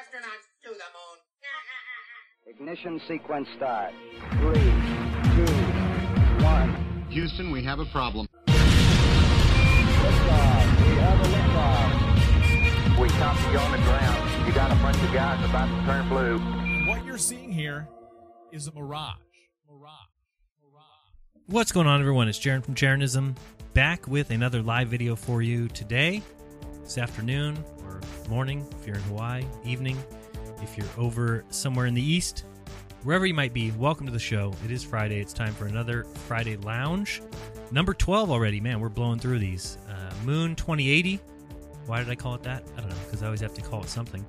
astronauts to the moon. Ignition sequence start. Three, two, one. Houston, we have a problem. Liftoff. We have a liftoff. We copy you on the ground. You got a bunch of guys about to turn blue. What you're seeing here is a mirage. Mirage. Mirage. What's going on, everyone? It's Jeran from Jeranism back with another live video for you today, this afternoon, or morning if you're in Hawaii, evening if you're over somewhere in the east, wherever you might be. Welcome to the show. It is Friday. It's time for another Friday Lounge. Number 12 already. Man, we're blowing through these. Uh, Moon 2080. Why did I call it that? I don't know, because I always have to call it something.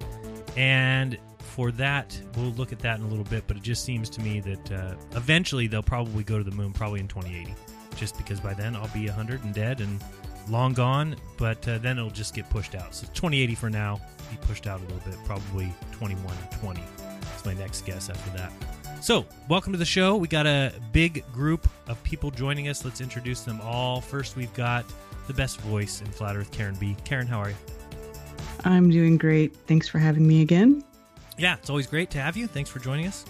And for that, we'll look at that in a little bit, but it just seems to me that uh, eventually they'll probably go to the moon, probably in 2080, just because by then I'll be 100 and dead and long gone, but uh, then it'll just get pushed out. So 2080 for now, be pushed out a little bit, probably 2120. That's my next guess after that. So, welcome to the show. We got a big group of people joining us. Let's introduce them all. First, we've got the best voice in Flat Earth, Karen B. Karen, how are you? I'm doing great. Thanks for having me again. Yeah, it's always great to have you. Thanks for joining us.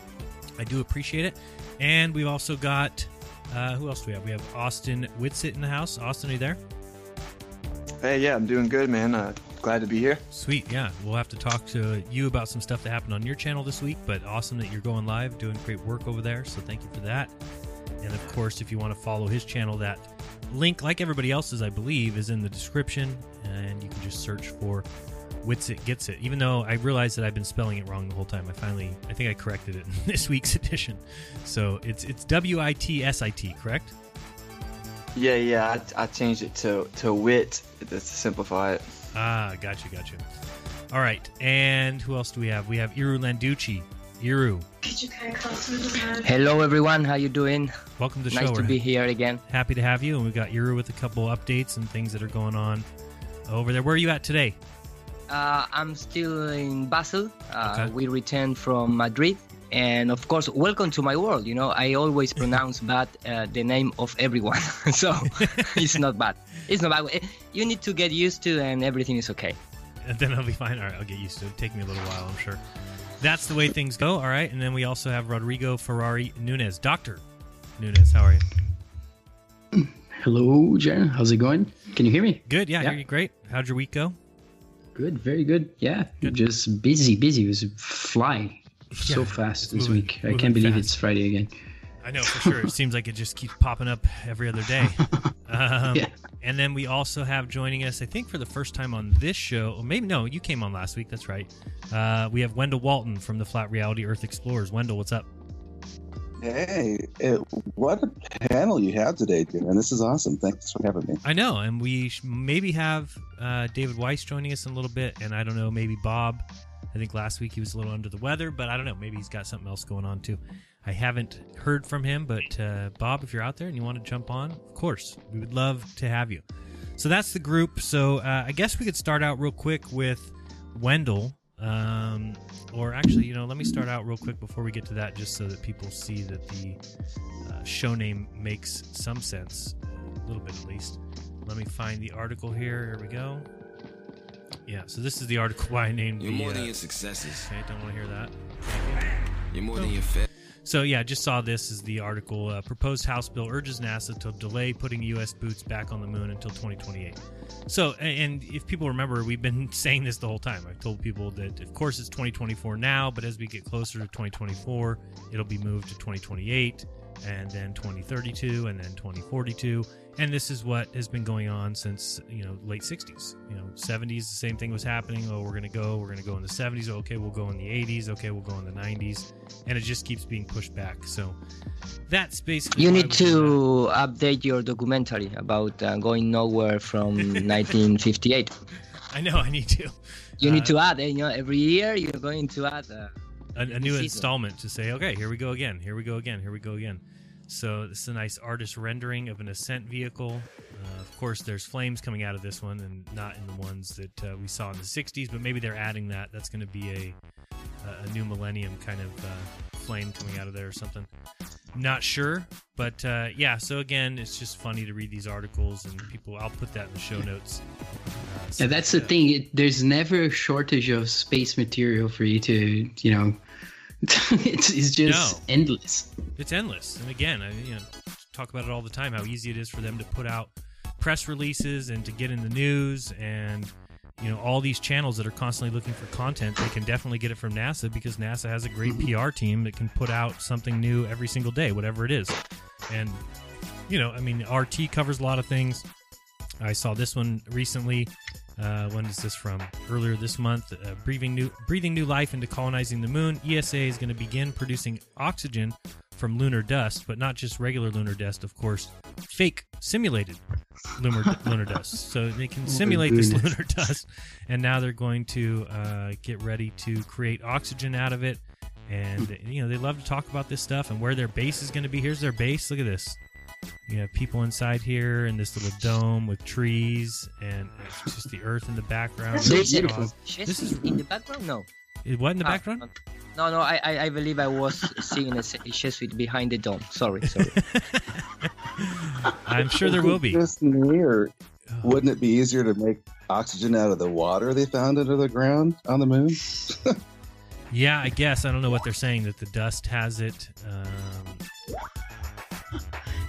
I do appreciate it. And we've also got uh, who else do we have? We have Austin Whitsitt in the house. Austin, are you there? Hey, yeah, I'm doing good, man. Uh, glad to be here. Sweet, yeah. We'll have to talk to you about some stuff that happened on your channel this week, but awesome that you're going live, doing great work over there. So thank you for that. And of course, if you want to follow his channel, that link, like everybody else's, I believe, is in the description, and you can just search for Witsit Gets It. Even though I realized that I've been spelling it wrong the whole time, I finally, I think I corrected it in this week's edition. So it's it's W I T S I T, correct? Yeah, yeah, I, I changed it to to wit to simplify it. Ah, gotcha, gotcha. All right, and who else do we have? We have Iru Landucci. Iru, Hello everyone, how you doing? welcome to the nice show. to be here again. happy to have you, and we've got Iru with a couple updates and things that are going on over there. Where are you at today? Uh, I'm still in Basel. Uh, Okay. We returned from Madrid, and of course, welcome to my world. You know, I always pronounce bad uh, the name of everyone, so it's not bad. It's not bad. You need to get used to, and everything is okay. And then I'll be fine. All right, I'll get used to it. Take me a little while, I'm sure. That's the way things go. All right, and then we also have Rodrigo Ferrari Nunez. Doctor Nunez, how are you? Hello, Jen. How's it going? Can you hear me? Good, yeah, Yeah. hear you great. How'd your week go? Good, very good. Yeah, Good. just busy, busy. It was flying so fast this moving- week. I can't believe fast. it's Friday again. I know for sure. it seems like it just keeps popping up every other day. Um, Yeah. And then we also have joining us, I think for the first time on this show, or maybe no, you came on last week. That's right. Uh, we have Wendell Walton from the Flat Reality Earth Explorers. Wendell, what's up? Hey, it, what a panel you have today, dude. And this is awesome. Thanks for having me. I know, and we sh- maybe have uh, David Weiss joining us in a little bit, and I don't know, maybe Bob. I think last week he was a little under the weather, but I don't know. Maybe he's got something else going on too. I haven't heard from him, but uh, Bob, if you're out there and you want to jump on, of course, we would love to have you. So that's the group. So uh, I guess we could start out real quick with Wendell. Um, or actually, you know, let me start out real quick before we get to that, just so that people see that the uh, show name makes some sense, a little bit at least. Let me find the article here. Here we go. Yeah, so this is the article why I named You're the. more uh, than your successes. okay, don't want to hear that. You're more than your fa- So yeah, just saw this is the article. Uh, proposed House bill urges NASA to delay putting U.S. boots back on the moon until 2028. So, a- and if people remember, we've been saying this the whole time. I've told people that, of course, it's 2024 now, but as we get closer to 2024, it'll be moved to 2028, and then 2032, and then 2042. And this is what has been going on since you know late 60s. You know, 70s, the same thing was happening. Oh, we're gonna go. We're gonna go in the 70s. Okay, we'll go in the 80s. Okay, we'll go in the 90s and it just keeps being pushed back. So that's basically. You need to update your documentary about uh, going nowhere from 1958. I know I need to. You need Uh, to add, eh, you know, every year you're going to add. Uh, a, a new installment to say, okay, here we go again. Here we go again. Here we go again. So this is a nice artist rendering of an ascent vehicle. Uh, of course, there's flames coming out of this one, and not in the ones that uh, we saw in the '60s. But maybe they're adding that. That's going to be a a new millennium kind of uh, flame coming out of there or something. Not sure, but uh, yeah. So again, it's just funny to read these articles, and people. I'll put that in the show notes uh, Yeah, that's the thing. It, there's never a shortage of space material for you to, you know, it's, it's just No. endless. It's endless. And again, I you know talk about it all the time how easy it is for them to put out press releases and to get in the news and you know all these channels that are constantly looking for content. They can definitely get it from NASA because NASA has a great mm-hmm. PR team that can put out something new every single day, whatever it is. And you know, I mean, RT covers a lot of things. I saw this one recently. Uh, when is this from? Earlier this month, uh, breathing new breathing new life into colonizing the moon. ESA is going to begin producing oxygen from lunar dust, but not just regular lunar dust, of course, fake simulated lunar lunar dust. So they can Oh simulate this lunar dust, and now they're going to uh, get ready to create oxygen out of it. And you know they love to talk about this stuff and where their base is going to be. Here's their base. Look at this. You have people inside here in this little dome with trees and it's just the earth in the background. That's This is beautiful. This is in the background. No. It- What in the Ah, background? No, no. I, I, I believe I was seeing a Jesuit behind the dome. Sorry, sorry. I'm sure there will be. Just near. Wouldn't it be easier to make oxygen out of the water they found under the ground on the moon? Yeah, I guess. I don't know what they're saying that the dust has it. Um,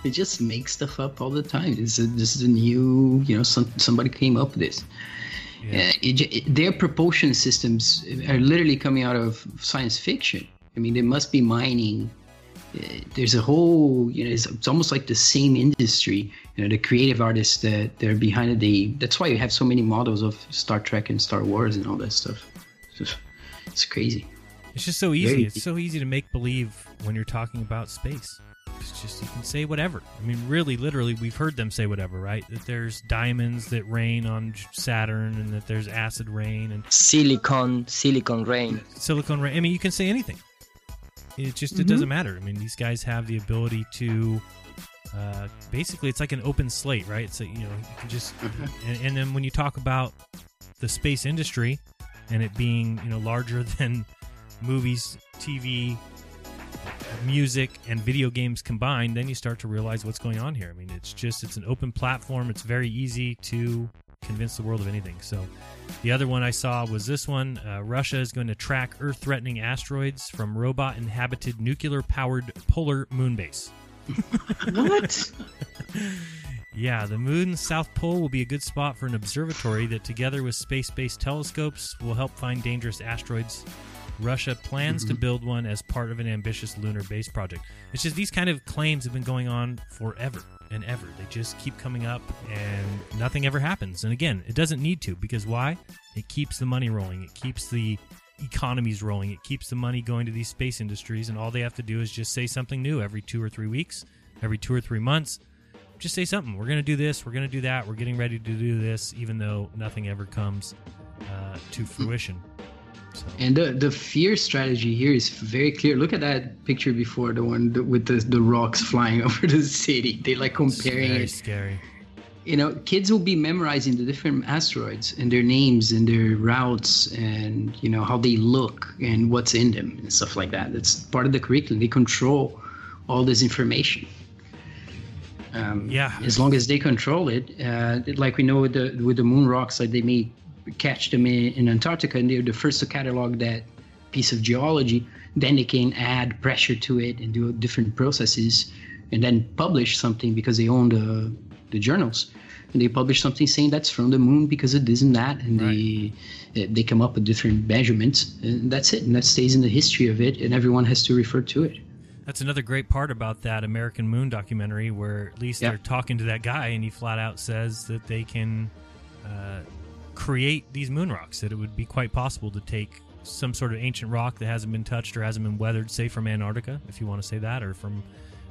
They just make stuff up all the time. This is this is a new, you know, some, somebody came up with this. Uh, it, it- their propulsion systems are literally coming out of science fiction. I mean, they must be mining. Uh, there's a whole, you know, it's, it's almost like the same industry. You know, the creative artists that they're behind it. They that's why you have so many models of Star Trek and Star Wars and all that stuff. It's, just- it's crazy. it's just so easy. Very It's so easy to make believe when you're talking about space. It's just you can say whatever. I mean, really, literally, we've heard them say whatever, right? That there's diamonds that rain on Saturn, and that there's acid rain and silicon, silicon rain. silicon rain. I mean, you can say anything. It just it Mhm. doesn't matter. I mean, these guys have the ability to. Uh, basically, it's like an open slate, right? So you know, you can just and, and then when you talk about the space industry and it being you know larger than movies, TV, music, and video games combined, then you start to realize what's going on here. I mean, it's just it's an open platform. It's very easy to convince the world of anything. So, the other one I saw was this one. Uh, Russia is going to track Earth-threatening asteroids from robot-inhabited nuclear-powered polar moon base. what? Yeah, the moon's south pole will be a good spot for an observatory that, together with space based telescopes, will help find dangerous asteroids. Russia plans to Mhm. build one as part of an ambitious lunar base project. It's just these kind of claims have been going on forever and ever. They just keep coming up and nothing ever happens. And again, it doesn't need to because why? It keeps the money rolling, it keeps the economies rolling, it keeps the money going to these space industries. And all they have to do is just say something new every two or three weeks, every two or three months just say something. We're going to do this. We're going to do that. We're getting ready to do this, even though nothing ever comes uh, to fruition. And the the fear strategy here is very clear. Look at that picture before the one with the the rocks flying over the city. They like it's comparing very it. scary. You know, kids will be memorizing the different asteroids and their names and their routes and you know how they look and what's in them and stuff like that. That's part of the curriculum. They control all this information. Um, Yeah. As long as they control it, uh, like we know with the with the moon rocks, like they may catch them in, in Antarctica, and they're the first to catalog that piece of geology. Then they can add pressure to it and do different processes, and then publish something because they own the the journals. And they publish something saying that's from the moon because it is and that, and they they come up with different measurements, and that's it. And that stays in the history of it, and everyone has to refer to it. That's another great part about that American Moon documentary, where at least they're talking to that guy, and he flat out says that they can uh, create these moon rocks. That it would be quite possible to take some sort of ancient rock that hasn't been touched or hasn't been weathered, say from Antarctica, if you want to say that, or from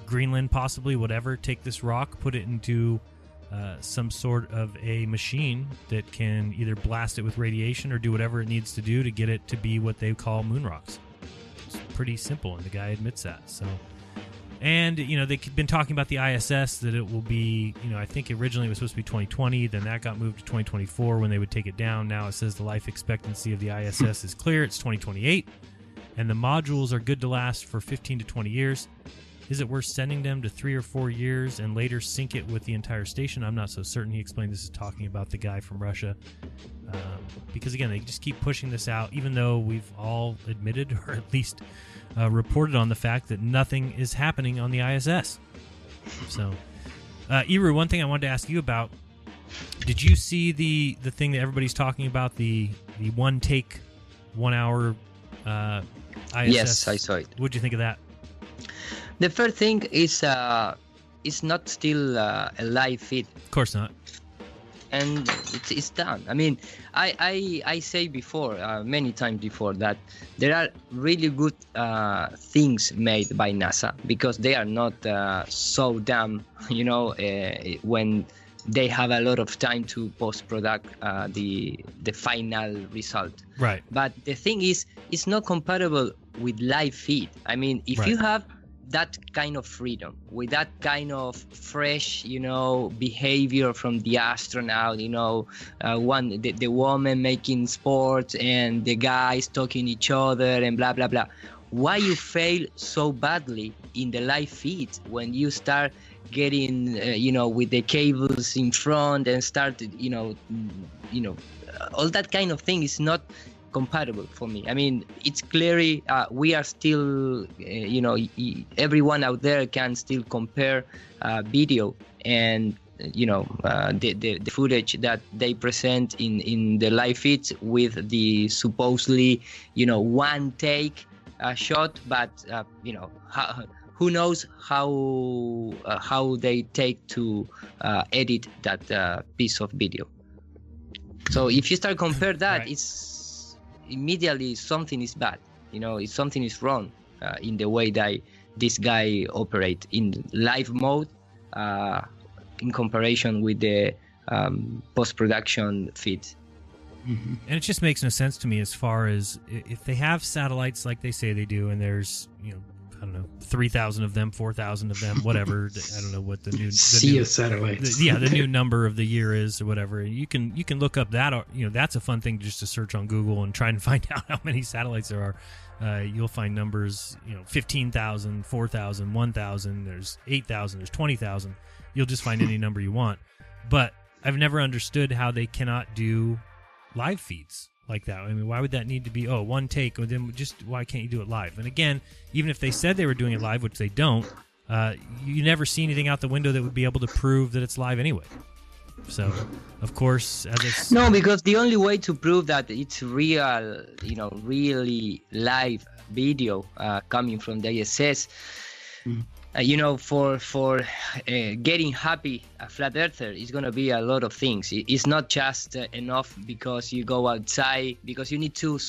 Greenland, possibly, whatever. Take this rock, put it into uh, some sort of a machine that can either blast it with radiation or do whatever it needs to do to get it to be what they call moon rocks. It's pretty simple, and the guy admits that. So, and you know they've been talking about the ISS that it will be. You know, I think originally it was supposed to be 2020, then that got moved to 2024 when they would take it down. Now it says the life expectancy of the ISS is clear; it's 2028, and the modules are good to last for 15 to 20 years. Is it worth sending them to three or four years and later sink it with the entire station? I'm not so certain. He explained this is talking about the guy from Russia. Um, because again, they just keep pushing this out, even though we've all admitted or at least uh, reported on the fact that nothing is happening on the ISS. So, uh, Iru, one thing I wanted to ask you about: Did you see the the thing that everybody's talking about the the one take, one hour uh, ISS? Yes, I saw it. What'd you think of that? The first thing is uh, it's not still uh, a live feed. Of course not. And it's, it's done. I mean, I I, I say before uh, many times before that there are really good uh, things made by NASA because they are not uh, so dumb, you know, uh, when they have a lot of time to post product uh, the the final result. Right. But the thing is, it's not compatible with live feed. I mean, if you have that kind of freedom, with that kind of fresh, you know, behavior from the astronaut, you know, uh, one the, the woman making sports and the guys talking each other and blah blah blah. Why you fail so badly in the live feed when you start getting, uh, you know, with the cables in front and started, you know, you know, all that kind of thing is not compatible for me. I mean, it's clearly uh, we are still, uh, you know, everyone out there can still compare uh, video and you know uh, the, the the footage that they present in in the live feeds with the supposedly you know one take uh, shot, but uh, you know. How, who knows how uh, how they take to uh, edit that uh, piece of video? So if you start compare that, it's immediately something is bad. You know, something is wrong uh, in the way that this guy operate in live mode, uh, in comparison with the um, post production feed. And it just makes no sense to me as far as if they have satellites like they say they do, and there's you know I don't know three thousand of them, four thousand of them, whatever. I don't know what the new the Sea new, of satellites. the- yeah, the new number of the year is or whatever. You can you can look up that. or, You know that's a fun thing just to search on Google and try and find out how many satellites there are. Uh, you'll find numbers, you know, 15,000, 4,000, 1,000, there's 8,000, there's 20,000. You'll just find any number you want. But I've never understood how they cannot do live feeds like that. I mean, why would that need to be, oh, one take, or then just why can't you do it live? And again, even if they said they were doing it live, which they don't, uh, you never see anything out the window that would be able to prove that it's live anyway. So, of course, as it's No, because the only way to prove that it's real, you know, really live video uh, coming from the ISS, uh, you know, for for uh, getting happy a flat earther is gonna be a lot of things. It- It's not just uh, enough because you go outside because you need to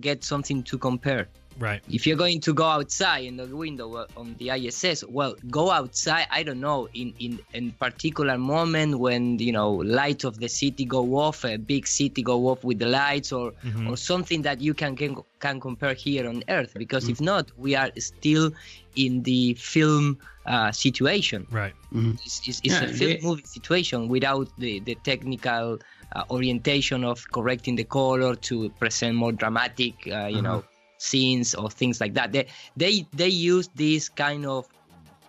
get something to compare. Right. If you're going to go outside in the window on the ISS, well, go outside. I don't know in in in particular moment when you know light of the city go off, a big city go off with the lights, or Mhm. or something that you can can, can compare here on Earth. Because if not, we are still in the film uh, situation. Right. It's, it's, it's Yeah, a film they- movie situation without the, the technical uh, orientation of correcting the color to present more dramatic, uh, you know, scenes or things like that. They they they use this kind of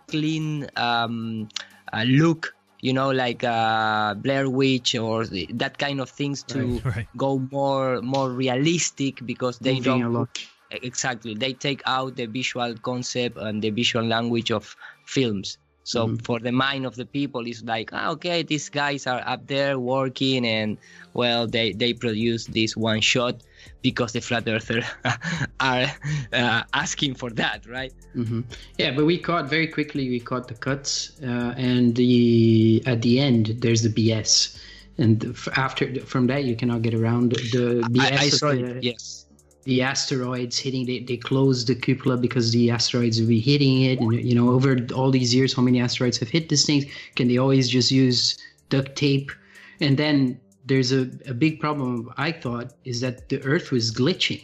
clean um, uh, look, you know, like uh, Blair Witch or the, that kind of things to Right, right. go more more realistic because they Moving don't a lot. exactly they take out the visual concept and the visual language of films so Mhm. for the mind of the people it's like ah, okay these guys are up there working and well they they produce this one shot because the flat earther are uh, asking for that right hmm Yeah, but we caught very quickly. We caught the cuts, uh, and the at the end there's the BS, and after from that you cannot get around the BS. I, I saw the, it yes the asteroids hitting. They they closed the cupola because the asteroids will be hitting it, and you know over all these years, how many asteroids have hit this thing? Can they always just use duct tape? And then there's a, a big problem. I thought is that the Earth was glitching.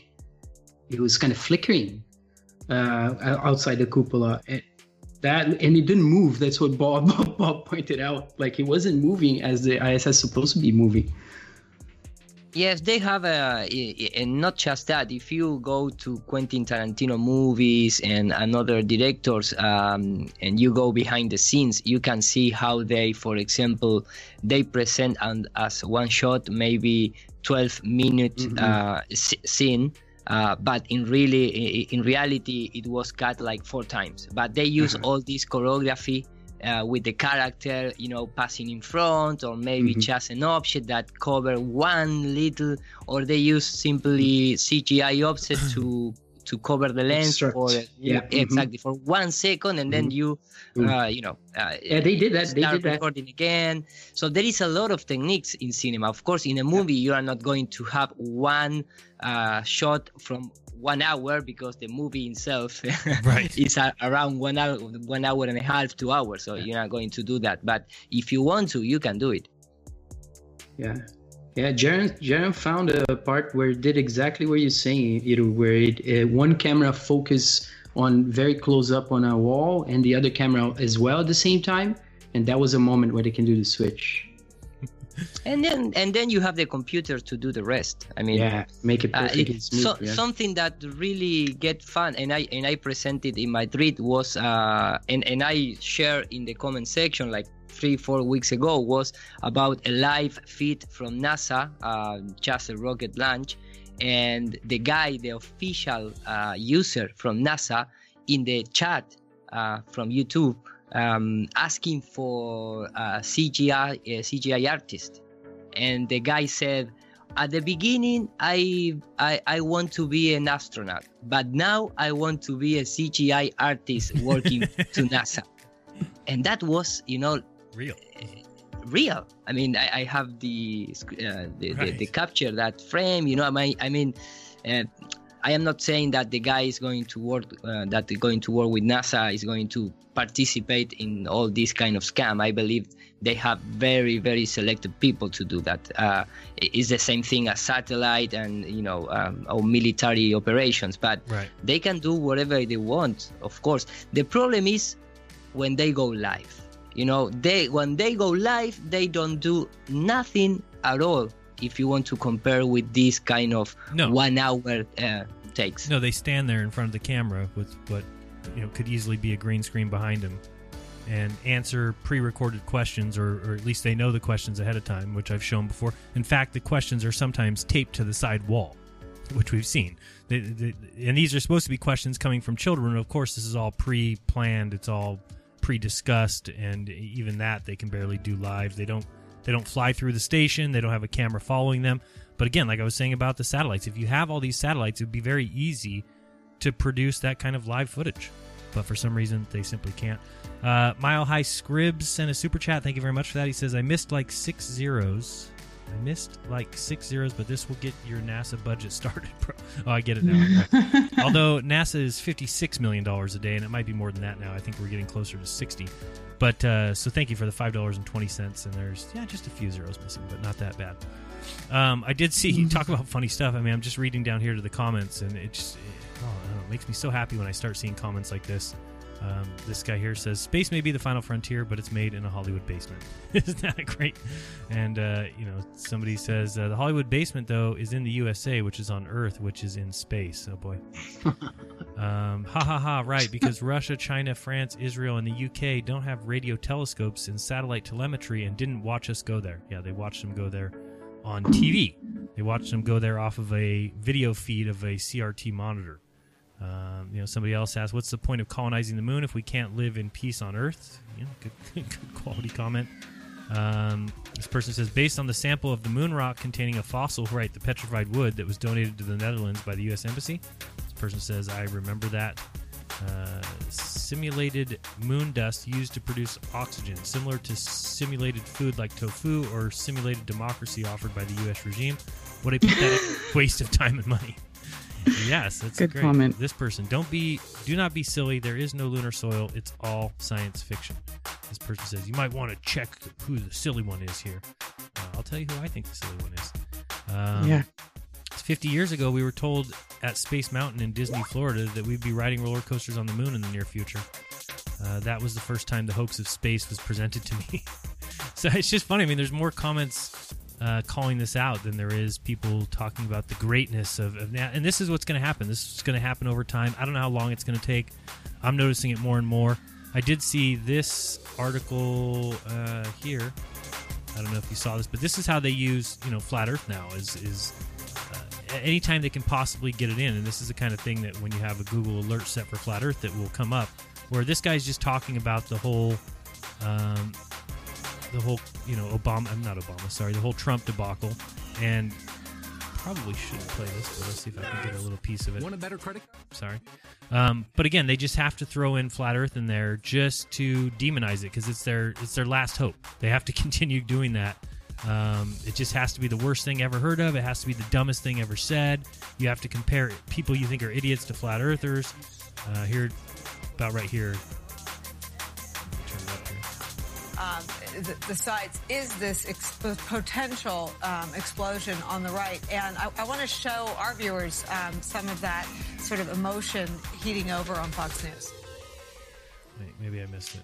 It was kind of flickering uh, outside the cupola. And that and it didn't move. That's what Bob Bob pointed out. Like it wasn't moving as the ISS supposed to be moving. Yes, they have a, and not just that. If you go to Quentin Tarantino movies and another directors, um, and you go behind the scenes, you can see how they, for example, they present and as one shot, maybe 12 minute Mhm. uh, s- scene. Uh, but in really, in reality, it was cut like four times. But they use Uh-huh. all this choreography uh, with the character, you know, passing in front, or maybe Mhm. just an object that cover one little, or they use simply CGI offset to to cover the lens Extract. for Yeah, mhm. exactly for one second, and then you, Mm. uh, you know, uh, Yeah, they did that. They start did that. recording again. So there is a lot of techniques in cinema. Of course, in a movie, you are not going to have one uh, shot from one hour because the movie itself Right. is a, around one hour, one hour and a half, two hours. So you're not going to do that. But if you want to, you can do it. Yeah. Yeah, Jeran, Jeran found a part where it did exactly what you're saying, you know, where it, uh, one camera focus on very close up on a wall and the other camera as well at the same time. And that was a moment where they can do the switch. And then and then you have the computer to do the rest. I mean, Yeah, make it Uh, perfect it- smooth. so, yeah. Something that really get fun, and I and I presented in Madrid was, uh, and and I share in the comment section like three four weeks ago was about a live feed from NASA, uh, just a rocket launch, and the guy, the official uh, user from NASA, in the chat uh, from YouTube, um, asking for a CGI a CGI artist, and the guy said at the beginning I, I i want to be an astronaut but now i want to be a cgi artist working to nasa. And that was you know Real. real. I mean i, I have the, uh, the, the the capture that frame you know i mean i mean uh, I am not saying that the guy is going to work uh, that going to work with NASA is going to participate in all this kind of scam. I believe they have very very selected people to do that. Uh, it's the same thing as satellite and you know um, or military operations, but Right. they can do whatever they want. Of course, the problem is when they go live. You know, they when they go live, they don't do nothing at all. If you want to compare with this kind of No. one hour uh, takes. No, they stand there in front of the camera with what you know could easily be a green screen behind them, and answer pre-recorded questions, or, or at least they know the questions ahead of time, which I've shown before. In fact, the questions are sometimes taped to the side wall, which we've seen. They, they, and these are supposed to be questions coming from children. Of course, this is all pre-planned. It's all pre-discussed, and even that they can barely do live. They don't they don't fly through the station. They don't have a camera following them. But again, like I was saying about the satellites, if you have all these satellites, it would be very easy to produce that kind of live footage. But for some reason, they simply can't. Uh, Mile High Scribs sent a super chat. Thank you very much for that. He says, I missed like six zeros. I missed like six zeros, but this will get your NASA budget started, bro. Oh, I get it now. Although NASA is $56 million a day, and it might be more than that now. I think we're getting closer to 60 But uh, so thank you for the $5.20. And there's, yeah, just a few zeros missing, but not that bad. Um, I did see you talk about funny stuff. I mean, I'm just reading down here to the comments, and it just it, oh, I don't know, it makes me so happy when I start seeing comments like this. Um, this guy here says, "Space may be the final frontier, but it's made in a Hollywood basement." Isn't that great? And uh, you know, somebody says uh, the Hollywood basement though is in the USA, which is on Earth, which is in space. Oh boy. um, ha ha ha! Right, because Russia, China, France, Israel, and the UK don't have radio telescopes and satellite telemetry, and didn't watch us go there. Yeah, they watched them go there on TV. They watched them go there off of a video feed of a CRT monitor. Um, you know, somebody else asked, "What's the point of colonizing the moon if we can't live in peace on Earth?" You know, good, good quality comment. Um, this person says, based on the sample of the moon rock containing a fossil, right, the petrified wood that was donated to the Netherlands by the U.S. Embassy. This person says, I remember that. Uh, simulated moon dust used to produce oxygen, similar to simulated food like tofu or simulated democracy offered by the U.S. regime. What a pathetic waste of time and money. Yes, that's Good great. comment. This person, don't be, do not be silly. There is no lunar soil. It's all science fiction. This person says you might want to check who the silly one is here. Uh, I'll tell you who I think the silly one is. Um, Yeah. 50 years ago, we were told at Space Mountain in Disney, Florida, that we'd be riding roller coasters on the moon in the near future. Uh, that was the first time the hoax of space was presented to me. so it's just funny. I mean, there's more comments uh, calling this out than there is people talking about the greatness of, of now. And this is what's going to happen. This is going to happen over time. I don't know how long it's going to take. I'm noticing it more and more. I did see this article uh, here. I don't know if you saw this, but this is how they use you know flat Earth now. Is is anytime they can possibly get it in, and this is the kind of thing that when you have a Google alert set for flat Earth, that will come up. Where this guy's just talking about the whole, um, the whole you know Obama. I'm not Obama. Sorry, the whole Trump debacle, and probably shouldn't play this, but let's see if I can get a little piece of it. Want a better credit? Sorry. Um, but again, they just have to throw in flat Earth in there just to demonize it because it's their it's their last hope. They have to continue doing that. Um, it just has to be the worst thing ever heard of. It has to be the dumbest thing ever said. You have to compare people you think are idiots to flat earthers. Uh, here, about right here. Turn it up here. um, the, the sites is this potential um, explosion on the right. And I, I want to show our viewers um, some of that sort of emotion heating over on Fox News. Wait, maybe I missed it.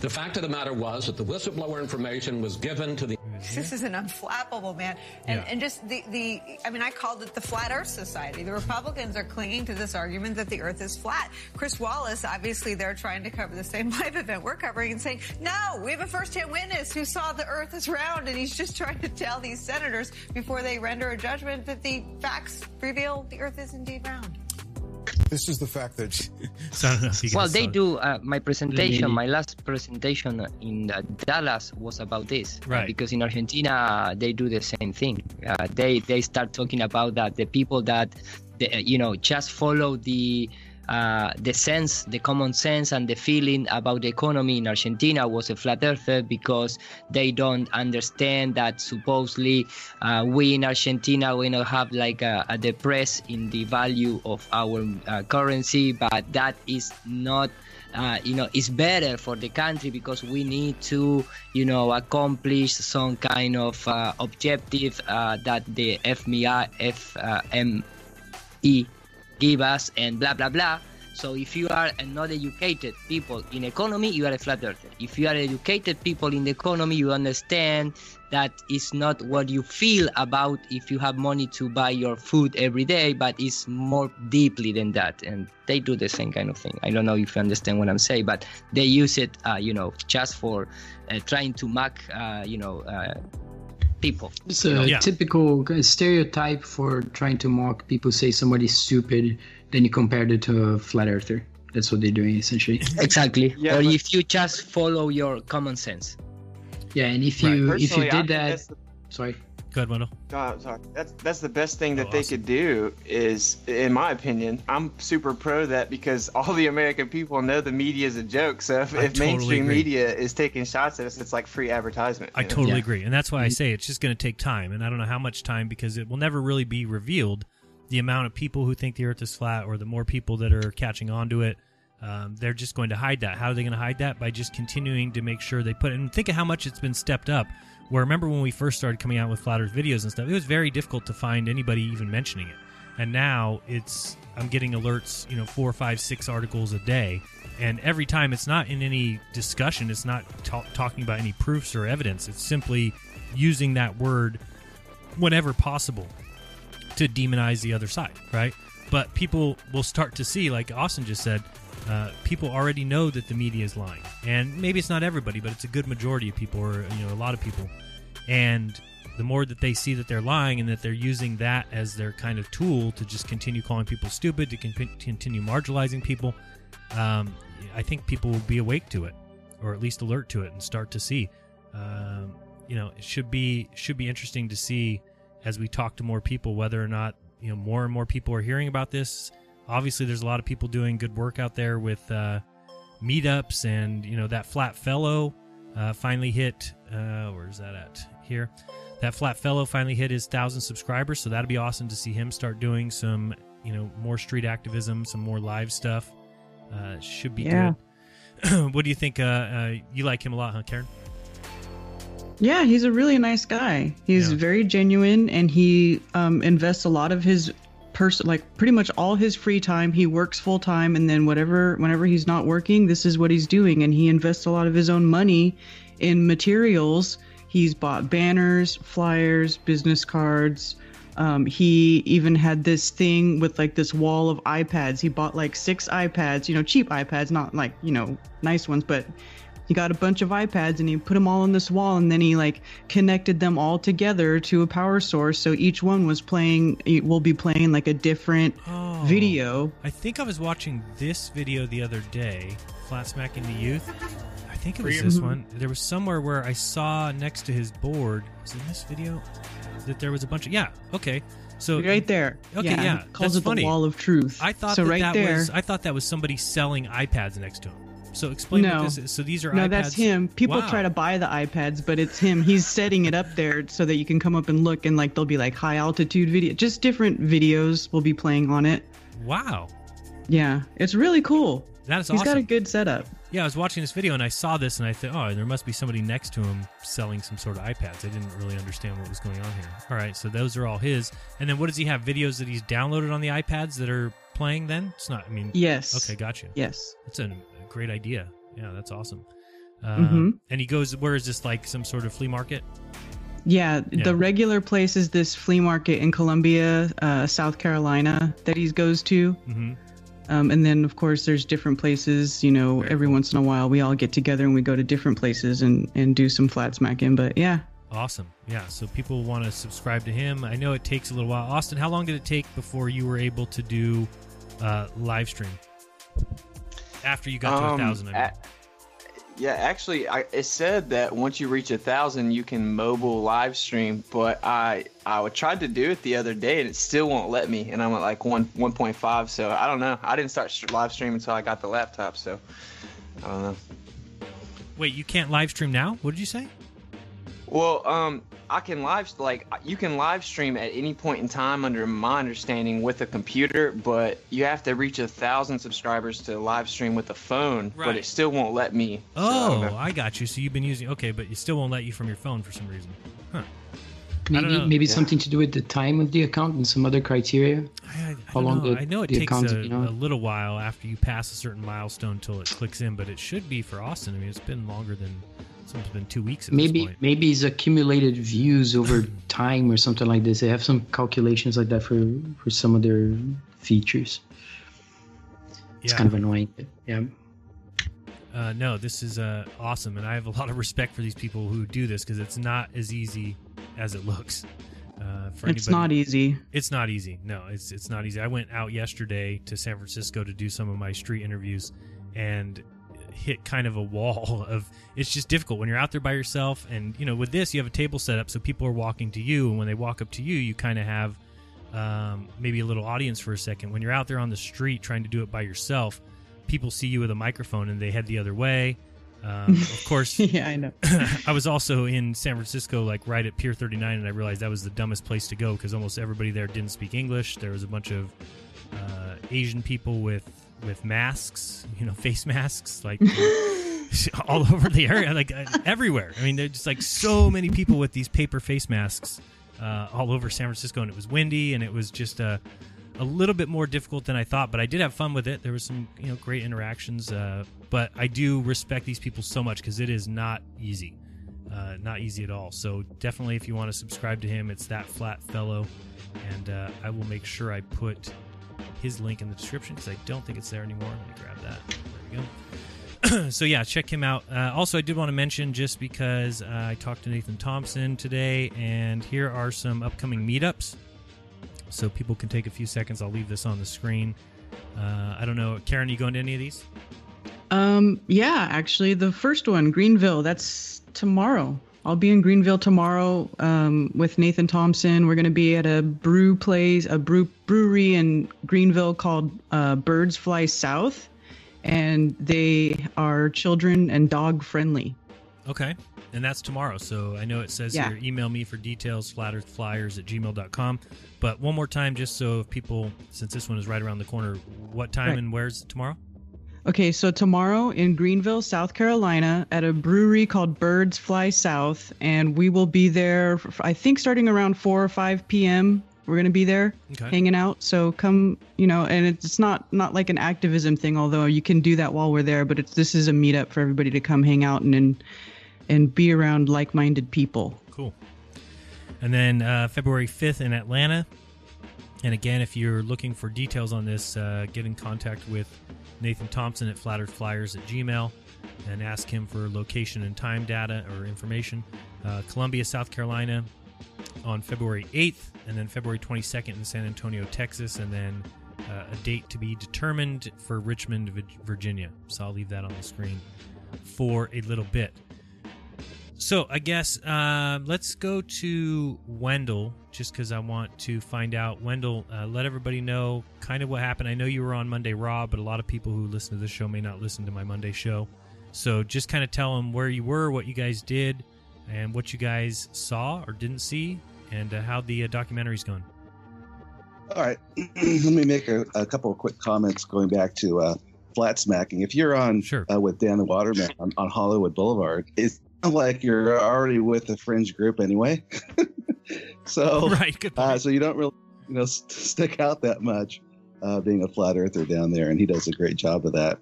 The fact of the matter was that the whistleblower information was given to the. This is an unflappable man, and, Yeah. and just the the. I mean, I called it the Flat Earth Society. The Republicans are clinging to this argument that the Earth is flat. Chris Wallace, obviously, they're trying to cover the same live event we're covering and saying, no, we have a first-hand witness who saw the Earth is round, and he's just trying to tell these senators before they render a judgment that the facts reveal the Earth is indeed round. This is the fact that. so I don't know if you Well, they do. Uh, my presentation, my last presentation in uh, Dallas was about this, uh, Right. because in Argentina uh, they do the same thing. Uh, they they start talking about that the people that the, uh, you know just follow the uh, the sense, the common sense, and the feeling about the economy in Argentina was a flat earther because they don't understand that supposedly uh, we in Argentina we not have like a, a depress in the value of our uh, currency, but that is not. Uh, you know, it's better for the country because we need to, you know, accomplish some kind of uh, objective uh, that the FMI, FME give us and blah blah blah. So if you are not educated people in economy you are a flat earther. If you are educated people in the economy you understand that it's not what you feel about if you have money to buy your food every day but it's more deeply than that. And they do the same kind of thing. I don't know if you understand what i'm saying but they use it uh, you know just for uh, trying to mock uh, you know uh, people It's you know? a typical uh, stereotype for trying to mock people. Say somebody's stupid, then you compare it to a flat earther. That's what they're doing essentially. exactly Yeah, or but- if you just follow your common sense Yeah, and if Right. you if you did that, the- sorry. Go ahead, Wendell. God, sorry. That's that's the best thing that Oh, they awesome. could do is, in my opinion, I'm super pro that because all the American people know the media is a joke. So if, if totally mainstream agree. media is taking shots at us, it's like free advertisement. I know? totally agree, and that's why I say it's just going to take time, and I don't know how much time because it will never really be revealed the amount of people who think the Earth is flat, or the more people that are catching on to it. Um, they're just going to hide that. How are they going to hide that? By just continuing to make sure they put it. And think of how much it's been stepped up. Where remember when we first started coming out with flat Earth videos and stuff, it was very difficult to find anybody even mentioning it. And now it's I'm getting alerts, you know, four, five, six articles a day, and every time it's not in any discussion, it's not ta- talking about any proofs or evidence. It's simply using that word whenever possible to demonize the other side, right? But people will start to see, like Austin just said, uh, people already know that the media is lying, and maybe it's not everybody, but it's a good majority of people, or you know, a lot of people. And the more that they see that they're lying and that they're using that as their kind of tool to just continue calling people stupid, to con- continue marginalizing people, um, I think people will be awake to it, or at least alert to it, and start to see. Um, you know, it should be should be interesting to see as we talk to more people whether or not you know more and more people are hearing about this. Obviously, there's a lot of people doing good work out there with uh, meetups, and you know that flat fellow uh, finally hit. Uh, where's that at? Here, that flat fellow finally hit his thousand subscribers, so that'd be awesome to see him start doing some you know more street activism, some more live stuff. Uh, should be Yeah. good. what do you think? Uh, uh, you like him a lot, huh, Karen? Yeah, he's a really nice guy. He's Yeah. very genuine, and he um, invests a lot of his person, like pretty much all his free time. He works full time, and then whatever, whenever he's not working, this is what he's doing. And he invests a lot of his own money in materials. He's bought banners, flyers, business cards. Um, he even had this thing with like this wall of iPads. He bought like six iPads, you know, cheap iPads, not like, you know, nice ones, but he got a bunch of iPads and he put them all on this wall and then he like connected them all together to a power source. So each one was playing, it will be playing like a different Oh. video. I think I was watching this video the other day, Flat Smacking the Youth. I think it was this Mhm. one. There was somewhere where I saw next to his board, was it in this video? That there was a bunch of yeah, okay. So Right there. Okay, Yeah, yeah. calls that's it the wall of truth. I thought So that, right that there- was I thought that was somebody selling iPads next to him. So explain no. what this is. So these are no, iPads. that's him. People Wow. try to buy the iPads, but it's him. He's setting it up there so that you can come up and look, and like they'll be like high altitude video, just different videos will be playing on it. Wow. Yeah, it's really cool. That is He's got a good setup. Yeah, I was watching this video and I saw this and I thought, oh, there must be somebody next to him selling some sort of iPads. I didn't really understand what was going on here. All right, so those are all his. And then what does he have? Videos that he's downloaded on the iPads that are playing then? It's not, I mean, Yes. Okay, gotcha. Yes. That's a, a great idea. Yeah, that's awesome. Um, And he goes, where is this, like some sort of flea market? Yeah, Yeah. the regular place is this flea market in Columbia, uh, South Carolina, that he goes to. Mm-hmm. Um, and then, of course, there's different places. You know, every once in a while, we all get together and we go to different places and, and do some flat smacking. But yeah, Awesome. Yeah, so people want to subscribe to him. I know it takes a little while. Austin, how long did it take before you were able to do uh, live stream? After you got to a Um, thousand, I mean. a- yeah, actually, I, it said that once you reach a thousand, you can mobile live stream. But I I tried to do it the other day, and it still won't let me. And I'm at like one one point five. So I don't know. I didn't start live streaming until I got the laptop. So I don't know. Wait, you can't live stream now? What did you say? Well, um, I can live like you can live stream at any point in time under my understanding with a computer, but you have to reach a thousand subscribers to live stream with a phone. Right. But it still won't let me. so I Oh. I got you. So you've been using okay, but it still won't let you from your phone for some reason. Huh. Maybe maybe Yeah. something to do with the time of the account and some other criteria. I How long know. the, I know it the takes account, a, you know? a little while after you pass a certain milestone till it clicks in, but it should be for Austin. I mean, it's been longer than it's been two weeks at this maybe point. maybe it's accumulated views over time or something like this. They have some calculations like that for for some of their features. It's Yeah. kind of annoying. yeah. Uh, no, this is uh, awesome, and I have a lot of respect for these people who do this because it's not as easy as it looks. Uh, for it's anybody- not easy. It's not easy. No, it's it's not easy. I went out yesterday to San Francisco to do some of my street interviews, and hit kind of a wall of it's just difficult when you're out there by yourself and you know with this you have a table set up so people are walking to you and when they walk up to you you kind of have um, maybe a little audience for a second when you're out there on the street trying to do it by yourself people see you with a microphone and they head the other way um, of course yeah, I know. I was also in San Francisco, like right at Pier 39, and I realized that was the dumbest place to go because almost everybody there didn't speak English. There was a bunch of uh, Asian people with with masks, you know, face masks, like all over the area, like uh, everywhere. I mean, there's just like so many people with these paper face masks uh, all over San Francisco, and it was windy, and it was just a a little bit more difficult than I thought. But I did have fun with it. There was some you know great interactions, uh, but I do respect these people so much because it is not easy. Uh, not easy at all. So definitely, if you want to subscribe to him, it's that flat fellow, and uh, I will make sure I put his link in the description because I don't think it's there anymore. Let me grab that. There we go. so yeah, check him out. Uh, also, I did want to mention just because uh, I talked to Nathan Thompson today, and here are some upcoming meetups. So people can take a few seconds. I'll leave this on the screen. Uh, I don't know, Karen, you going to any of these? Um, yeah, actually, the first one, Greenville, that's tomorrow. I'll be in Greenville tomorrow um, with Nathan Thompson. We're going to be at a brew place, a brew brewery in Greenville called uh, Birds Fly South, and they are children and dog friendly. Okay. And that's tomorrow. So I know it says Yeah. here, email me for details, flattearthflyers at gmail.com. But one more time, just so if people, since this one is right around the corner, what time Right. and where's tomorrow? Okay, so tomorrow in Greenville, South Carolina, at a brewery called Birds Fly South, and we will be there. I think starting around four or five p.m. We're gonna be there, Okay. hanging out. So come, you know, and it's not not like an activism thing, although you can do that while we're there. But it's this is a meetup for everybody to come hang out and, and and be around like-minded people. Cool. And then uh, February 5th in Atlanta. And again, if you're looking for details on this, uh, get in contact with Nathan Thompson at Flat Earth Flyers at Gmail and ask him for location and time data or information. Uh, Columbia, South Carolina on February 8th, and then February 22nd in San Antonio, Texas, and then uh, a date to be determined for Richmond, Virginia. So I'll leave that on the screen for a little bit. So I guess uh, let's go to Wendell, just because I want to find out. Wendell, uh, let everybody know kind of what happened. I know you were on Monday Raw, but a lot of people who listen to this show may not listen to my Monday show. So just kind of tell them where you were, what you guys did, and what you guys saw or didn't see, and uh, how the uh, documentary's gone. All right, let me make a, a couple of quick comments going back to uh, flat smacking. If you're on sure. uh, with Dan the Waterman on, on Hollywood Boulevard, it's like you're already with a fringe group anyway. so right, uh, so you don't really you know st- stick out that much uh, being a flat earther down there, and he does a great job of that.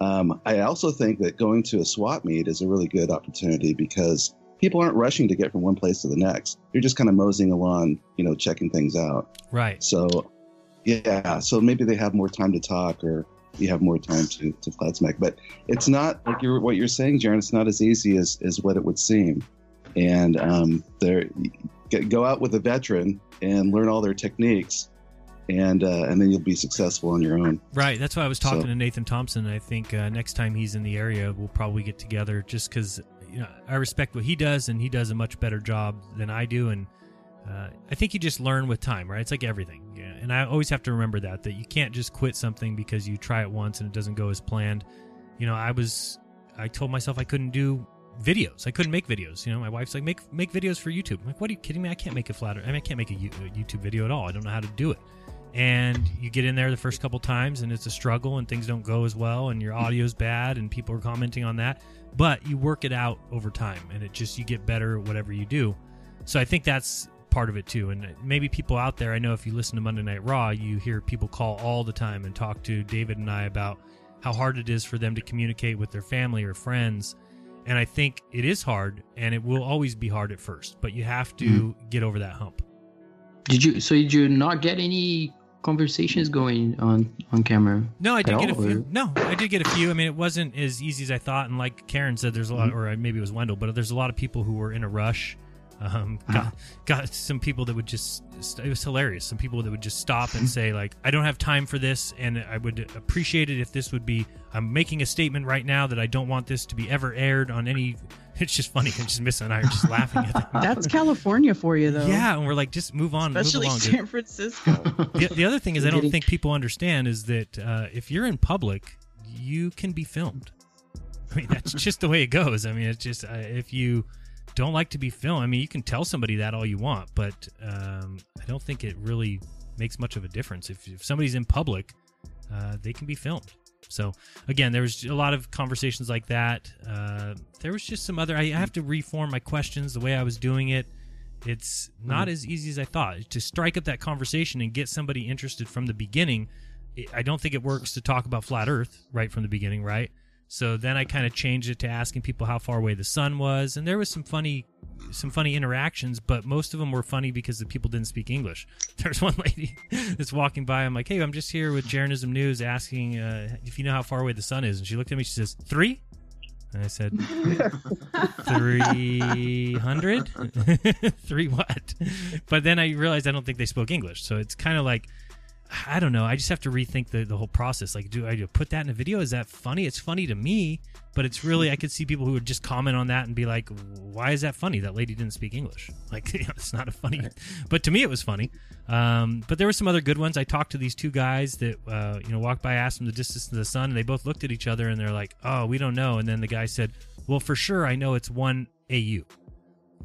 Um, I also think that going to a swap meet is a really good opportunity because people aren't rushing to get from one place to the next. You're just kind of moseying along, you know, checking things out. Right. So, yeah. So maybe they have more time to talk, or you have more time to to flat smack. But it's not like you're what you're saying, Jeran. It's not as easy as as what it would seem. And um, there, get, go out with a veteran and learn all their techniques, and uh, and then you'll be successful on your own. Right. That's why I was talking So- to Nathan Thompson. I think uh, next time he's in the area, we'll probably get together just because you know I respect what he does, and he does a much better job than I do. And uh, I think you just learn with time, right? It's like everything. Yeah. And I always have to remember that that you can't just quit something because you try it once and it doesn't go as planned. You know, I was I told myself I couldn't do videos. I couldn't make videos. You know, my wife's like, make make videos for YouTube. I'm like, what are you kidding me? I can't make a flatter. I mean, I can't make a, YouTube video at all. I don't know how to do it. And you get in there the first couple times, and it's a struggle, and things don't go as well, and your audio's bad, and people are commenting on that. But you work it out over time, and it just you get better at whatever you do. So I think that's part of it too. And maybe people out there, I know if you listen to Monday Night Raw, you hear people call all the time and talk to David and I about how hard it is for them to communicate with their family or friends. And I think it is hard, and it will always be hard at first, but you have to mm-hmm. get over that hump. Did you? So did you not get any conversations going on on camera? No, I did get a few. or- No, I did get a few. I mean, it wasn't as easy as I thought. And like Karen said, there's a lot, mm-hmm. or maybe it was Wendell, but there's a lot of people who were in a rush. Um, got, got some people that would just, it was hilarious. Some people that would just stop and say, like, I don't have time for this. And I would appreciate it if this would be, I'm making a statement right now that I don't want this to be ever aired on any. It's just funny. And just Miss and I are just laughing at that. That's California for you, though. Yeah, and we're like, just move on, Especially move along. dude. San Francisco. the, the other thing is, I don't think people understand is that uh, if you're in public, you can be filmed. I mean, that's just the way it goes. I mean, it's just uh, if you don't like to be filmed, I mean, you can tell somebody that all you want, but um, I don't think it really makes much of a difference. If, if somebody's in public, uh, they can be filmed. So again, there was a lot of conversations like that. Uh, there was just some other. I have to reform my questions the way I was doing it. It's not Mhm. as easy as I thought to strike up that conversation and get somebody interested from the beginning. I don't think it works to talk about flat Earth right from the beginning, right? So then I kind of changed it to asking people how far away the sun was, and there was some funny, some funny interactions, but most of them were funny because the people didn't speak English. There's one lady that's walking by. I'm like, "Hey, I'm just here with Jeranism News, asking uh, if you know how far away the sun is." And she looked at me. She says, three? And I said, 300? Three what? But then I realized I don't think they spoke English. So it's kind of like, I don't know. I just have to rethink the, the whole process. Like, do I put that in a video? Is that funny? It's funny to me, but it's really, I could see people who would just comment on that and be like, why is that funny? That lady didn't speak English. Like, you know, it's not a funny, but to me, it was funny. Um, but there were some other good ones. I talked to these two guys that, uh, you know, walked by, asked them the distance to the sun, and they both looked at each other and they're like, oh, we don't know. And then the guy said, well, for sure, I know it's one AU.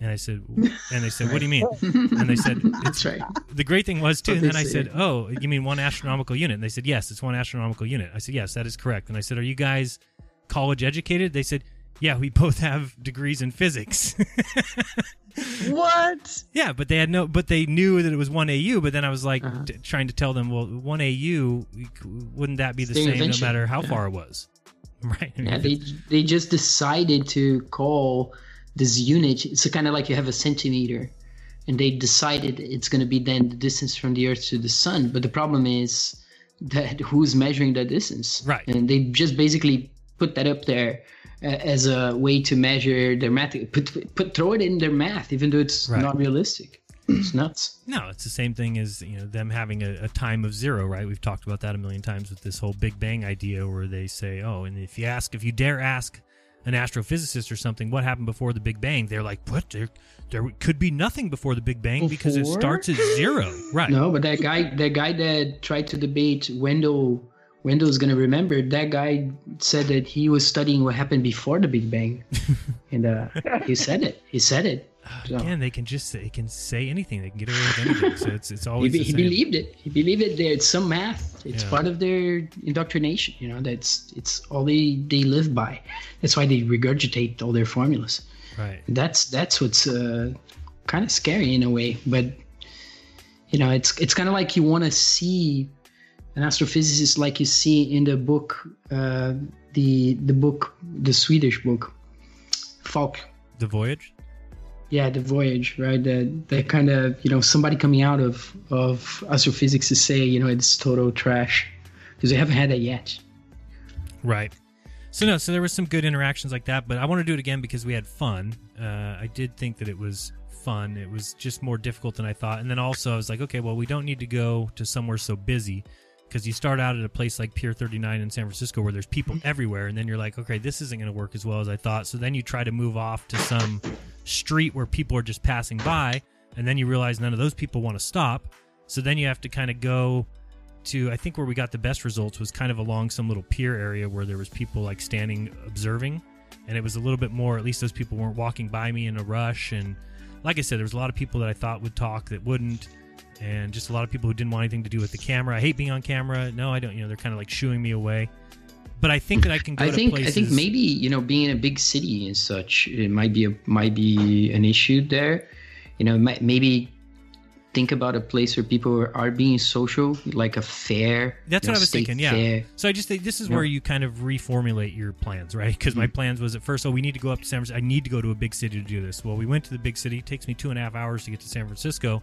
And I said, and they said, what do you mean? And they said, That's right. The great thing was too. And then I said, oh, you mean one astronomical unit? And they said, yes, it's one astronomical unit. I said, yes, that is correct. And I said, are you guys college educated? They said, yeah, we both have degrees in physics. what? Yeah, but they had no, but they knew that it was one AU. But then I was like Uh-huh. t- trying to tell them, well, one AU, wouldn't that be the Same no matter how yeah. far it was? Right. Yeah, they they just decided to call this unit. It's kind of like you have a centimeter, and they decided it's going to be then the distance from the Earth to the Sun. But the problem is that who's measuring that distance? Right. And they just basically put that up there uh, as a way to measure their math. Put, put throw it in their math, even though it's Right. not realistic. It's nuts. No, it's the same thing as you know them having a, a time of zero, right? We've talked about that a million times with this whole Big Bang idea, where they say, "Oh, and if you ask, if you dare ask an astrophysicist or something, what happened before the Big Bang?" They're like, "What? There, there could be nothing before the Big Bang because it starts at zero, right?" No, but that guy, that guy that tried to debate Wendell, Wendell's gonna remember. That guy said that he was studying what happened before the Big Bang, and uh, he said it. He said it. So, Again, they can just they can say anything. They can get away with anything. So it's it's always the he believed it. He believed it. There's some math. It's Yeah. part of their indoctrination. You know, that's it's all they they live by. That's why they regurgitate all their formulas. Right. That's that's what's uh, kind of scary in a way. But you know, it's it's kind of like you want to see an astrophysicist like you see in the book, uh, the the book, the Swedish book, Falk. The voyage. Yeah, the voyage, right? That that kind of you know somebody coming out of of astrophysics to say you know it's total trash because they haven't had that yet. Right. So no, so there was some good interactions like that, but I want to do it again because we had fun. Uh, I did think that it was fun. It was just more difficult than I thought, and then also I was like, okay, well, we don't need to go to somewhere so busy because you start out at a place like Pier 39 in San Francisco where there's people everywhere, and then you're like, okay, this isn't going to work as well as I thought. So then you try to move off to some street where people are just passing by, and then you realize none of those people want to stop. So then you have to kind of go to I think where we got the best results was kind of along some little pier area where there was people like standing observing and it was a little bit more at least those people weren't walking by me in a rush and like I said there was a lot of people that I thought would talk that wouldn't and just a lot of people who didn't want anything to do with the camera. I hate being on camera. No, I don't, you know, they're kind of like shooing me away. But I think that I can go I to think places I think maybe you know being in a big city and such it might be a might be an issue there. You know, might, maybe think about a place where people are, being social, like a fair. That's what know, I was thinking. Yeah. fair. So I just think this is Yeah. where you kind of reformulate your plans, right? Because my plans was at first, oh, we need to go up to San Francisco. I need to go to a big city to do this. Well, we went to the big city. It takes me two and a half hours to get to San Francisco.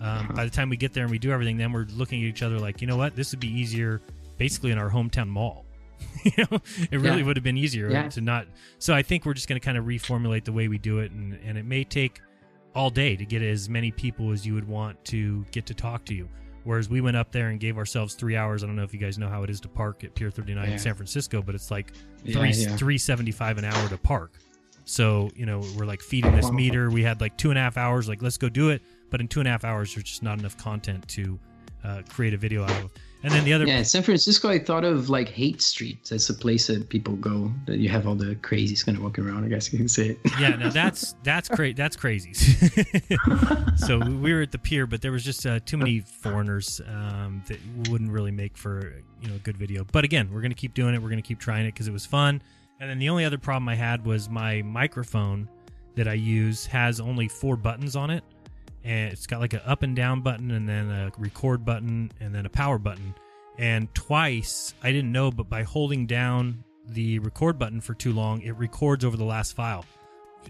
Um, by the time we get there and we do everything, then we're looking at each other like, you know what? This would be easier, basically in our hometown mall. you know, it really Yeah. would have been easier Yeah. to not. So I think we're just going to kind of reformulate the way we do it, and and it may take all day to get as many people as you would want to get to talk to you. Whereas we went up there and gave ourselves three hours. I don't know if you guys know how it is to park at Pier 39 Yeah. in San Francisco, but it's like three three seventy five an hour to park. So you know we're like feeding this meter. We had like two and a half hours. Like let's go do it. But in two and a half hours, there's just not enough content to uh, create a video out of. And then the other Yeah, San Francisco. I thought of like Haight Street. That's a place that people go. That you have all the crazies kind of walking around. I guess you can say it. yeah, no, that's that's crazy. That's crazy. so we were at the pier, but there was just uh, too many foreigners um, that wouldn't really make for you know a good video. But again, we're gonna keep doing it. We're gonna keep trying it because it was fun. And then the only other problem I had was my microphone that I use has only four buttons on it, and it's got like an up and down button, and then a record button, and then a power button. And twice, I didn't know, but by holding down the record button for too long, it records over the last file.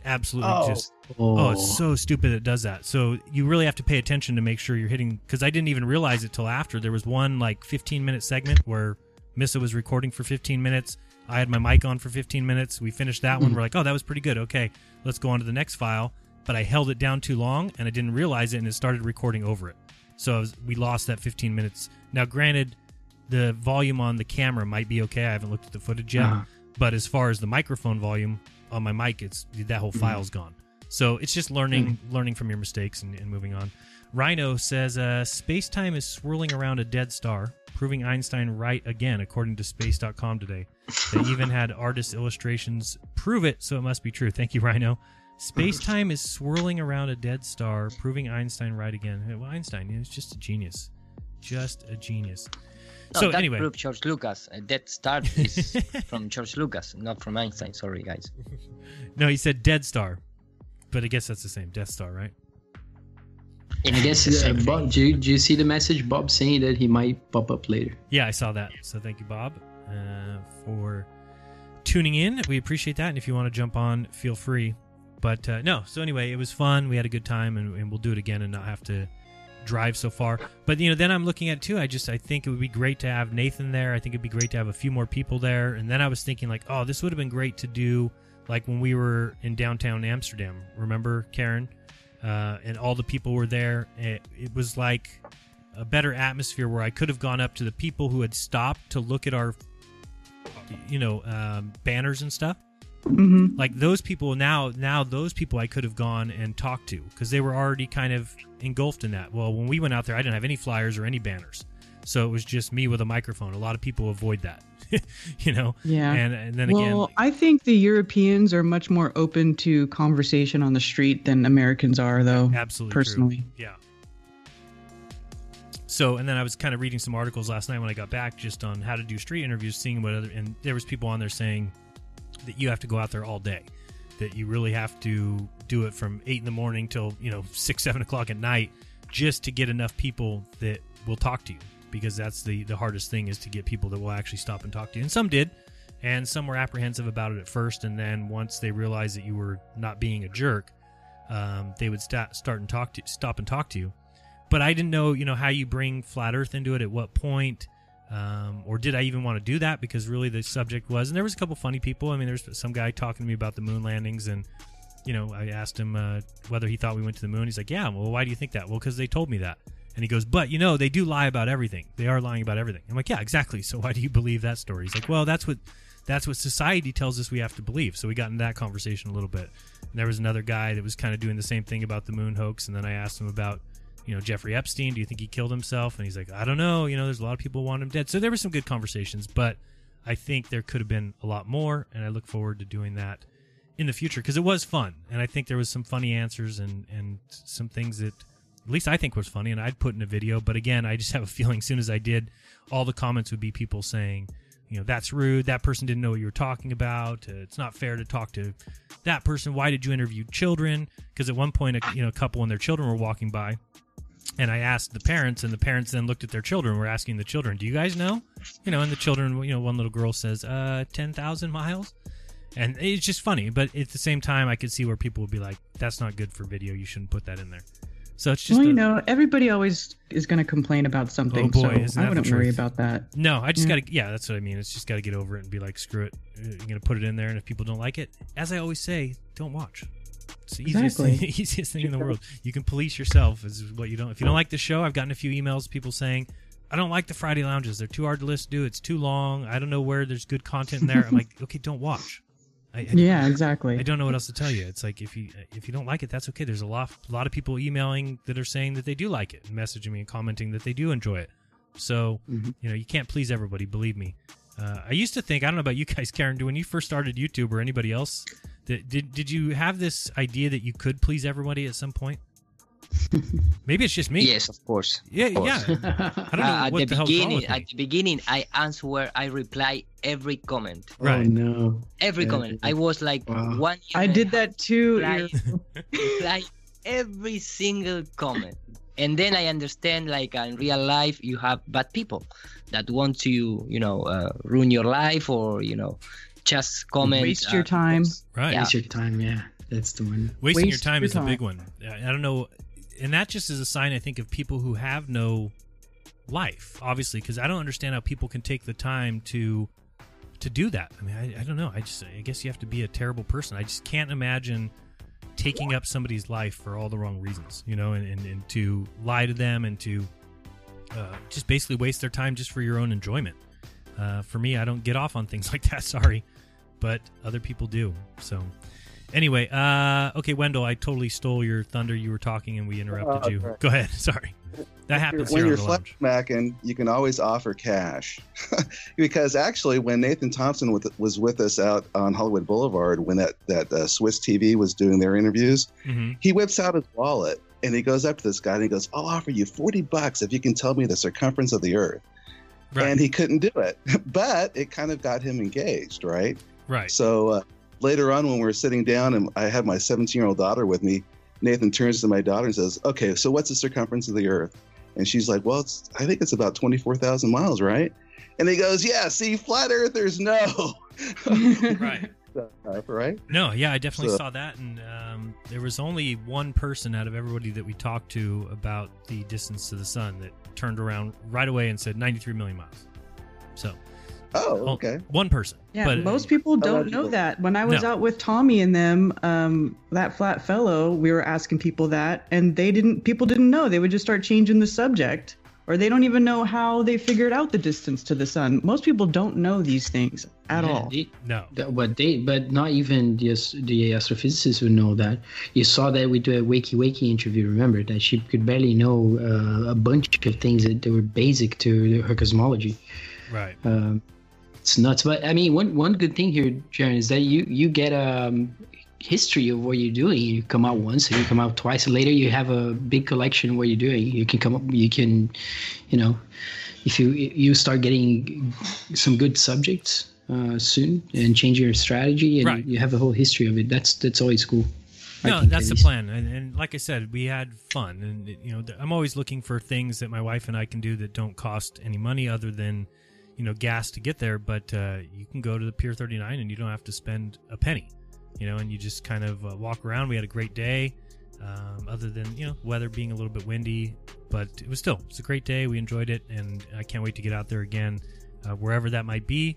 Absolutely Oh. just oh. It's so stupid it does that. So you really have to pay attention to make sure you're hitting because I didn't even realize it till after. There was one like 15 minute segment where Missa was recording for 15 minutes. I had my mic on for 15 minutes. We finished that one. Mhm. We're like, oh, that was pretty good. Okay, let's go on to the next file. But I held it down too long and I didn't realize it, and it started recording over it. So I was, we lost that 15 minutes. Now, granted, the volume on the camera might be okay. I haven't looked at the footage yet. Uh-huh. But as far as the microphone volume on my mic, it's that whole file's gone. So it's just learning, learning from your mistakes and, and moving on. Rhino says, uh, "Space time is swirling around a dead star, proving Einstein right again, according to Space.com today. They even had artist illustrations prove it, so it must be true. Thank you, Rhino. Space time is swirling around a dead star, proving Einstein right again. Well, Einstein is just a genius, just a genius. No, so that anyway, proved George Lucas. Uh, dead star is from George Lucas, not from Einstein. Sorry, guys. no, he said dead star, but I guess that's the same Death Star, right? And I guess uh, Bob. Do you, do you see the message? Bob saying that he might pop up later. Yeah, I saw that. So thank you, Bob, uh, for tuning in. We appreciate that. And if you want to jump on, feel free. But uh, no. So anyway, it was fun. We had a good time, and, and we'll do it again and not have to drive so far. But you know, then I'm looking at it too. I just I think it would be great to have Nathan there. I think it'd be great to have a few more people there. And then I was thinking like, oh, this would have been great to do like when we were in downtown Amsterdam. Remember, Karen? Uh, and all the people were there. It, it was like a better atmosphere where I could have gone up to the people who had stopped to look at our, you know, um, banners and stuff. Mm-hmm. Like those people now, now those people I could have gone and talked to because they were already kind of engulfed in that. Well, when we went out there, I didn't have any flyers or any banners, so it was just me with a microphone. A lot of people avoid that, you know. Yeah. And and then well, again, I think the Europeans are much more open to conversation on the street than Americans are, though. Absolutely true. Personally. Yeah. So, and then I was kind of reading some articles last night when I got back, just on how to do street interviews, seeing what other, and there was people on there saying that you have to go out there all day, that you really have to do it from eight in the morning till you know six, seven o'clock at night, just to get enough people that will talk to you, because that's the the hardest thing is to get people that will actually stop and talk to you, and some did, and some were apprehensive about it at first, and then once they realized that you were not being a jerk, um, they would sta start and talk to stop and talk to you. But I didn't know, you know, how you bring flat Earth into it. At what point, um, or did I even want to do that? Because really, the subject was, and there was a couple funny people. I mean, there's some guy talking to me about the moon landings, and you know, I asked him uh, whether he thought we went to the moon. He's like, "Yeah." Well, why do you think that? Well, because they told me that. And he goes, "But you know, they do lie about everything. They are lying about everything." I'm like, "Yeah, exactly. So why do you believe that story?" He's like, "Well, that's what." That's what society tells us we have to believe. So we got in that conversation a little bit. And there was another guy that was kind of doing the same thing about the moon hoax, and then I asked him about you know Jeffrey Epstein. Do you think he killed himself? And he's like, I don't know. You know, there's a lot of people want him dead. So there were some good conversations, but I think there could have been a lot more, and I look forward to doing that in the future because it was fun, and I think there was some funny answers and and some things that at least I think was funny, and I'd put in a video. But again, I just have a feeling as soon as I did, all the comments would be people saying. You know that's rude. That person didn't know what you were talking about. Uh, it's not fair to talk to that person. Why did you interview children? Because at one point, a, you know, a couple and their children were walking by, and I asked the parents, and the parents then looked at their children. We're asking the children, "Do you guys know?" You know, and the children, you know, one little girl says, "Uh, ten thousand miles," and it's just funny. But at the same time, I could see where people would be like, "That's not good for video. You shouldn't put that in there." So it's just well, a- you know, everybody always is going to complain about something. Oh boy, so I wouldn't worry about that. No, I just Yeah. gotta. Yeah, that's what I mean. It's just gotta get over it and be like, screw it. Uh, You're gonna put it in there, and if people don't like it, as I always say, don't watch. It's the easiest, Exactly. thing, easiest thing in the world. You can police yourself. Is what you don't. If you don't like the show, I've gotten a few emails, people saying, I don't like the Friday lounges. They're too hard to listen to. It's too long. I don't know where there's good content in there. I'm like, okay, don't watch. I, I- Yeah, exactly. I don't know what else to tell you. It's like if you if you don't like it, that's okay. There's a lot a lot of people emailing that are saying that they do like it, and messaging me and commenting that they do enjoy it. So Mm-hmm. you know you can't please everybody. Believe me. Uh, I used to think I don't know about you guys, Karen. When you first started YouTube or anybody else, did did you have this idea that you could please everybody at some point? Maybe it's just me. Yes, of course. Yeah, of course. yeah. I don't know Uh, at what the, the hell's wrong beginning, with me. at the beginning, I answer, I reply every comment. Right. Oh no. Every Yeah, comment. I was like Wow. one. I did that too. reply, Ear. reply every single comment. And then I understand, like in real life, you have bad people that want to, you know, uh, ruin your life or you know, just comment. Waste your uh, time. Right. Yeah. Waste your time. Yeah, that's the one. Wasting your time your is a big one. I I don't know, and that just is a sign I think of people who have no life, obviously, because I don't understand how people can take the time to to do that. I mean, I, I don't know. I just I guess you have to be a terrible person. I just can't imagine taking up somebody's life for all the wrong reasons, you know, and, and, and to lie to them and to uh, just basically waste their time just for your own enjoyment. Uh, for me, I don't get off on things like that. Sorry, but other people do. So, anyway, uh, okay, Wendell, I totally stole your thunder. You were talking and we interrupted Oh, you. okay. Go ahead. Sorry, that happens when you're flat smacking, you can always offer cash. because actually, when Nathan Thompson with, was with us out on Hollywood Boulevard, when that, that uh, Swiss TV was doing their interviews, hmm he whips out his wallet and he goes up to this guy and he goes, I'll offer you 40 bucks if you can tell me the circumference of the earth. Right. And he couldn't do it. But it kind of got him engaged, right? Right. So uh, later on, when we were sitting down and I had my 17 year old daughter with me, Nathan turns to my daughter and says, Okay, so what's the circumference of the earth? And she's like, Well, it's, I think it's about 24,000 miles, right? And he goes, Yeah, see, flat earthers know. Right. right? No, yeah, I definitely So- saw that, and um, there was only one person out of everybody that we talked to about the distance to the sun that turned around right away and said 93 million miles. So, oh, okay, one person. Yeah, but most people don't know that. When I was No. out with Tommy and them, um, that flat fellow, we were asking people that, and they didn't. People didn't know. They would just start changing the subject, or they don't even know how they figured out the distance to the sun. Most people don't know these things at Yeah, all. they- no. That- But they, but not even the, the astrophysicists would know that. You saw that with a Wakey Wakey interview. Remember that she could barely know uh, a bunch of things that, that were basic to her cosmology. Right. Um, it's nuts. But I mean, one one good thing here, Jeran, is that you you get um history of what you're doing. You come out once, and you come out twice. Later, you have a big collection of what you're doing. You can come up. You can, you know, if you you start getting some good subjects uh, soon and change your strategy, and Right. you have a whole history of it. That's that's always cool. No, that's the plan, and, and like I said, we had fun, and you know, I'm always looking for things that my wife and I can do that don't cost any money other than, you know, gas to get there. But uh, you can go to the Pier 39 and you don't have to spend a penny, you know, and you just kind of uh, walk around. We had a great day, um, other than you know, weather being a little bit windy, but it was still it's a great day. We enjoyed it, and I can't wait to get out there again, uh, wherever that might be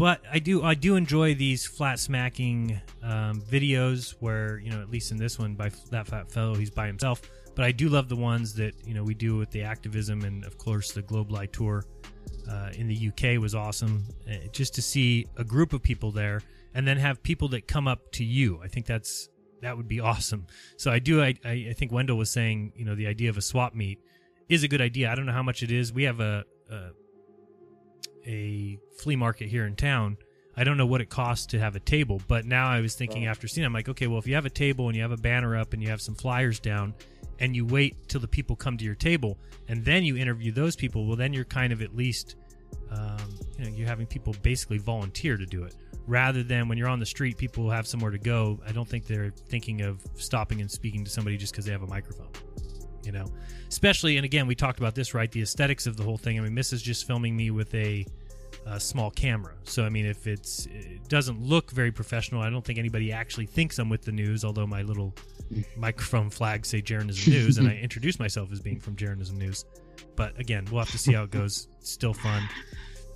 but I do I do enjoy these flat smacking um, videos where you know at least in this one by that fat fellow he's by himself. But I do love the ones that you know we do with the activism and of course the Globe Light tour uh, in the UK was awesome. Uh, just to see a group of people there and then have people that come up to you. I think that's that would be awesome. So I do I I, I think Wendell was saying you know the idea of a swap meet is a good idea. I don't know how much it is. We have a, a a flea market here in town. I don't know what it costs to have a table, but now I was thinking after seeing, it, I'm like, okay, well, if you have a table and you have a banner up and you have some flyers down, and you wait till the people come to your table, and then you interview those people, well, then you're kind of at least, um, you know, you're having people basically volunteer to do it, rather than when you're on the street, people have somewhere to go. I don't think they're thinking of stopping and speaking to somebody just because they have a microphone you know? Especially and again we talked about this right? The aesthetics of the whole thing. I mean miss is just filming me with a, a small camera so i mean if it's it doesn't look very professional i don't think anybody actually thinks i'm with the news although my little microphone flags say Jeranism news and i introduce myself as being from Jeranism news but again we'll have to see how it goes it's still fun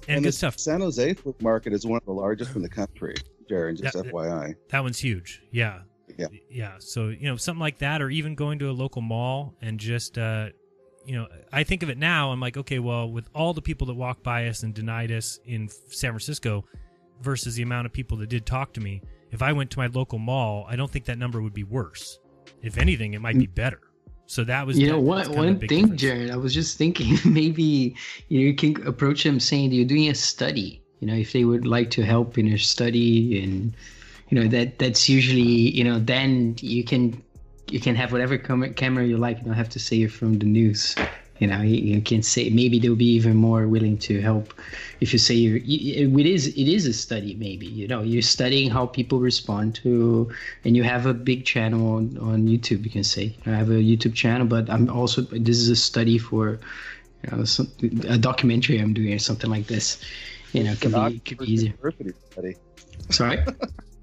and, And good stuff San Jose flea market is one of the largest in the country, Jeran. Just Yeah, FYI. That one's huge. Yeah. Yeah. Yeah. So, you know, something like that, or even going to a local mall and just, uh, you know, I think of it now. I'm like, okay, well, with all the people that walked by us and denied us in San Francisco versus the amount of people that did talk to me, if I went to my local mall, I don't think that number would be worse. If anything, it might be mm. better. So that was you know what one that's kind of a one thing, difference. Jared. I was just thinking maybe you know you can approach them saying you're doing a study. You know, if they would like to help in your study, and you know that that's usually you know then you can you can have whatever com- camera you like. You don't have to say you're from the news. You know, you, you can say maybe they'll be even more willing to help if you say you're. you- It is it is a study. Maybe you know you're studying how people respond to, and you have a big channel on, on YouTube. You can say I have a YouTube channel, but I'm also this is a study for, you know, some, a documentary I'm doing or something like this. You know, it could be it could be Oxford easier. University study. Sorry.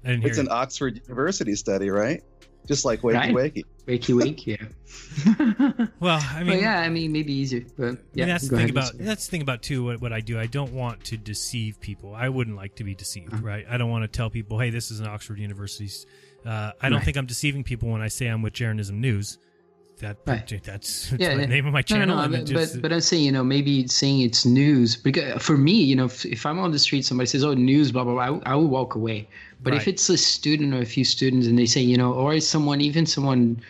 It's an Oxford University study, right? Just like Wakey Right. Wakey. Wakey Wake, yeah. Well, I But mean, yeah, I mean maybe easier, but I mean, yeah. that's the go thing about that's the thing about too what, what I do. I don't want to deceive people. I wouldn't like to be deceived, Uh-huh. right? I don't want to tell people, "Hey, this is an Oxford University." Uh, I don't Right. think I'm deceiving people when I say I'm with Jeranism News. That Right. that's, that's yeah, the yeah. name of my channel. No, no, and but, just, but but I'm saying, you know, maybe saying it's news because for me, you know, if, if I'm on the street, somebody says, "Oh, news," blah blah blah, I, I will walk away. But if it's a student or a few students, and they say, you know, or is someone, even someone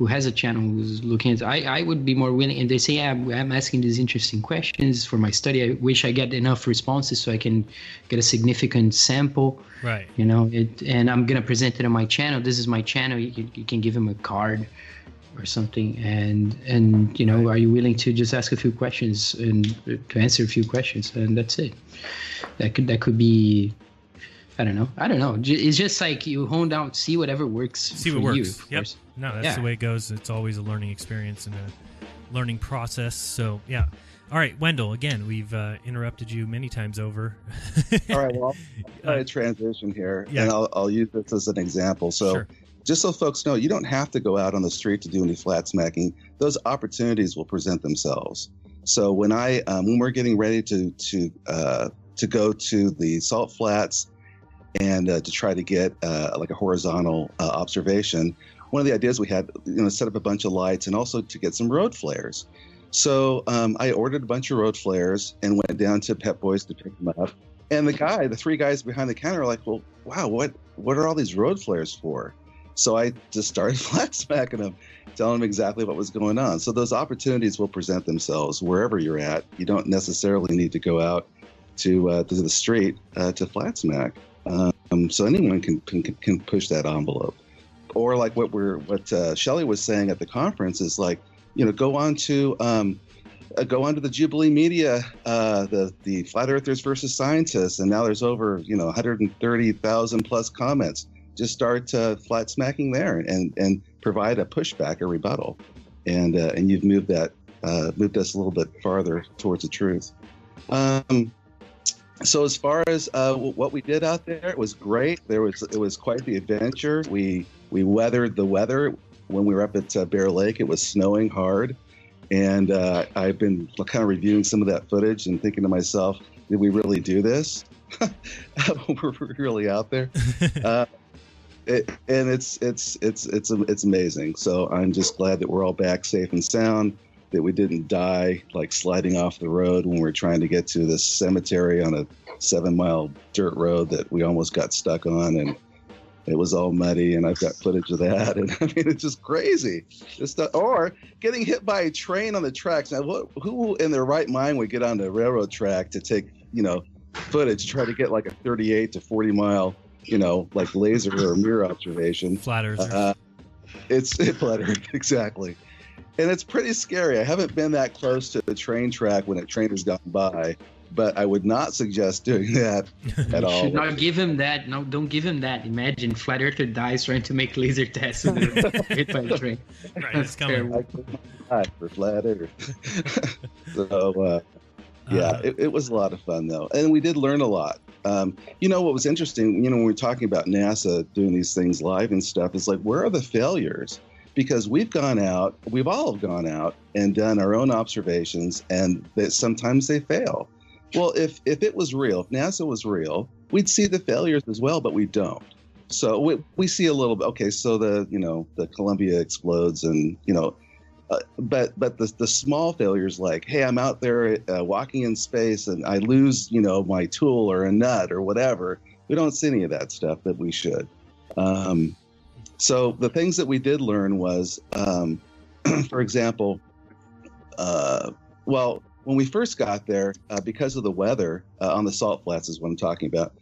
who has a channel who's looking at, I I would be more willing. And they say, yeah, I'm, I'm asking these interesting questions for my study. I wish I get enough responses so I can get a significant sample. Right. you know it and i'm gonna present it on my channel. This is my channel. You can, you can give him a card or something. And and you know are you willing to just ask a few questions and uh, to answer a few questions? And that's it. That could that could be i don't know i don't know it's just like you hone down see whatever works see for what you, works. of Yep. course. No, that's Yeah. the way it goes. It's always a learning experience and a learning process. So yeah. All right, Wendell. Again, we've uh, interrupted you many times over. All right, well, I'll try to transition here, Yeah. and I'll, I'll use this as an example. So, Sure. just so folks know, you don't have to go out on the street to do any flat smacking. Those opportunities will present themselves. So when I um, when we're getting ready to to uh, to go to the salt flats and uh, to try to get uh, like a horizontal uh, observation, one of the ideas we had, you know, set up a bunch of lights and also to get some road flares. So um, I ordered a bunch of road flares and went down to Pep Boys to pick them up. And the guy, the three guys behind the counter, are like, "Well, wow, what what are all these road flares for?" So I just started flat smacking them, telling them exactly what was going on. So those opportunities will present themselves wherever you're at. You don't necessarily need to go out to uh, to the street uh, to flat smack. Um, so anyone can, can can push that envelope. Or like what we're what uh, Shelley was saying at the conference is like, you know, go on to um, uh, go onto the Jubilee Media, uh, the the Flat Earthers versus Scientists, and now there's over you know 130,000 plus comments. Just start uh, flat smacking there and and provide a pushback, a rebuttal, and uh, and you've moved that uh, moved us a little bit farther towards the truth. Um, so as far as uh, w- what we did out there, it was great. There was it was quite the adventure. We we weathered the weather when we were up at uh, Bear Lake. It was snowing hard, and uh, I've been kind of reviewing some of that footage and thinking to myself, did we really do this? we're really out there. Uh, it, and it's it's it's it's it's amazing. So I'm just glad that we're all back safe and sound. That we didn't die like sliding off the road when we were trying to get to this cemetery on a seven mile dirt road that we almost got stuck on, and it was all muddy. And I've got footage of that, and I mean it's just crazy. Just or getting hit by a train on the tracks. Now, what, who in their right mind would get on the railroad track to take you know footage, try to get like a 38 to 40 mile you know, like laser or mirror observation. Flat earthers. Uh, it's it flat earth, exactly. And it's pretty scary. I haven't been that close to the train track when a train has gone by, but I would not suggest doing that at you all. should not give him that. No, don't give him that. Imagine flat earther dies trying to make laser tests with a hit by a train. Right, That's it's coming. terrible. Hi, for flat earth. so uh, yeah, Uh, it, it was a lot of fun though, and we did learn a lot. Um, you know what was interesting? You know when we are talking about NASA doing these things live and stuff, it's like where are the failures? Because we've gone out, we've all gone out and done our own observations, and that sometimes they fail. Well, if if it was real, if NASA was real, we'd see the failures as well, but we don't. So we, we see a little bit. Okay, so the you know the Columbia explodes, and you know, uh, but but the the small failures like, hey, I'm out there uh, walking in space and I lose you know my tool or a nut or whatever. We don't see any of that stuff that we should. Um, so the things that we did learn was, um, for example, uh, well, when we first got there, uh, because of the weather uh, on the salt flats is what I'm talking about.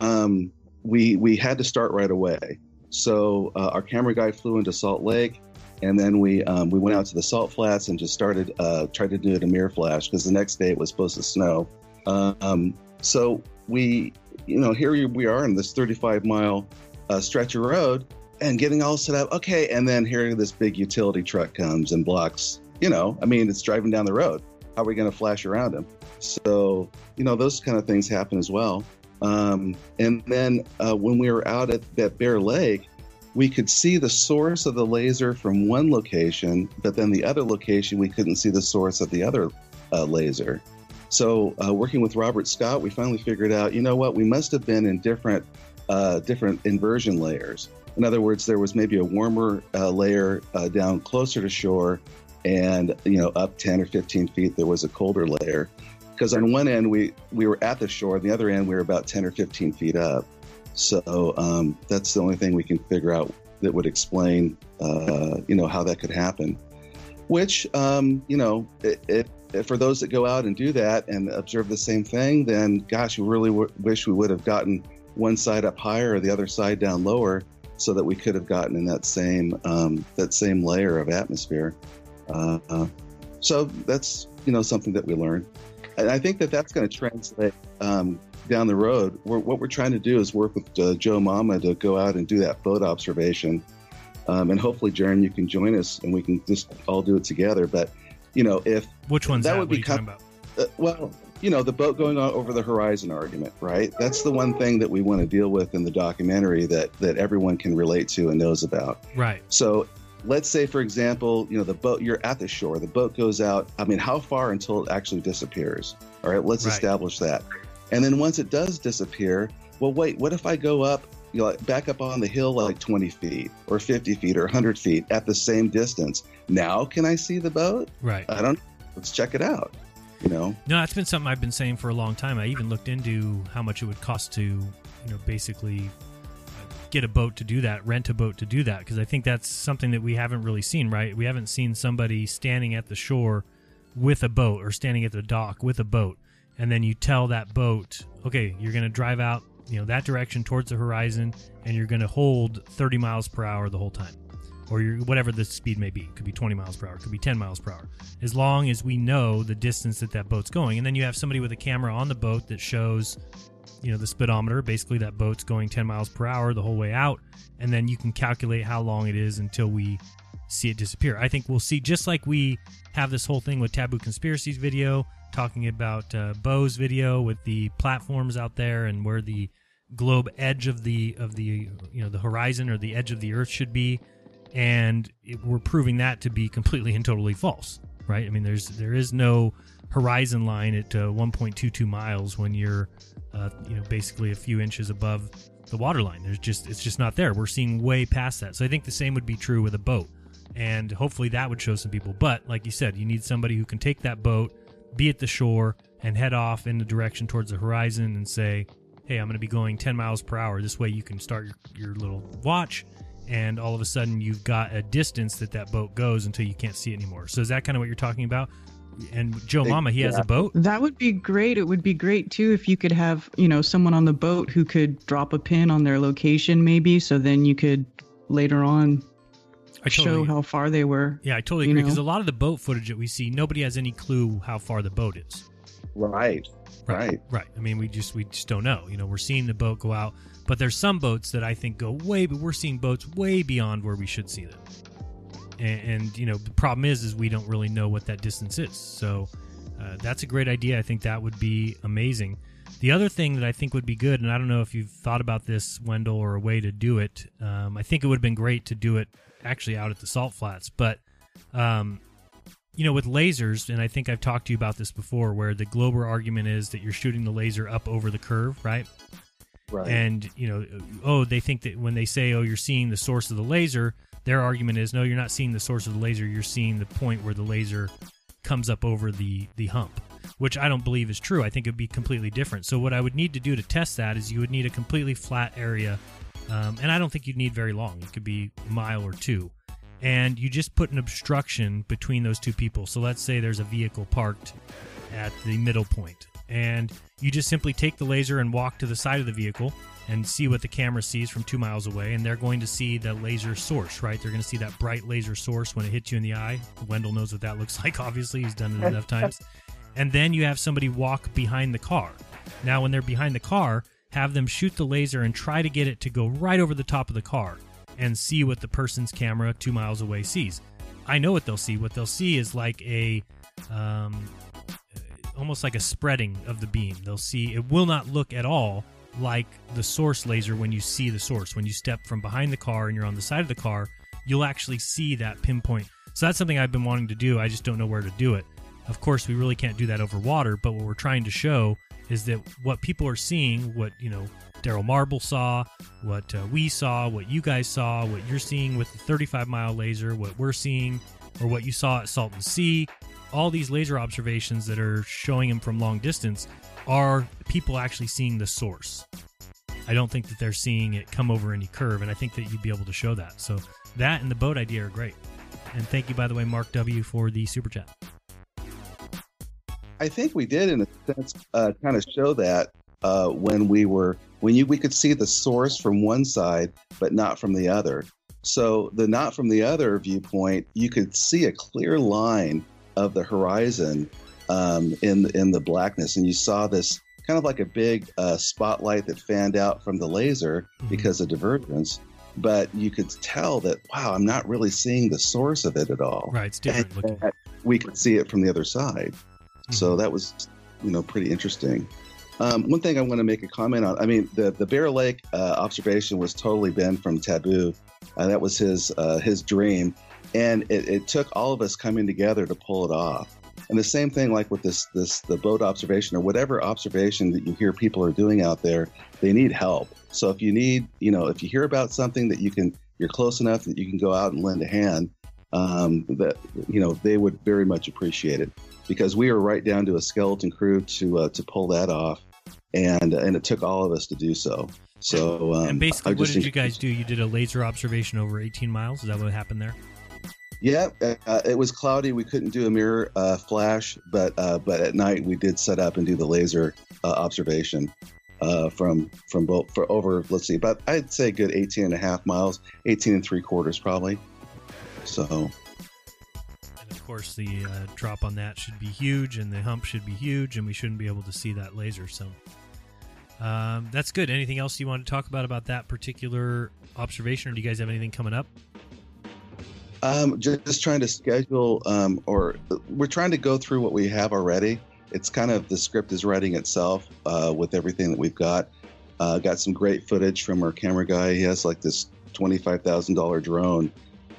Um, we we had to start right away. So uh, our camera guy flew into Salt Lake, and then we um, we went out to the salt flats and just started uh, tried to do it a mirror flash because the next day it was supposed to snow. Um, so we you know here we are in this 35 mile uh, stretch of road and getting all set up. Okay, and then here this big utility truck comes and blocks. You know, I mean, it's driving down the road. How are we going to flash around him? So you know, those kind of things happen as well. Um, and then uh, when we were out at that Bear Lake, we could see the source of the laser from one location, but then the other location we couldn't see the source of the other uh, laser. So, uh, working with Robert Scott, we finally figured out, you know what, we must have been in different uh, different inversion layers. In other words, there was maybe a warmer uh, layer uh, down closer to shore, and you know, up 10 or 15 feet, there was a colder layer. Because on one end we we were at the shore, on the other end we were about 10 or 15 feet up. So um, that's the only thing we can figure out that would explain, uh, you know, how that could happen. Which, um, you know, it, it- for those that go out and do that and observe the same thing, then gosh, we really w- wish we would have gotten one side up higher or the other side down lower, so that we could have gotten in that same um, that same layer of atmosphere. Uh, uh, so that's you know something that we learned, and I think that that's going to translate um, down the road. We're, what we're trying to do is work with uh, Joe Mama to go out and do that boat observation, um, and hopefully, Jeran, you can join us and we can just all do it together. But you know, if Which one's that? would What are be com- about? uh, well, you know, the boat going on over the horizon argument, right? That's the one thing that we want to deal with in the documentary that that everyone can relate to and knows about. Right. So, let's say, for example, you know, the boat you're at the shore, the boat goes out. I mean, how far until it actually disappears? All right, let's Right. establish that. And then once it does disappear, well, wait, what if I go up? You know, back up on the hill like 20 feet or 50 feet or 100 feet at the same distance. Now, can I see the boat? Right. I don't. Let's check it out. You know. No, that's been something I've been saying for a long time. I even looked into how much it would cost to, you know, basically uh, get a boat to do that, rent a boat to do that, because I think that's something that we haven't really seen, right? We haven't seen somebody standing at the shore with a boat or standing at the dock with a boat, and then you tell that boat, okay, you're going to drive out, you know, that direction towards the horizon, and you're going to hold 30 miles per hour the whole time or your, whatever the speed may be. It could be 20 miles per hour, it could be 10 miles per hour. As long as we know the distance that that boat's going. And then you have somebody with a camera on the boat that shows, you know, the speedometer, basically that boat's going 10 miles per hour the whole way out. And then you can calculate how long it is until we see it disappear. I think we'll see, just like we have this whole thing with Taboo Conspiracies video, talking about uh, Bo's video with the platforms out there and where the globe edge of the of the you know the horizon or the edge of the earth should be and it, we're proving that to be completely and totally false right? I mean there's there is no horizon line at uh, 1.22 miles when you're uh, you know basically a few inches above the water line. There's just it's just not there. We're seeing way past that. So i think the same would be true with a boat. And hopefully that would show some people. But like you said you need somebody who can take that boat be at the shore and head off in the direction towards the horizon and say hey i'm going to be going 10 miles per hour. This way you can start your, your little watch and all of a sudden you've got a distance that that boat goes until you can't see it anymore so is that kind of what you're talking about and joe mama he has a boat That would be great. It would be great too if you could have, you know, someone on the boat who could drop a pin on their location maybe so then you could later on I show totally- how far they were. yeah i totally agree because a lot of the boat footage that we see nobody has any clue how far the boat is Right. Right. Right. I mean, we just we just don't know. You know, we're seeing the boat go out, but there's some boats that I think go way, but we're seeing boats way beyond where we should see them. And, and you know, the problem is, is we don't really know what that distance is. So uh, that's a great idea. I think that would be amazing. The other thing that I think would be good, and I don't know if you've thought about this, Wendell, or a way to do it. Um, I think it would have been great to do it actually out at the salt flats, but um, you know, with lasers, and I think I've talked to you about this before, where the Glober argument is that you're shooting the laser up over the curve, right? Right. And, you know, oh, they think that when they say, oh, you're seeing the source of the laser, their argument is, no, you're not seeing the source of the laser. You're seeing the point where the laser comes up over the, the hump, which I don't believe is true. I think it would be completely different. So, what I would need to do to test that is you would need a completely flat area. Um, and I don't think you'd need very long. It could be a mile or two and you just put an obstruction between those two people. So let's say there's a vehicle parked at the middle point, and you just simply take the laser and walk to the side of the vehicle and see what the camera sees from two miles away, and they're going to see the laser source, right? They're going to see that bright laser source when it hits you in the eye. Wendell knows what that looks like, obviously, he's done it enough times. And then you have somebody walk behind the car. Now, when they're behind the car, have them shoot the laser and try to get it to go right over the top of the car and see what the person's camera two miles away sees. I know what they'll see. What they'll see is like a, um, almost like a spreading of the beam. They'll see it will not look at all like the source laser when you see the source. When you step from behind the car and you're on the side of the car, you'll actually see that pinpoint. So that's something I've been wanting to do. I just don't know where to do it. Of course, we really can't do that over water, but what we're trying to show is that what people are seeing, what, you know, Daryl Marble saw, what uh, we saw, what you guys saw, what you're seeing with the 35 mile laser, what we're seeing, or what you saw at Salton Sea, all these laser observations that are showing them from long distance are people actually seeing the source. I don't think that they're seeing it come over any curve, and I think that you'd be able to show that. So that and the boat idea are great. And thank you, by the way, Mark W, for the super chat. I think we did, in a sense, uh, kind of show that uh, when we were when you we could see the source from one side, but not from the other. So the not from the other viewpoint, you could see a clear line of the horizon um, in in the blackness, and you saw this kind of like a big uh, spotlight that fanned out from the laser because of divergence. But you could tell that wow, I'm not really seeing the source of it at all. Right, it's different looking. we could see it from the other side. So that was, you know, pretty interesting. Um, one thing I want to make a comment on. I mean, the the Bear Lake uh, observation was totally Ben from Taboo. Uh, that was his uh, his dream, and it, it took all of us coming together to pull it off. And the same thing, like with this this the boat observation or whatever observation that you hear people are doing out there, they need help. So if you need, you know, if you hear about something that you can, you're close enough that you can go out and lend a hand. Um, that you know they would very much appreciate it because we were right down to a skeleton crew to uh, to pull that off, and and it took all of us to do so. So um, and basically, what did you guys do? You did a laser observation over 18 miles. Is that what happened there? Yeah, uh, it was cloudy. We couldn't do a mirror uh, flash, but uh, but at night we did set up and do the laser uh, observation uh, from from both for over let's see about I'd say a good 18 and a half miles, 18 and three quarters probably. So And of course, the uh, drop on that should be huge, and the hump should be huge, and we shouldn't be able to see that laser. So um, that's good. Anything else you want to talk about about that particular observation, or do you guys have anything coming up? Um, just, just trying to schedule, um, or we're trying to go through what we have already. It's kind of the script is writing itself uh, with everything that we've got. Uh, got some great footage from our camera guy. He has like this twenty-five thousand dollar drone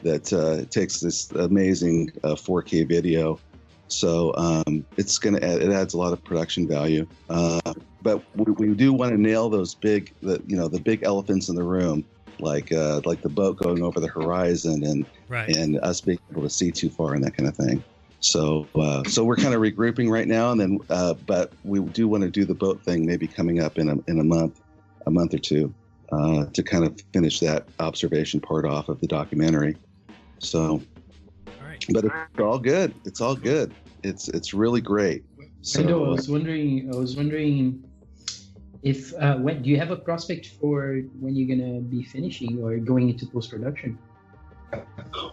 that uh, takes this amazing uh, 4K video. So um, it's gonna add, it adds a lot of production value. Uh, but we, we do want to nail those big, the you know, the big elephants in the room, like uh, like the boat going over the horizon and Right. and us being able to see too far and that kind of thing. So uh, so we're kind of regrouping right now, and then uh, but we do want to do the boat thing maybe coming up in a in a month, a month or two, uh, to kind of finish that observation part off of the documentary. So, but it's all good. It's all good. It's it's really great. So Wendell, I was wondering. I was wondering if uh, when do you have a prospect for when you're gonna be finishing or going into post production?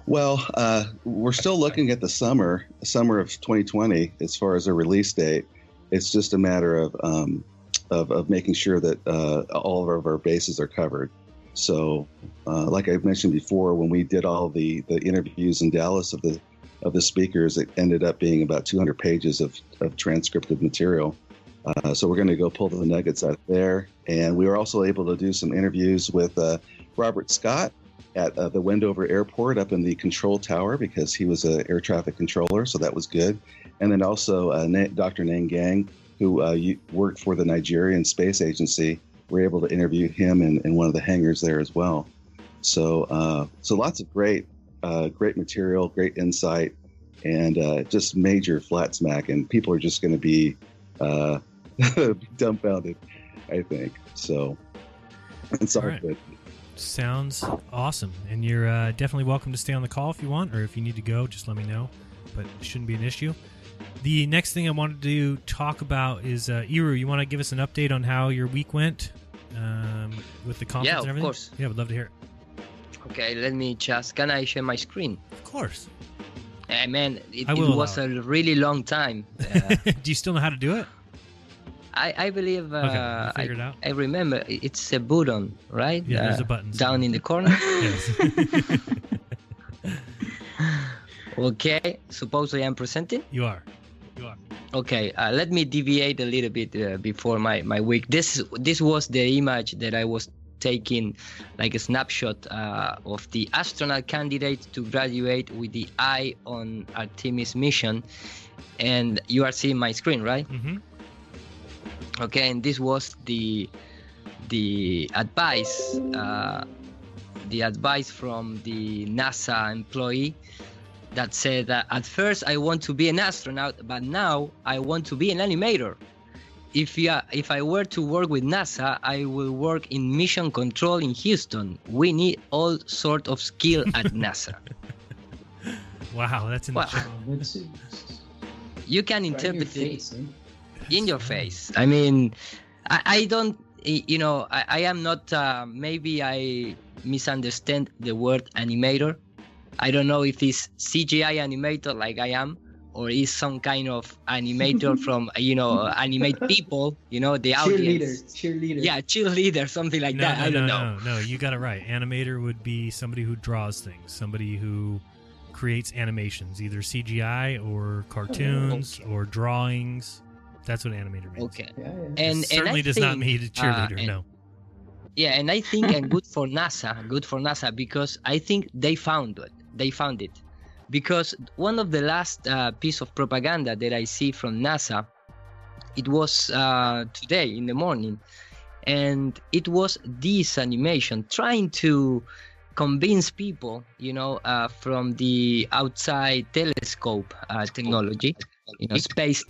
Well, uh, we're still looking at the summer, summer of 2020, as far as a release date. It's just a matter of um, of, of making sure that uh, all of our bases are covered. So, uh, like I mentioned before, when we did all the, the interviews in Dallas of the of the speakers, it ended up being about 200 pages of, of transcripted material. Uh, so we're going to go pull the nuggets out of there, and we were also able to do some interviews with uh, Robert Scott at uh, the Wendover Airport up in the control tower because he was an air traffic controller, so that was good. And then also uh, Na- Dr. Nang Gang, who uh, worked for the Nigerian Space Agency, we were able to interview him in, in one of the hangars there as well. So, uh, so lots of great, great material, great insight, and just major flat smack. And people are just going to be dumbfounded, I think. So, it's all All right. good. Sounds awesome. And you're uh, definitely welcome to stay on the call if you want, or if you need to go, just let me know. But it shouldn't be an issue. The next thing I wanted to talk about is uh, Iru. You want to give us an update on how your week went um, with the conference Yeah, and of everything? course. Yeah, I would love to hear Okay, let me just. Can I share my screen? Of course. Uh, man, it, I it was a really long time. Uh, do you still know how to do it? I, I believe uh, Okay, I? I remember it's a button, right? Yeah, there's Uh, a button down in the corner. Yes. okay, suppose I am presenting. You are. You are. Okay, uh, let me deviate a little bit uh, before my, my week. This this was the image that I was taking, like a snapshot uh, of the astronaut candidate to graduate with the eye on Artemis mission, and you are seeing my screen, right? Mm-hmm. Okay, and this was the the advice uh, the advice from the NASA employee that said that at first I want to be an astronaut, but now I want to be an animator. If you are, if I were to work with NASA, I will work in mission control in Houston. We need all sort of skill at NASA. Wow, that's in Wow. the chat. That's You can Right in your interpret face, it eh? In your face. I mean, I, I don't, you know, I, I am not, uh, maybe I misunderstand the word animator. I don't know if it's CGI animator like I am, or is some kind of animator from, you know, animate people, you know, the Cheerleader, audience. cheerleader. Yeah, cheerleader, something like no, that. no, I don't no, know. no, no. You got it right. Animator would be somebody who draws things, somebody who creates animations, either CGI or cartoons or drawings. That's what animator means. Okay. It And and certainly I does not mean a cheerleader. uh, and- no. Yeah, and I think and good for NASA, good for NASA because I think they found it. They found it because one of the last uh, piece of propaganda that I see from NASA, it was uh, today in the morning, and it was this animation trying to convince people, you know, uh, from the outside telescope uh, technology, you know, space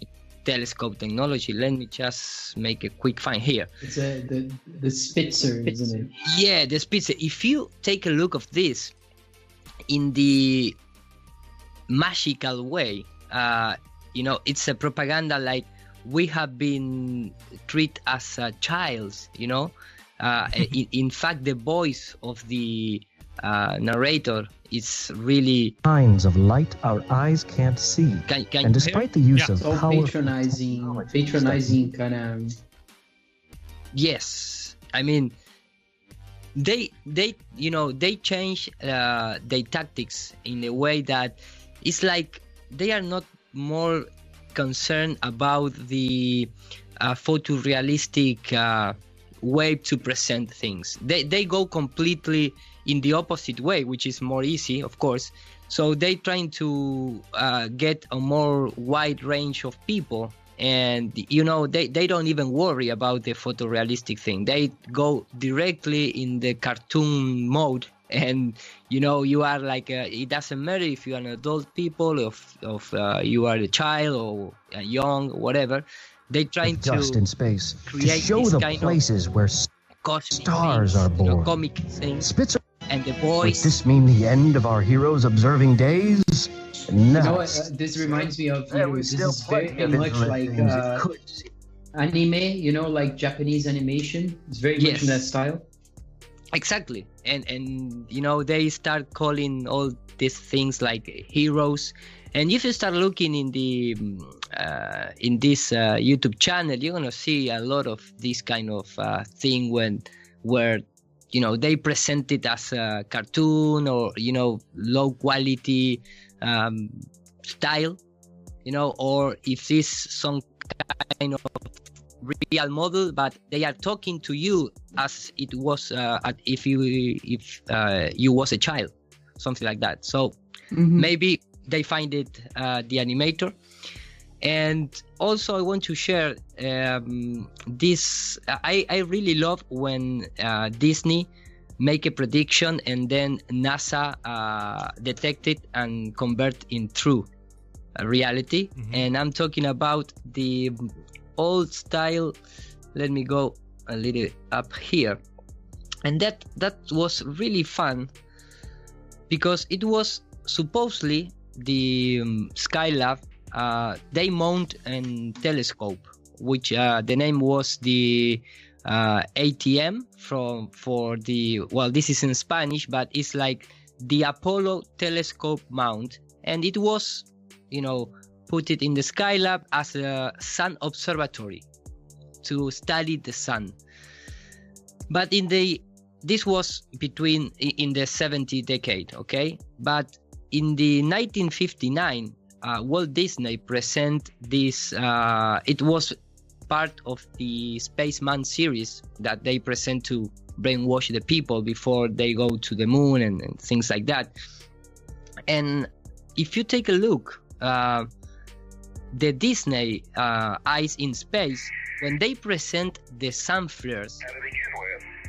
telescope technology. Let me just make a quick find here. It's a the the Spitzer, isn't it? Yeah, the Spitzer. If you take a look of this in the magical way, uh, you know, it's a propaganda like we have been treated as a child, you know. Uh, in, in fact, the voice of the uh, narrator is really kinds of light our eyes can't see. Can- can and you despite the use of So powerful patronizing, patronizing kind of. yes i mean they they you know they change uh, their tactics in a way that it's like they are not more concerned about the uh, photorealistic uh, way to present things. They they go completely in the opposite way which is more easy of course. So they trying to uh, get a more wide range of people. And you know they, they don't even worry about the photorealistic thing. They go directly in the cartoon mode. And you know you are like a, it doesn't matter if you're an adult people of of uh, you are a child or young whatever they trying to dust in space to show the places where s- cosmic stars things, are you know, born. comic things Spitzer. and the Does voice this mean the end of our heroes observing days? No. You know? Uh, this reminds me of you There know, this still is very much like interesting things uh, anime. You know, like Japanese animation. It's very much in that style. exactly and and you know they start calling all these things like heroes and if you start looking in the mm, uh, in this uh, youtube channel you're gonna see a lot of this kind of uh, thing when where you know they present it as a cartoon or you know low quality um, style you know or if it's some kind of real model but they are talking to you as it was uh, at- if you if uh, you was a child something like that. So maybe they find it uh, the animator. And also i want to share um, this I, I really love when uh, disney make a prediction and then nasa uh, detect it and convert in true uh, reality. And i'm talking about the old style let me go a little up here. And that that was really fun because it was supposedly the um, skylab uh, they mount a telescope which uh, the name was the uh, atm from for the well this is in spanish but it's like the apollo telescope mount. And it was you know put it in the skylab as a sun observatory to study the sun. But in the this was between in the 70 decade okay? But in the 1959 uh, walt disney present this uh, it was part of the spaceman series that they present to brainwash the people before they go to the moon and, and things like that. And if you take a look uh, the disney uh, eyes in space when they present the sun flares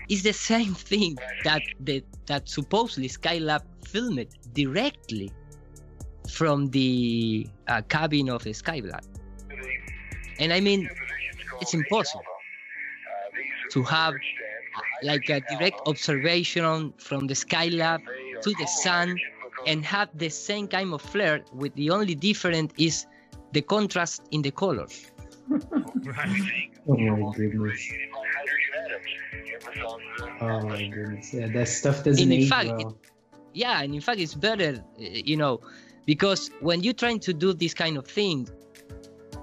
it's the same thing that the, that supposedly skylab filmed directly from the uh, cabin of the skylab and i mean it's impossible to have like a direct observation from the skylab to the sun and have the same kind of flare with the only difference is the contrast in the colors Oh my goodness. Oh my goodness. Yeah, that stuff doesn't in age fact, well. Yeah and in fact it's better uh, you know because when you're trying to do this kind of thing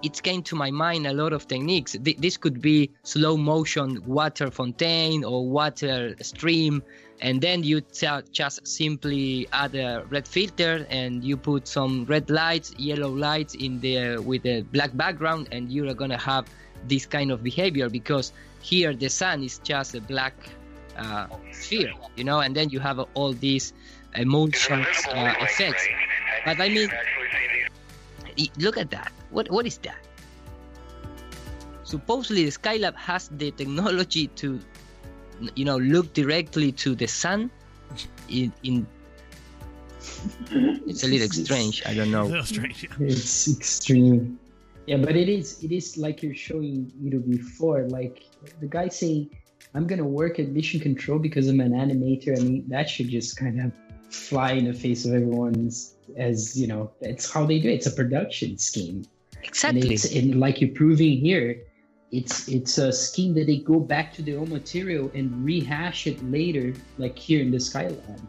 it came to my mind a lot of techniques. Th- this could be slow motion water fountain or water stream, and then you t- just simply add a red filter and you put some red lights, yellow lights in there with a black background, and you're gonna have this kind of behavior because here the sun is just a black uh, sphere, you know, and then you have all these emotions uh, effects. But I mean, look at that. What what is that? Supposedly, the Skylab has the technology to, you know, look directly to the sun. In, in it's a little strange. I don't know. A little strange. Yeah. It's extreme. Yeah, but it is it is like you're showing you know before, like the guy saying, I'm gonna work at mission control because I'm an animator. I mean, that should just kind of fly in the face of everyone's as you know, it's how they do it. It's a production scheme. Exactly. And, it's, and like you're proving here, it's it's a scheme that they go back to their own material and rehash it later, like here in the Skylab.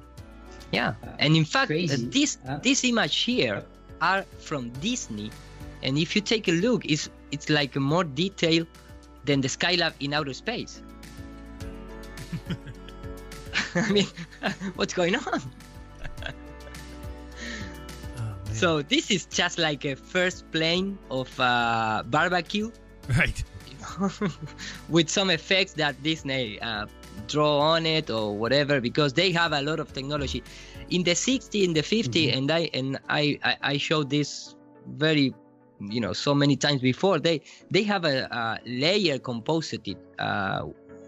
Yeah, and in fact, uh, crazy. this this image here are from Disney, and if you take a look, it's it's like more detail than the Skylab in outer space. I mean, what's going on? So this is just like a first plane of uh, barbecue, right? with some effects that Disney uh, draw on it or whatever, because they have a lot of technology. In the 60, in the 50, and I and I I, I showed this very you know so many times before they they have a, a layer composite uh,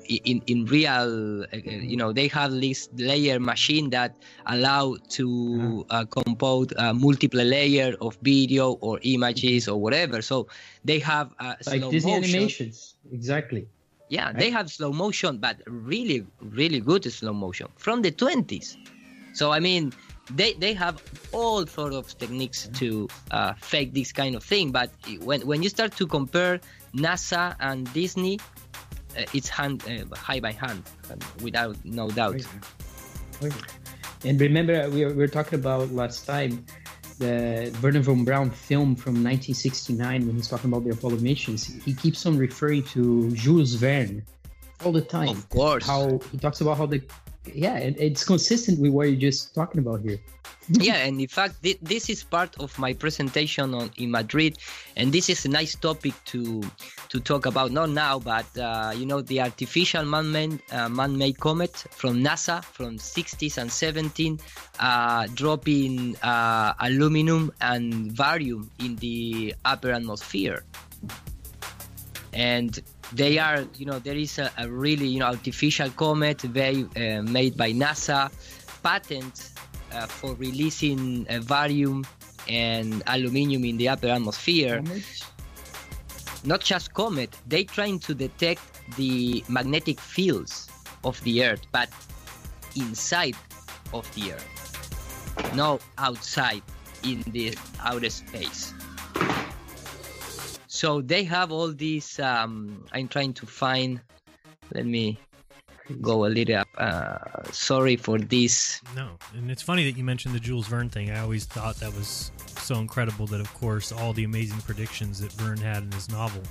in in real uh, you know they have this layer machine that allow to uh, compose uh, multiple layer of video or images or whatever so they have uh, Like slow Disney motion. animations, exactly. Yeah, they have slow motion, but really, really good slow motion from the 20s. So I mean, they they have all sort of techniques to uh, fake this kind of thing. But when when you start to compare NASA and Disney, it's hand uh, high by hand, uh, without no doubt. And remember, we were, we were talking about last time the Werner von Braun film from 1969 when he's talking about the Apollo missions. He keeps on referring to Jules Verne all the time. Of course. How he talks about how the yeah, it, it's consistent with what you're just talking about here. yeah, and in fact, thi- this is part of my presentation on in Madrid, and this is a nice topic to to talk about. Not now, but uh, you know, the artificial man-made uh, man-made comet from NASA from 60s and 17, uh, dropping uh, aluminum and barium in the upper atmosphere, and they are, you know, there is a, a really, you know, artificial comet very uh, made by NASA, patent uh, for releasing uh, barium and aluminium in the upper atmosphere. Not just comet, they trying to detect the magnetic fields of the Earth, but inside of the Earth, not outside in the outer space. So they have all these. Um, I'm trying to find. Let me go a little up. Uh, sorry for this. No, and it's funny that you mentioned the Jules Verne thing. I always thought that was so incredible that, of course, all the amazing predictions that Verne had in his novel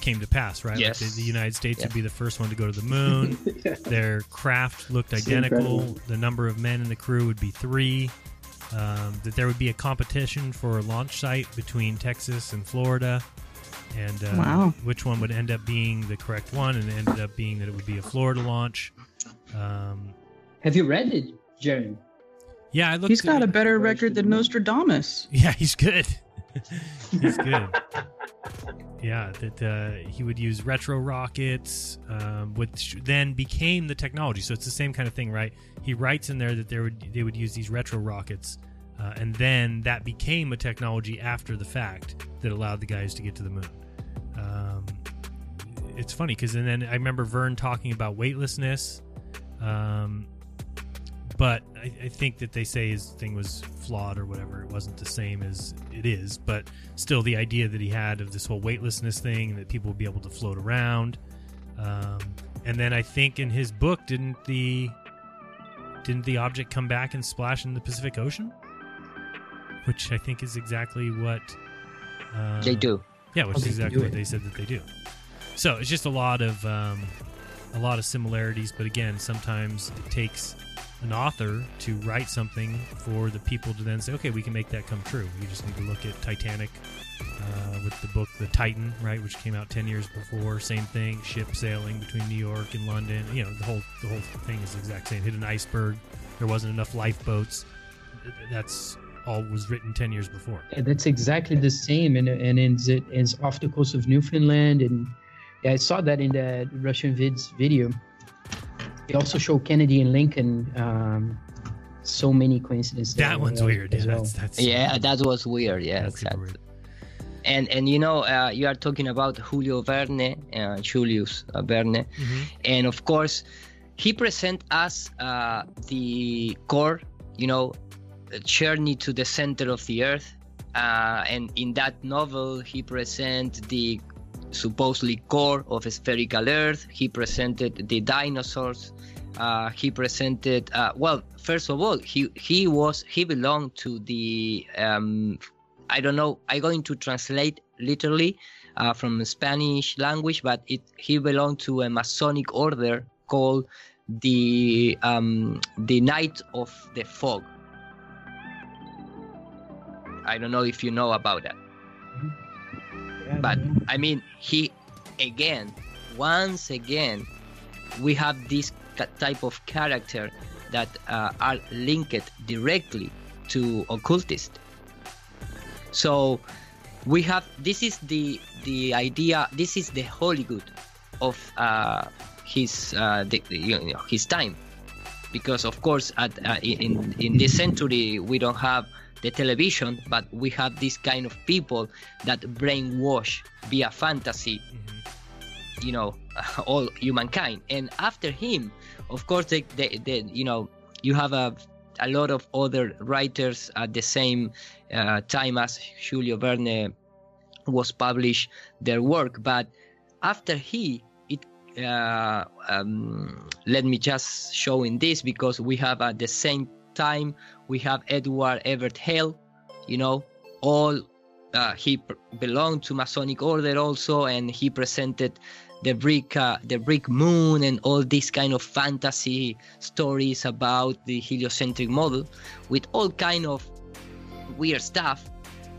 came to pass, right? Yes. Like the, the United States Yeah. would be the first one to go to the moon. Their craft looked So identical. incredible. The number of men in the crew would be three. Um, that there would be a competition for a launch site between Texas and Florida. And uh, Wow. which one would end up being the correct one, and it ended up being that it would be a Florida launch. Um, Have you read it, Jeremy? yeah, I looked. He's got a better record than Nostradamus. Yeah, he's good. he's good. Yeah, that uh, he would use retro rockets, um, which then became the technology. So it's the same kind of thing, right? He writes in there that there would they would use these retro rockets, uh, and then that became a technology after the fact that allowed the guys to get to the moon. Um, it's funny because and then I remember Verne talking about weightlessness. Um, but I, I think that they say his thing was flawed or whatever. It wasn't the same as it is, but still, the idea that he had of this whole weightlessness thing that people would be able to float around. Um, and then I think in his book, didn't the didn't the object come back and splash in the Pacific Ocean? Which I think is exactly what uh, They do. Yeah, which is exactly what it. they said that they do. So it's just a lot of um, a lot of similarities, but again, sometimes it takes an author to write something for the people to then say, okay, we can make that come true. You just need to look at Titanic uh, with the book The Titan, right, which came out ten years before. Same thing, ship sailing between New York and London. You know, the whole the whole thing is the exact same. Hit an iceberg. There wasn't enough lifeboats. That's all was written ten years before. Yeah, that's exactly the same, and and it's it is off the coast of Newfoundland, and yeah, I saw that in the Russian vids video. They also show Kennedy and Lincoln. Um, so many coincidences. That one's as weird. Yeah, well. that's that's yeah, that was weird. Yeah, exactly. And and you know uh, you are talking about Julio Verne, uh, Julius uh, Verne, and of course he present us uh, the core, you know, journey to the center of the earth, uh, and in that novel he present the supposedly core of a spherical earth. He presented the dinosaurs. Uh, he presented uh, well. First of all, he he was he belonged to the um, I don't know. I'm going to translate literally uh, from Spanish language, but it he belonged to a Masonic order called the um, the Knight of the Fog. I don't know if you know about that, but I mean he again, once again, we have this type of character that uh, are linked directly to occultist. So we have this is the the idea. This is the Hollywood of uh, his uh, the, you know, his time, because of course at uh, in in this century we don't have the television, but we have this kind of people that brainwash via fantasy you know all humankind. And after him of course they, they, they you know you have a, a lot of other writers at the same uh, time as julio verne was published their work. But after he it uh, um, let me just show in this because we have at the same time we have edward everett hale you know all uh, he belonged to Masonic order also, and he presented the brick, uh, the brick moon, and all these kind of fantasy stories about the heliocentric model, with all kind of weird stuff.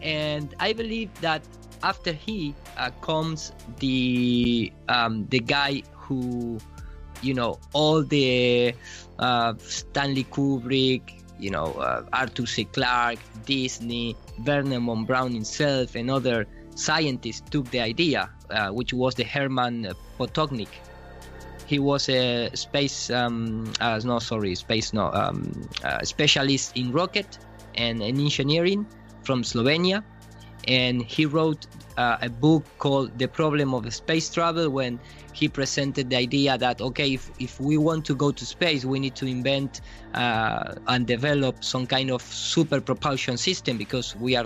And I believe that after he uh, comes the um, the guy who, you know, all the uh, Stanley Kubrick, you know, uh, Arthur C. Clarke, Disney, Werner von Braun himself, and other scientists took the idea, uh, which was the Hermann Potocnik. He was a space, um, uh, no, sorry, space, no, um, uh, specialist in rocket and in engineering from Slovenia, and he wrote uh, a book called "The Problem of Space Travel" when he presented the idea that okay, if, if we want to go to space, we need to invent uh, and develop some kind of super propulsion system because we are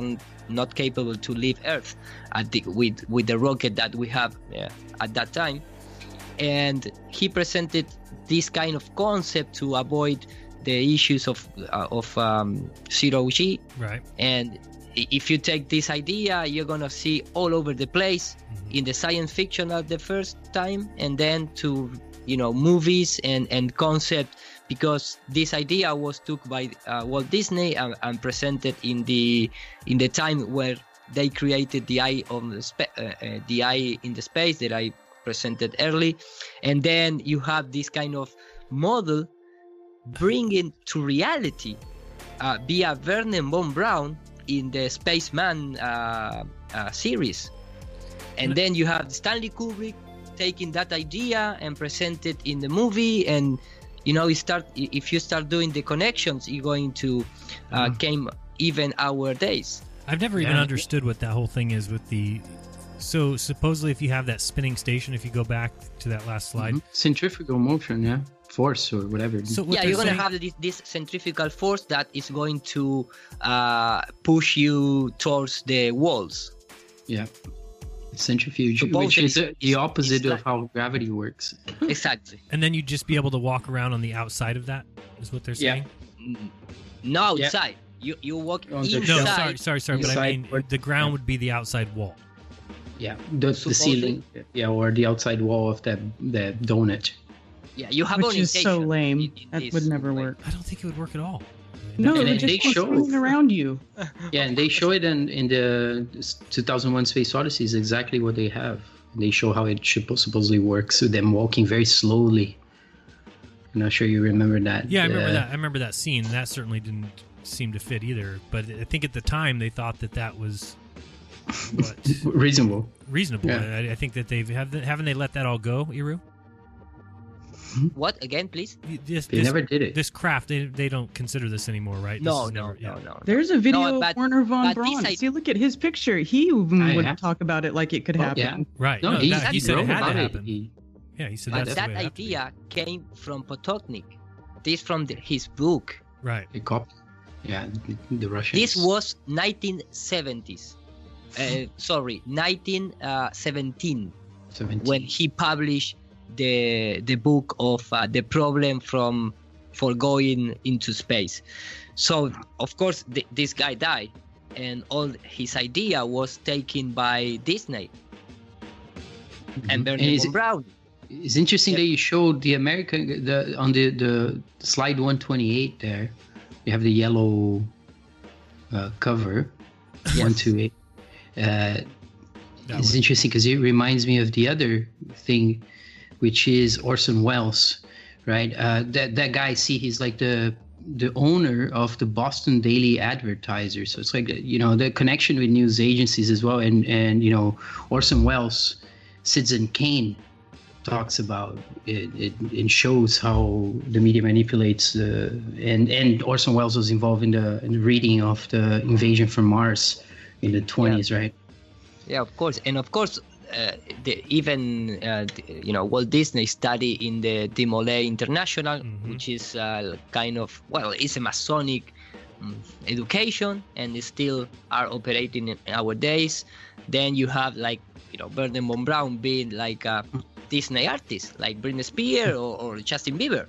not capable to leave Earth at the, with with the rocket that we have uh, at that time. And he presented this kind of concept to avoid the issues of uh, of um, zero G. Right. And if you take this idea, you're gonna see all over the place in the science fiction at the first time, and then to you know movies and and concept because this idea was took by uh, Walt Disney and, and presented in the in the time where they created the eye on the spa- uh, uh, the eye in the space that I presented early, and then you have this kind of model bringing to reality uh, via Werner von Braun in the Spaceman uh, uh, series. And then you have Stanley Kubrick taking that idea and present it in the movie. And, you know, you start if you start doing the connections, you're going to uh, came even our days. I've never even Yeah. understood what that whole thing is with the. So supposedly, if you have that spinning station, if you go back to that last slide, Centrifugal motion, yeah, force or whatever. So what yeah, they're you're gonna have this, this centrifugal force that is going to uh, push you towards the walls. Yeah. Centrifuge, which is is- the opposite is of how gravity works. Exactly. and then you'd just be able to walk around on the outside of that. Is what they're Yeah. saying? No outside. You you walk On the inside. No, sorry, sorry, sorry, but I Inside mean the ground would be the outside wall. Yeah, the, the ceiling, yeah, or the outside wall of that that donut. Yeah, you have Which is so lame. in- in That would never way. work. I don't think it would work at all. No, And it then just they show- swinging around you. Yeah, and they show it in in the 2001 Space Odyssey is exactly what they have. They show how it should supposedly works with them walking very slowly. I'm not sure you remember that. Yeah, I remember uh, that. I remember that scene. That certainly didn't seem to fit either. But I think at the time they thought that that was what Reasonable. reasonable. Yeah. I, I think that they've have haven't they let that all go, Iru? What again, please? This, They this- never did it. This craft, they, they don't consider this anymore, right? This No, is no, never- yeah. no, no. There's a video No, but- of Werner von Braun. I- See, look at his picture. He even would have- talk about it like it could Oh, happen. yeah. Right. No, No, he, that- he said it wrote had to happen. He- Yeah, he said But that's that the way to idea came from Potocnik. This from the, his book. Right. he cop- yeah, the, the Russians. This was 1970s. Uh, sorry, 1917 17. when he published the the book of uh, the problem from for going into space. So of course th- this guy died, and all his idea was taken by Disney and Mhm. Bernard And is von it- Braun. It's interesting that you showed the American the on the the slide 128 there. You have the yellow uh, cover. One two eight. Uh, it's one. interesting because it reminds me of the other thing, which is Orson Welles, right? Uh, that that guy. See, he's like the the owner of the Boston Daily Advertiser. So it's like you know the connection with news agencies as well. And and you know Orson Welles, Citizen Kane talks about it, it, it shows how the media manipulates the and and Orson Welles was involved in the, in the reading of the invasion from Mars in the 20s right Yeah, of course, and of course, uh, the, even uh, the- you know Walt Disney study in the De Molay International, which is uh, kind of well, it's a Masonic um, education, and they still are operating in our days. Then you have like you know Bernard von Braun being like a Disney artist, like Britney Spears or, or Justin Bieber.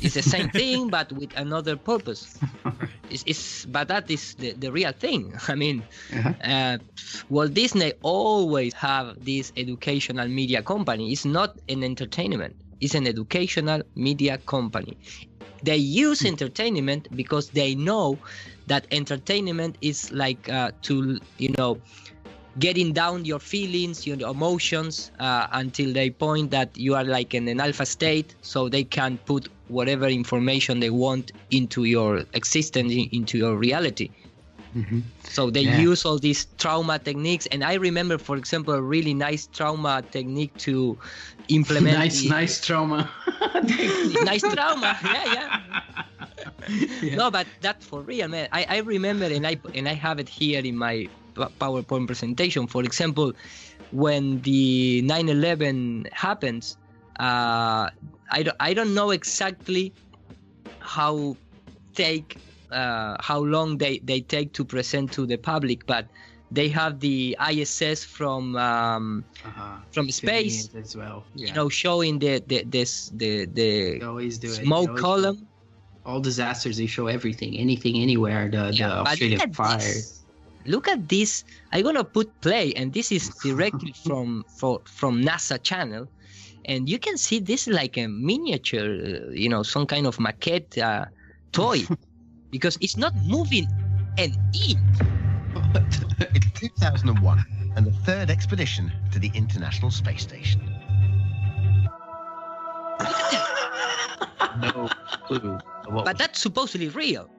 It's the same thing, but with another purpose. It's, it's but that is the, the real thing. I mean, uh, Walt Disney always have this educational media company. It's not an entertainment. It's an educational media company. They use entertainment because they know that entertainment is like uh, to you know getting down your feelings, your emotions, uh, until they point that you are like in an alpha state, so they can put whatever information they want into your existence, into your reality. So they Yeah. use all these trauma techniques, and I remember, for example, a really nice trauma technique to implement. nice the- nice trauma nice trauma. Yeah, yeah. No, but that's for real, man. I, I remember, and I and I have it here in my PowerPoint presentation. For example, when the 9/11 happens, uh, I don't I don't know exactly how take uh, how long they, they take to present to the public, but they have the ISS from um, from space as well you know, showing the the this the the They always do it. Smoke column. all disasters they show everything anything anywhere the, Yeah, the Australian fire this. Look at this. I'm gonna put play, and this is directly from for, from NASA channel, and you can see this is like a miniature, uh, you know, some kind of maquette uh, toy, because it's not moving an inch. It's 2001 and the third expedition to the International Space Station. no clue. what but that's supposedly real.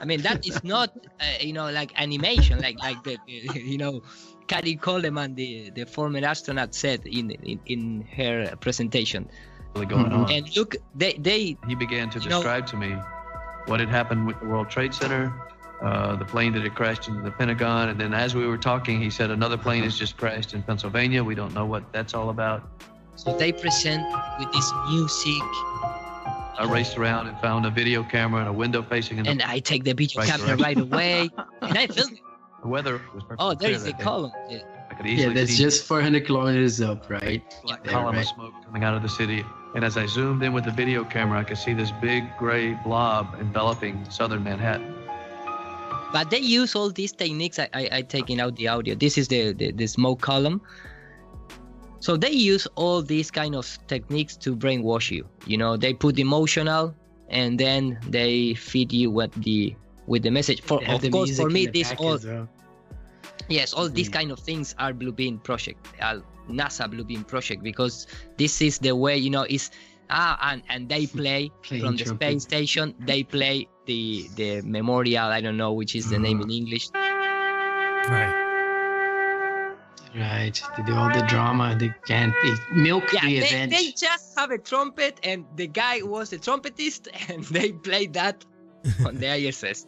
I mean, that is not, uh, you know, like animation, like like the, you know, Carrie Coleman, the the former astronaut, said in in, in her presentation. really going on. And look, they they he began to you know- describe to me what had happened with the World Trade Center, uh, the plane that had crashed into the Pentagon, and then as we were talking, he said another plane has just crashed in Pennsylvania. We don't know what that's all about. so they present with this music, I raced around and found a video camera and a window facing in the, and I take the video Right camera direction. right away, and I film it. the weather. Was perfectly Oh, there's clear is a day. column. Yeah. I could yeah that's just 400 kilometers up right black There, column right? of smoke coming out of the city. And as I zoomed in with the video camera, I could see this big gray blob enveloping southern Manhattan. but they use all these techniques. I, I, I taking out the audio. This is the, the the smoke column. So they use all these kind of techniques to brainwash you. You know, they put emotional, and then they feed you with the with the message. For of the course, for me, this all well. yes, all these Mm. kind of things are Blue Beam project, uh, NASA Blue Beam project, because this is the way you know is ah and and they play from the trumpet. space station. They play the the memorial. I don't know which is the name Uh-huh. in English. Right. Right. They do all the drama. They can't they milk Yeah, the they, event. they just have a trumpet, and the guy was a trumpetist, and they played that on the ISS.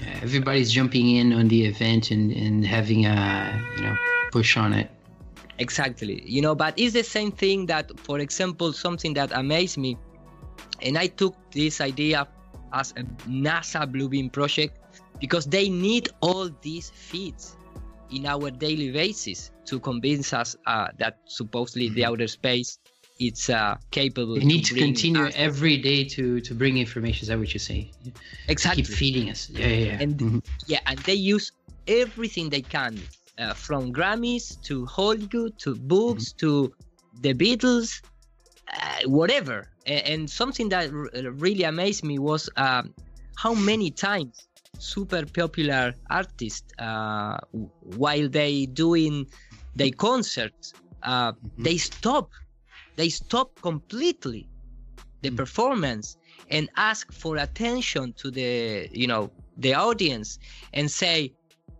Yeah, everybody's jumping in on the event and, and having a you know push on it. Exactly. You know, but it's the same thing that, for example, something that amazed me, and I took this idea as a NASA Bluebeam project because they need all these feeds in our daily basis to convince us uh, that supposedly the outer space it's uh, capable. They need to bring continue us- every day to to bring information. Is that what you're saying? Exactly. Keep feeding us. Yeah, yeah. yeah. And Mhm. yeah, and they use everything they can, uh, from Grammys to Hollywood to books to the Beatles, uh, whatever. And, and something that r- really amazed me was um, how many times super popular artists, uh, while they doing their concerts, uh, they stop, they stop completely the performance and ask for attention to the you know the audience and say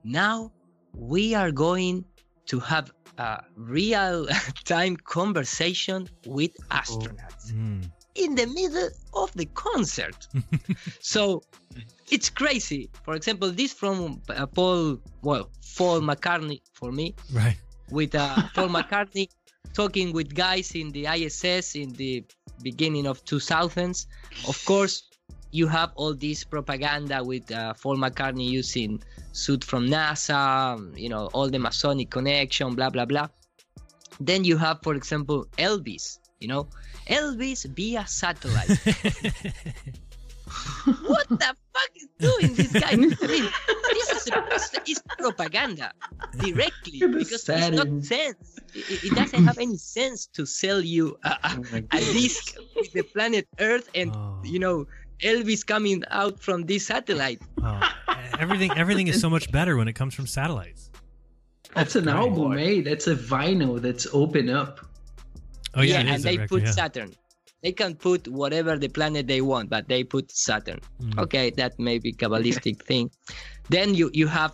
now we are going to have a real time conversation with astronauts Mm. in the middle of the concert. So it's crazy for example this from uh, paul well paul mccartney for me Right. with uh, Paul McCartney talking with guys in the ISS in the beginning of 2000s. Of course, you have all this propaganda with uh, Paul McCartney using suit from NASA, you know, all the Masonic connection, blah blah blah. Then you have, for example, Elvis. You know, Elvis via satellite. what the fuck is doing this guy? I mean, this is, a, is propaganda directly Yeah, but because it's not sense. It, it doesn't have any sense to sell you a, a, a disc with the planet Earth and you know Elvis coming out from this satellite. Oh, everything everything is so much better when it comes from satellites. That's an album, eh? That's a vinyl that's open up. Oh yeah, it and they record, put yeah. Saturn. They can put whatever the planet they want, but they put Saturn. Mm. Okay, that may be kabbalistic thing. Then you you have,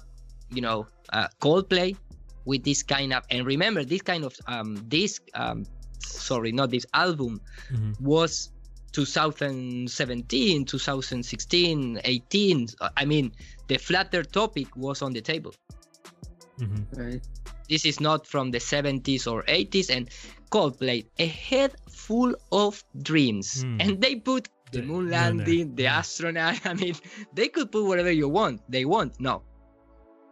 you know, uh, Coldplay with this kind of and remember this kind of um disc um sorry not this album Mhm. was 2017 2016 18 i mean the flatter topic was on the table Mhm. Right. This is not from the 70s or 80s and Coldplay a head full of dreams Hmm. and they put the moon they're in there. landing the astronaut i mean they could put whatever you want they want no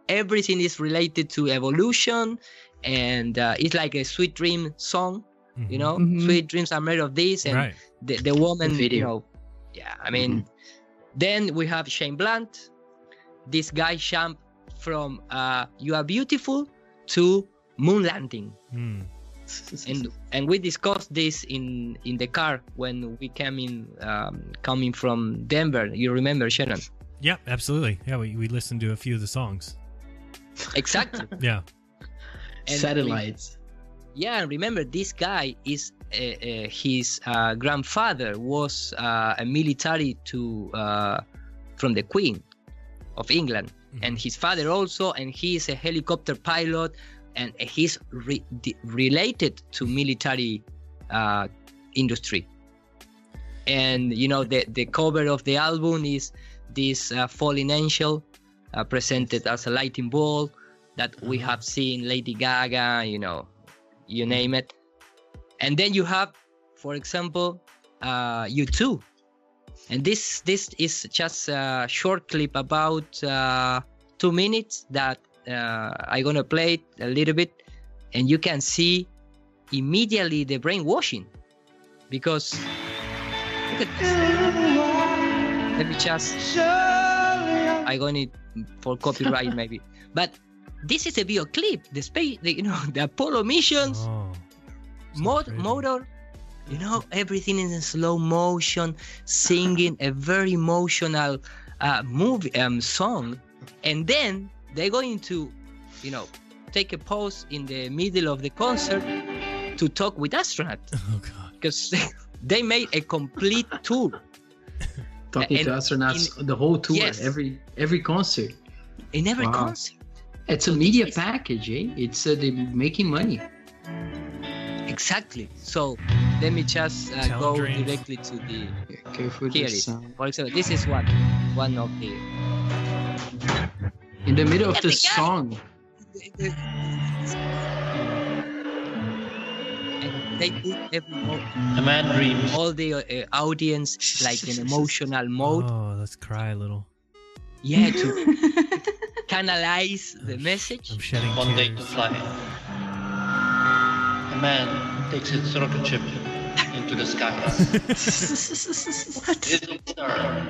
everything is related to evolution and uh, it's like a sweet dream song you know Mhm. sweet dreams are made of this and Right. the, the woman video. you know yeah i mean then we have James Blunt this guy jumped from uh, you are beautiful to moon landing Mm. and and we discussed this in in the car when we came in um, coming from denver you remember shannon Yeah, absolutely. Yeah, we, we listened to a few of the songs. exactly Yeah. And Satellites. Yeah, and remember this guy is uh, uh, his uh, grandfather was uh, a military to uh, from the Queen of England, and his father also, and he is a helicopter pilot, and he's re- de- related to military uh, industry. And you know the the cover of the album is this uh, fallen angel uh, presented as a lighting ball that we have seen Lady Gaga, you know, you name it. And then you have, for example, uh, U2. And this this is just a short clip about uh, two minutes that uh, I'm gonna play it a little bit, and you can see immediately the brainwashing because look at this. Let me just. I it for copyright maybe. But this is a video clip. The space, the, you know, the Apollo missions, Oh, mod, motor, you know, everything is in slow motion, singing a very emotional uh, movie um, song, and then they're going to, you know, take a pause in the middle of the concert to talk with astronauts. Oh god! Because they made a complete tour. Talking And to astronauts the whole tour, Yes. every every concert. In every Wow. concert. It's a media package, eh? It's uh, they're making money. Exactly. So let me just uh, go dreams. directly to the. Careful with Here the it is. sound. For example, this is one one of the. In the middle of the the song. And they put every mo- A man dreams. all the uh, audience like in emotional mode. Oh, let's cry a little. Yeah, to canalize the message. I'm shedding One day to tears. fly. A man takes his rocket ship into the sky. what? Little star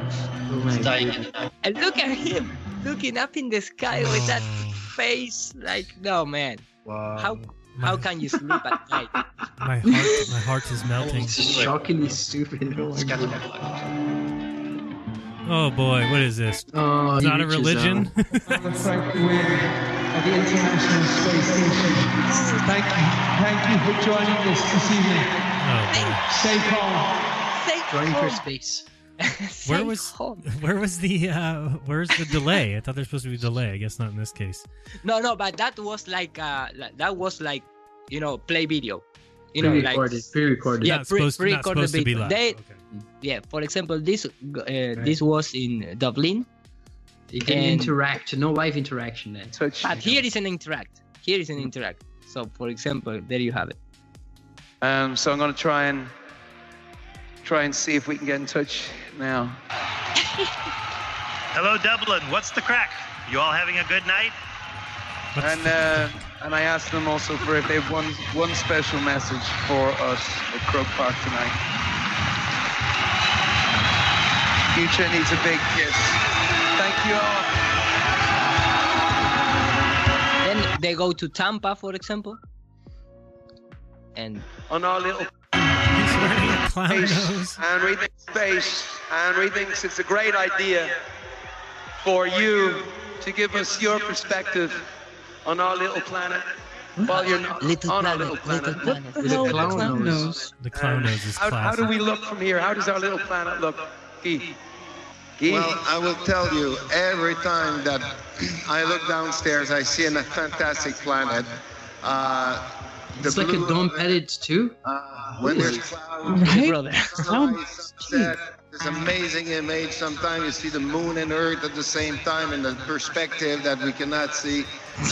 is oh dying in the night. And look at him looking up in the sky with that face. Like, no man. Wow. How how can you sleep at night? My heart, my heart is melting. Shockingly stupid. Oh my God. Oh boy, what is this? Oh, It's not a religion. out. Frank Wynn the International Space Station. Thank you. Thank you for joining us this evening. Safe home. Joining for space. Where was where was the uh where's the delay? I thought there's supposed to be a delay. I guess not in this case. No, no, but that was like uh that was like you know play video. You know, like Pre-recorded. Pre-recorded. yeah, pre- supposed- not pre-recorded supposed to be video. live. They, yeah, for example, this uh, this was in Dublin. They didn't And- interact. No live interaction then. But here is an interact. Here is an interact. So, for example, there you have it. Um, so I'm going to try and try and see if we can get in touch now. Hello, Dublin. What's the crack? You all having a good night? And uh, and I asked them also for if they have one one special message for us at Croke Park tonight. Future needs a big kiss. Thank you all. Then they go to Tampa, for example. And on our little clown space, and we think space, and we think it's a great idea for you to give us your perspective on our little planet. While you're not little on our little planet. little planet. What the hell is clown clown nose. nose? The clown nose is How, how do we look from here? How does our little planet look? Guy? Guy? Well, I will tell you, every time that I look downstairs, I see a fantastic planet. Uh, It's like a dome Don Pettit too. when there's clouds, Right? brother. sunrise, sunset, it's amazing image. Sometimes you see the moon and earth at the same time in the perspective that we cannot see.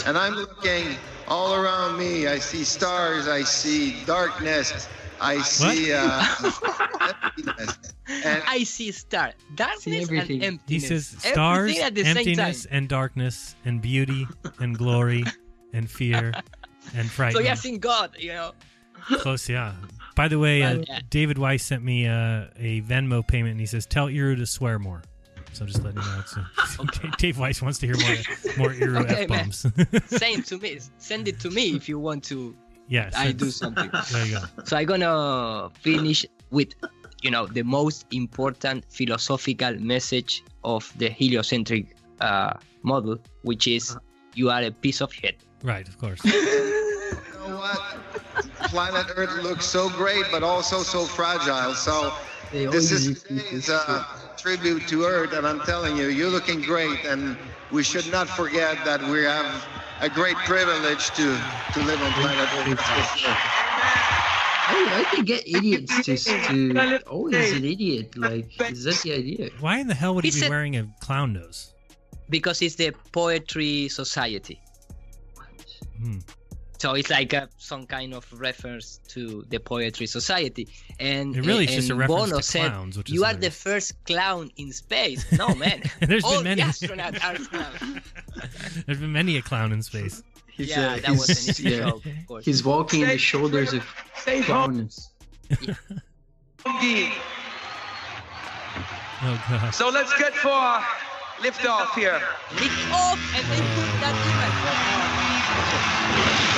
And I'm looking all around me. I see stars. I see darkness. I see uh, emptiness. And I see star, darkness and emptiness. He says stars, Everything at the same emptiness, time. and darkness, and beauty, and glory, and fear, and fright. So frightening. you have seen God, you know. Close, yeah. By the way, uh, Yeah. David Weiss sent me uh, a Venmo payment, and he says, "Tell Iru to swear more." So just letting you know. It's, Dave Weiss wants to hear more more Iru Okay, f man. bombs. Send to me. Send it to me if you want to. Yeah, I do something. There you go. So I'm gonna finish with, you know, the most important philosophical message of the heliocentric uh, model, which is you are a piece of shit. Right, of course. you know what? Planet Earth looks so great, but also so fragile. So They this always is repeat today's this uh, tribute to Earth, and I'm telling you, you're looking great, and we should not forget that we have a great privilege to to live on planet Earth. That's. I, I can get idiots to to. Oh, he's an idiot. Like, is that the idea? Why in the hell would he He be said- wearing a clown nose? because it's the poetry society. Hmm. So it's like a, some kind of reference to the poetry society, and It really is just a reference Bono to said, clowns, which is "You are the first clown in space." No man, There's been many. the astronauts are clowns. There's been many a clown in space. He's, Yeah, uh, that was he's- an easy yeah. joke, of course. He's walking on the shoulders of clowns. Guy. Oh god. So let's get for lift off here. Lift off and then put that image.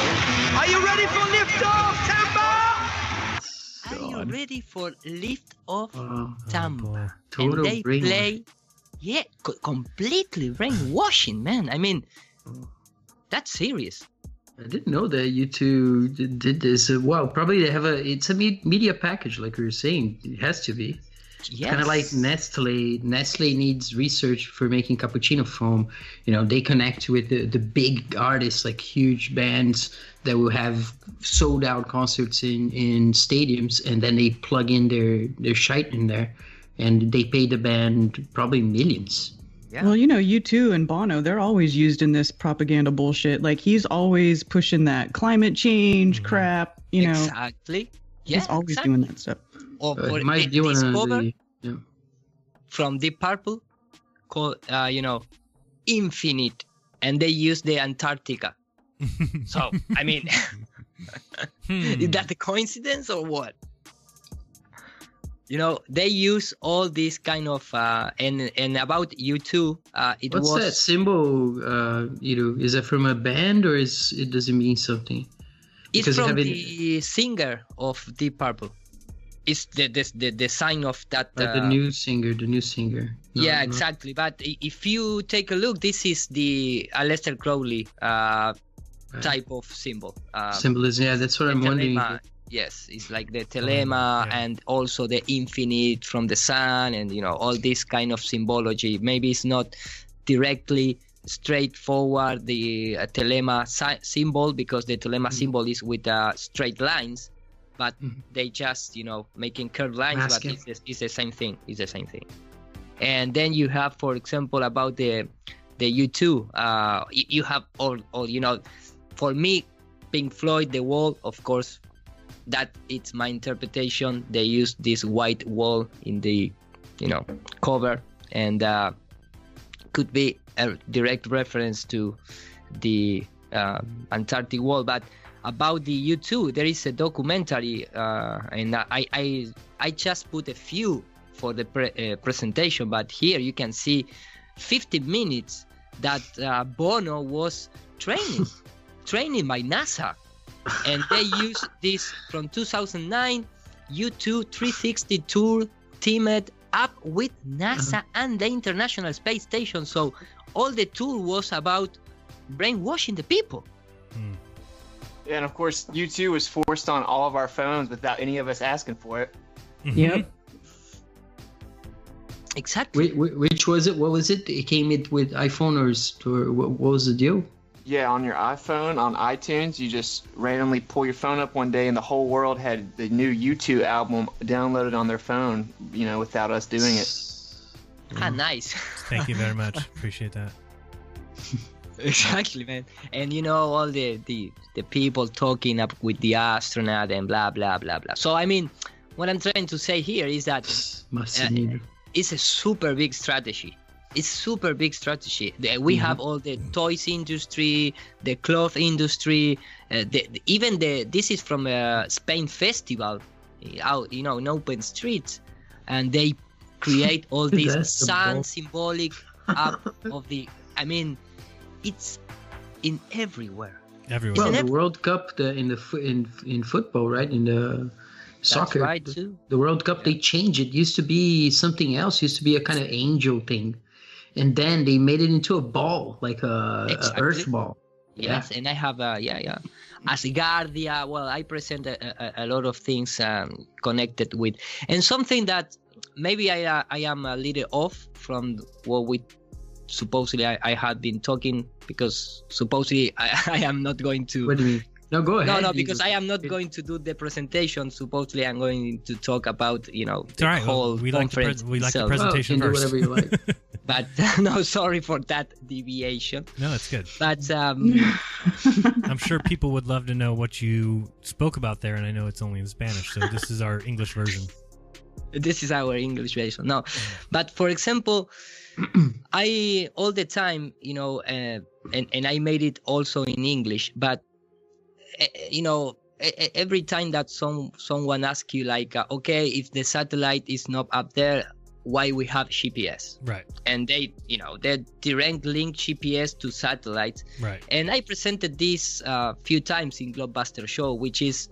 Are you ready for lift off, Tampa? Are you ready for lift off Oh, Tampa? Total and they brainwash. play, yeah, co- completely brainwashing, man. I mean, that's serious. I didn't know that U2 did, did this. Uh, well, probably they have a. It's a me- media package, like we were saying. It has to be. Kind of like Nestle. Nestle needs research for making cappuccino foam. You know, they connect with the, the big artists, like huge bands that will have sold out concerts in, in stadiums, and then they plug in their their shite in there, and they pay the band probably millions. Yeah. Well, you know, U2 and Bono, they're always used in this propaganda bullshit. Like he's always pushing that climate change mm-hmm. crap, you know. Exactly. Yeah, He's always exactly. doing that stuff. Or Uh, for it might thi- one cover the- yeah. from Deep Purple called, uh, you know, Infinite, and they use the Antarctica. so, I mean, is that a coincidence or what? You know, they use all these kind of uh, and and about U2. Uh, it What's was that symbol? Uh, you know, is it from a band or is it does it mean something? It's Because you from have it- the singer of Deep Purple. It's the the the, the sign of that. Like the uh, new singer, the new singer. No, yeah, no. exactly. But if you take a look, this is the Aleister Crowley uh, type of symbol. Uh, Symbolism. Yeah, that's what I'm wondering. yes, it's like the Thelema and also the infinite from the sun, and you know all this kind of symbology. Maybe it's not directly straightforward the uh, Thelema si- symbol because the Thelema Mm-hmm. symbol is with uh, straight lines but they just you know making curved lines Masking. but it's, the- it's the same thing it's the same thing and then you have for example about the the u2 uh you have all, all you know for me pink floyd the wall of course that it's my interpretation they use this white wall in the you know cover and uh could be a direct reference to the uh, Antarctic wall. But about the U2, there is a documentary, uh, and I, I I just put a few for the pre- uh, presentation. But here you can see 50 minutes that uh, Bono was training, training by NASA, and they used this from 2009 U2 360 tour teamed up with NASA and the International Space Station. So all the tour was about brainwashing the people. Yeah, and of course, U2 was forced on all of our phones without any of us asking for it. Yep. Exactly. Wh- wh- which was it? What was it? It came it with iPhone or, what, what was the deal? Yeah, on your iPhone, on iTunes, you just randomly pull your phone up one day, and the whole world had the new U2 album downloaded on their phone, you know, without us doing it. Ah, nice. Thank you very much. Appreciate that. exactly, man. And you know all the the the people talking up with the astronaut and blah blah blah blah. So I mean, what I'm trying to say here is that uh, it's a super big strategy. It's super big strategy. We have all the toys industry, the cloth industry, uh, the, even the this is from a Spain festival, uh, out you know in open streets, and they create all these sun symbolic up of the. I mean, it's in everywhere. Everywhere. Well, Isn't the it? World Cup the, in the in in football, right? In the soccer, right, too. The World Cup, they changed it. Used to be something else. Used to be a kind of angel thing, and then they made it into a ball, like a, a Earth ball. Yes, and I have a yeah yeah, As Guardia, Well, I present a, a, a lot of things um, connected with, and something that maybe I uh, I am a little off from what we supposedly I, I had been talking because supposedly I, I am not going to. What do you mean? No, go ahead. No, no, because I am not going to do the presentation. Supposedly, I'm going to talk about you know the all right. whole We like the pre- we like the presentation Oh, you can do whatever you like. But no, sorry for that deviation. No, it's good. But um, I'm sure people would love to know what you spoke about there, and I know it's only in Spanish, so this is our English version. this is our English version. No, but for example, I all the time, you know, uh, and and I made it also in English. But uh, you know, e- e- every time that some someone asks you, like, uh, okay, if the satellite is not up there, why we have GPS. Right. And they, you know, they direct link GPS to satellites. Right. And I presented this a uh, few times in Globebuster Show, which is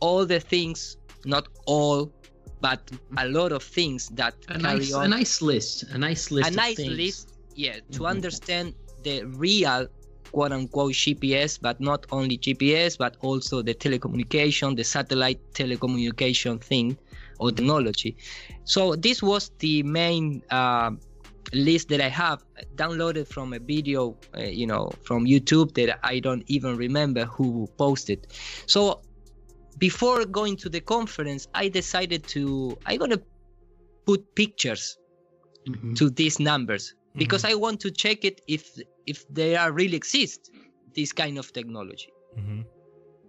all the things, not all, but a lot of things that A carry nice, on a nice list. A nice list. a nice things. list yeah to Mhm. understand the real quote unquote gps but not only gps but also the telecommunication the satellite telecommunication thing or technology so this was the main uh, list that i have downloaded from a video uh, you know from youtube that i don't even remember who posted so before going to the conference i decided to i'm gonna put pictures to these numbers because I want to check it if if they are really exist this kind of technology. Mm-hmm.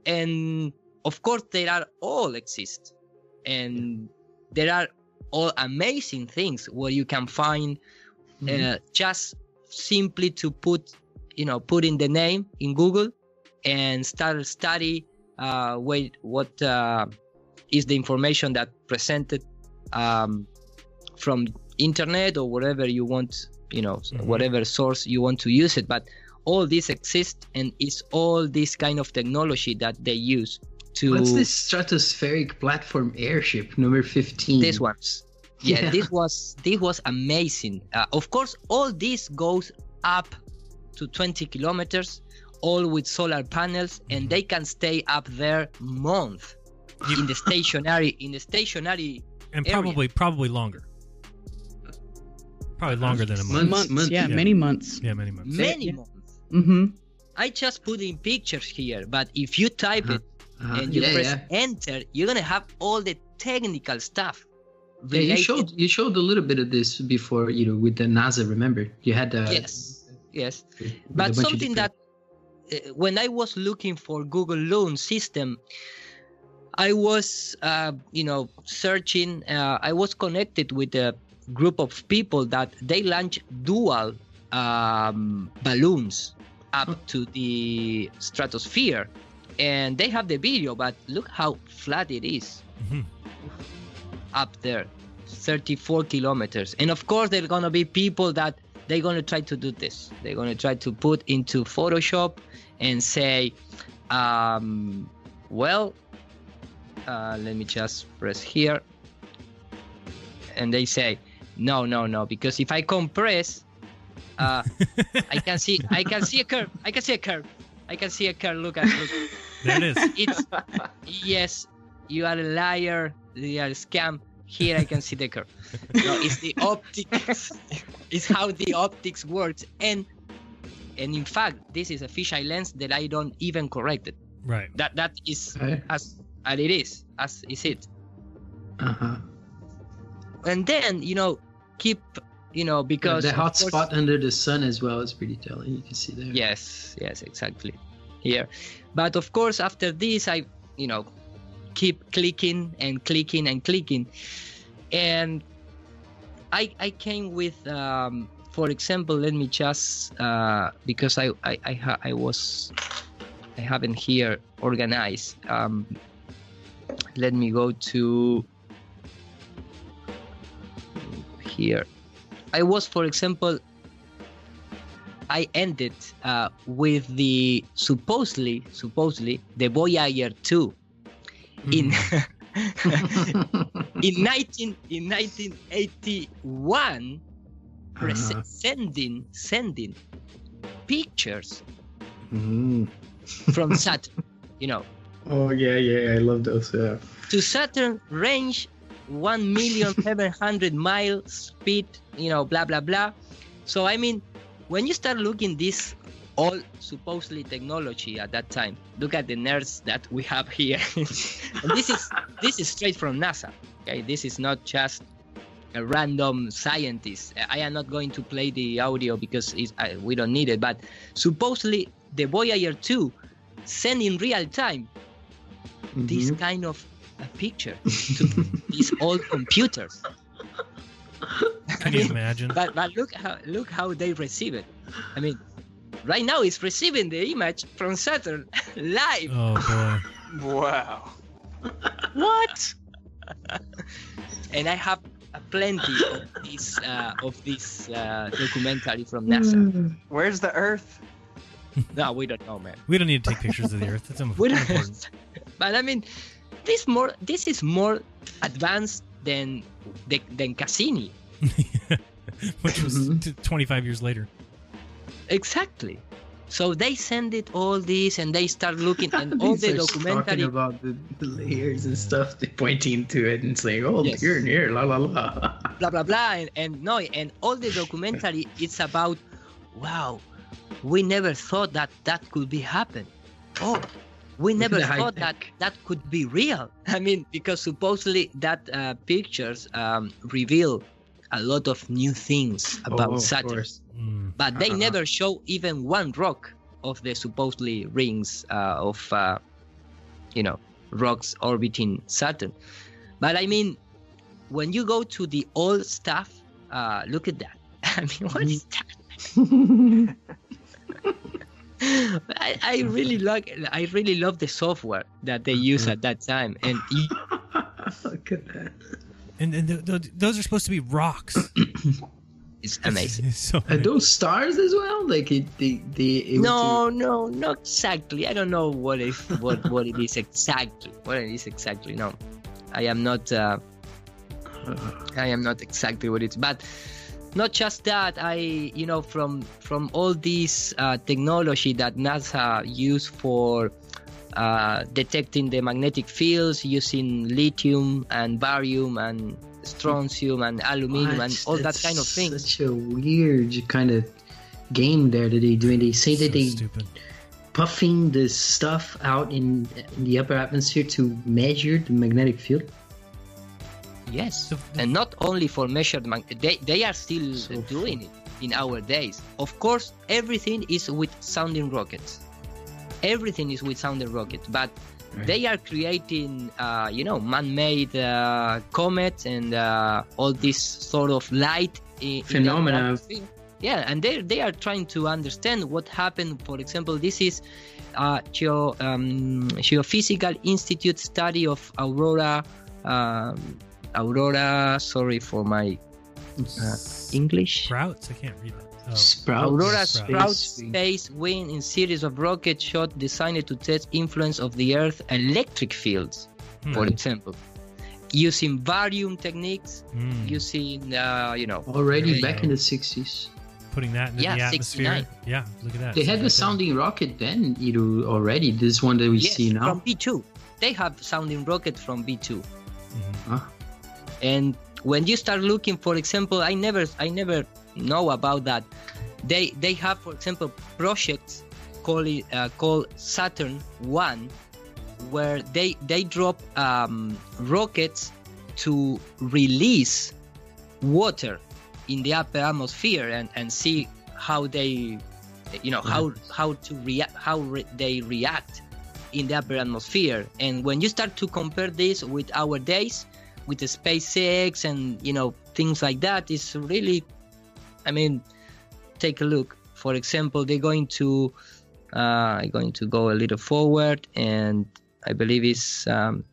And of course, they are all exist, and there are all amazing things where you can find uh, just simply to put you know put in the name in Google and start study uh, wait what uh, is the information that presented um, from internet or whatever you want you know whatever source you want to use it but all this exists and it's all this kind of technology that they use to What's this stratospheric platform airship number 15? This ones. Yeah, Yeah. this was this was amazing. Uh, of course, all this goes up to 20 kilometers, all with solar panels, and they can stay up there month in the stationary in the stationary and area. probably probably longer. Probably longer than a month. Months, months, yeah, many months. Yeah, many months. many months. Mm-hmm. I just put in pictures here, but if you type it Uh-huh. and you Yeah, press yeah. enter, you're gonna have all the technical stuff. Yeah, you showed you showed a little bit of this before, you know, with the NASA. Remember, you had uh, yes, yes. But something that different- when I was looking for Google Loon system, I was, uh, you know, searching. Uh, I was connected with a group of people that they launch dual um, balloons up to the stratosphere, and they have the video. But look how flat it is Mhm. up there, 34 kilometers. And of course, there are gonna be people that they're gonna try to do this. They're gonna try to put into Photoshop and say, um, well, uh, let me just press here, and they say, no, no, no, because if I compress, uh, I can see, I can see a curve. I can see a curve. I can see a curve. Look at, look. There it is. It's yes, you are a liar. You are a scam. Here I can see the curve. No, it's the optics. it's how the optics works, and and in fact, this is a fisheye lens that I don't even correct it. Right. That that is Okay. as as it is, as is it. uh-huh. And then you know, keep you know because the hot course- spot under the sun as well is pretty telling. You can see there. Yes, yes, exactly. Here. But of course, after this, I, you know, keep clicking and clicking and clicking. And I, I came with, um, for example, let me just, uh, because I, I, I, ha- I was, I haven't here organized. Um, let me go to here. I was, for example, I ended uh, with the supposedly supposedly the Voyager 2 in in 19 in 1981 Uh-huh. sending sending pictures Mm. from Saturn you know Oh yeah, yeah, I love those. Yeah. to Saturn range 1 million 700 miles speed you know blah blah blah so I mean when you start looking this all supposedly technology at that time. Look at the nerds that we have here. This is this is straight from nasa okay? This is not just a random scientist. I am not going to play the audio because it's, I, we don't need it but supposedly the voyager 2 send in real time mm-hmm. this kind of a picture to these old computers. Can you imagine? but but look how look how they receive it. I mean, right now it's receiving the image from Saturn live. Oh boy. Wow. What? and I have plenty of this uh, of this uh, documentary from NASA. Where's the Earth? No, we don't know, man. We don't need to take pictures of the Earth. That's im- We don't- important. But I mean, this more this is more advanced than the, than Cassini. Which was t- 25 years later. Exactly. So they send it all this, and they start looking, and all the are talking documentary. about the, the layers and stuff. They're pointing to it and saying, "Oh, Yes. here and here, la la la." blah blah blah and, and no and all the documentary it's about wow we never thought that that could be happen oh we never thought that that could be real i mean because supposedly that uh, pictures um, reveal a lot of new things about Oh, saturn course. But they Uh-huh. never show even one rock of the supposedly rings uh, of uh, you know rocks orbiting saturn but i mean when you go to the old stuff uh, look at that i mean what is that I, I really like I really love the software that they use at that time and you, Look at that. And, and th- th- those are supposed to be rocks. it's amazing. so Are those stars as well? Like it, they, they. it was no no not exactly i don't know what is what what it is exactly what it is exactly no i am not uh, i am not exactly what it's but not just that i you know from from all this uh, technology that nasa used for uh, detecting the magnetic fields using lithium and barium and strontium and aluminum and What? all that kind of thing Such a weird kind of game there that they do. And they say that they puffing the stuff out in, in the upper atmosphere to measure the magnetic field. Yes, and not only for measured, mag- they they are still doing it in our days. Of course, everything is with sounding rockets. Everything is with sounding rockets, but they are creating, uh, you know, man-made uh, comets and uh, all this sort of light in, in the Phenomena. atmosphere. Yeah, and they they are trying to understand what happened. For example, this is uh, geo, um, Geophysical Institute study of aurora. Um, aurora. Sorry for my uh, English. Sprouts? I can't read that. Oh. Sprouts. Aurora Space Sprout Space Wind in series of rocket shot designed to test influence of the Earth electric fields, for Hmm. example, using barium techniques, Hmm. using uh, you know Already very- back in the 60s. Putting that into Yeah, the atmosphere. 69. Yeah, look at that. They had the sounding rocket then, you know, already. This one that we yes, see now. from V2. They have sounding rocket from V2. Huh? and when you start looking for example i never i never know about that. They they have for example projects called uh, called saturn 1 where they they drop um, rockets to release water in the upper atmosphere and and see how they you know how how to react how re- they react in the upper atmosphere. And when you start to compare this with our days with the SpaceX and you know things like that is really I mean take a look for example they're going to uh, going to go a little forward and I believe it's um,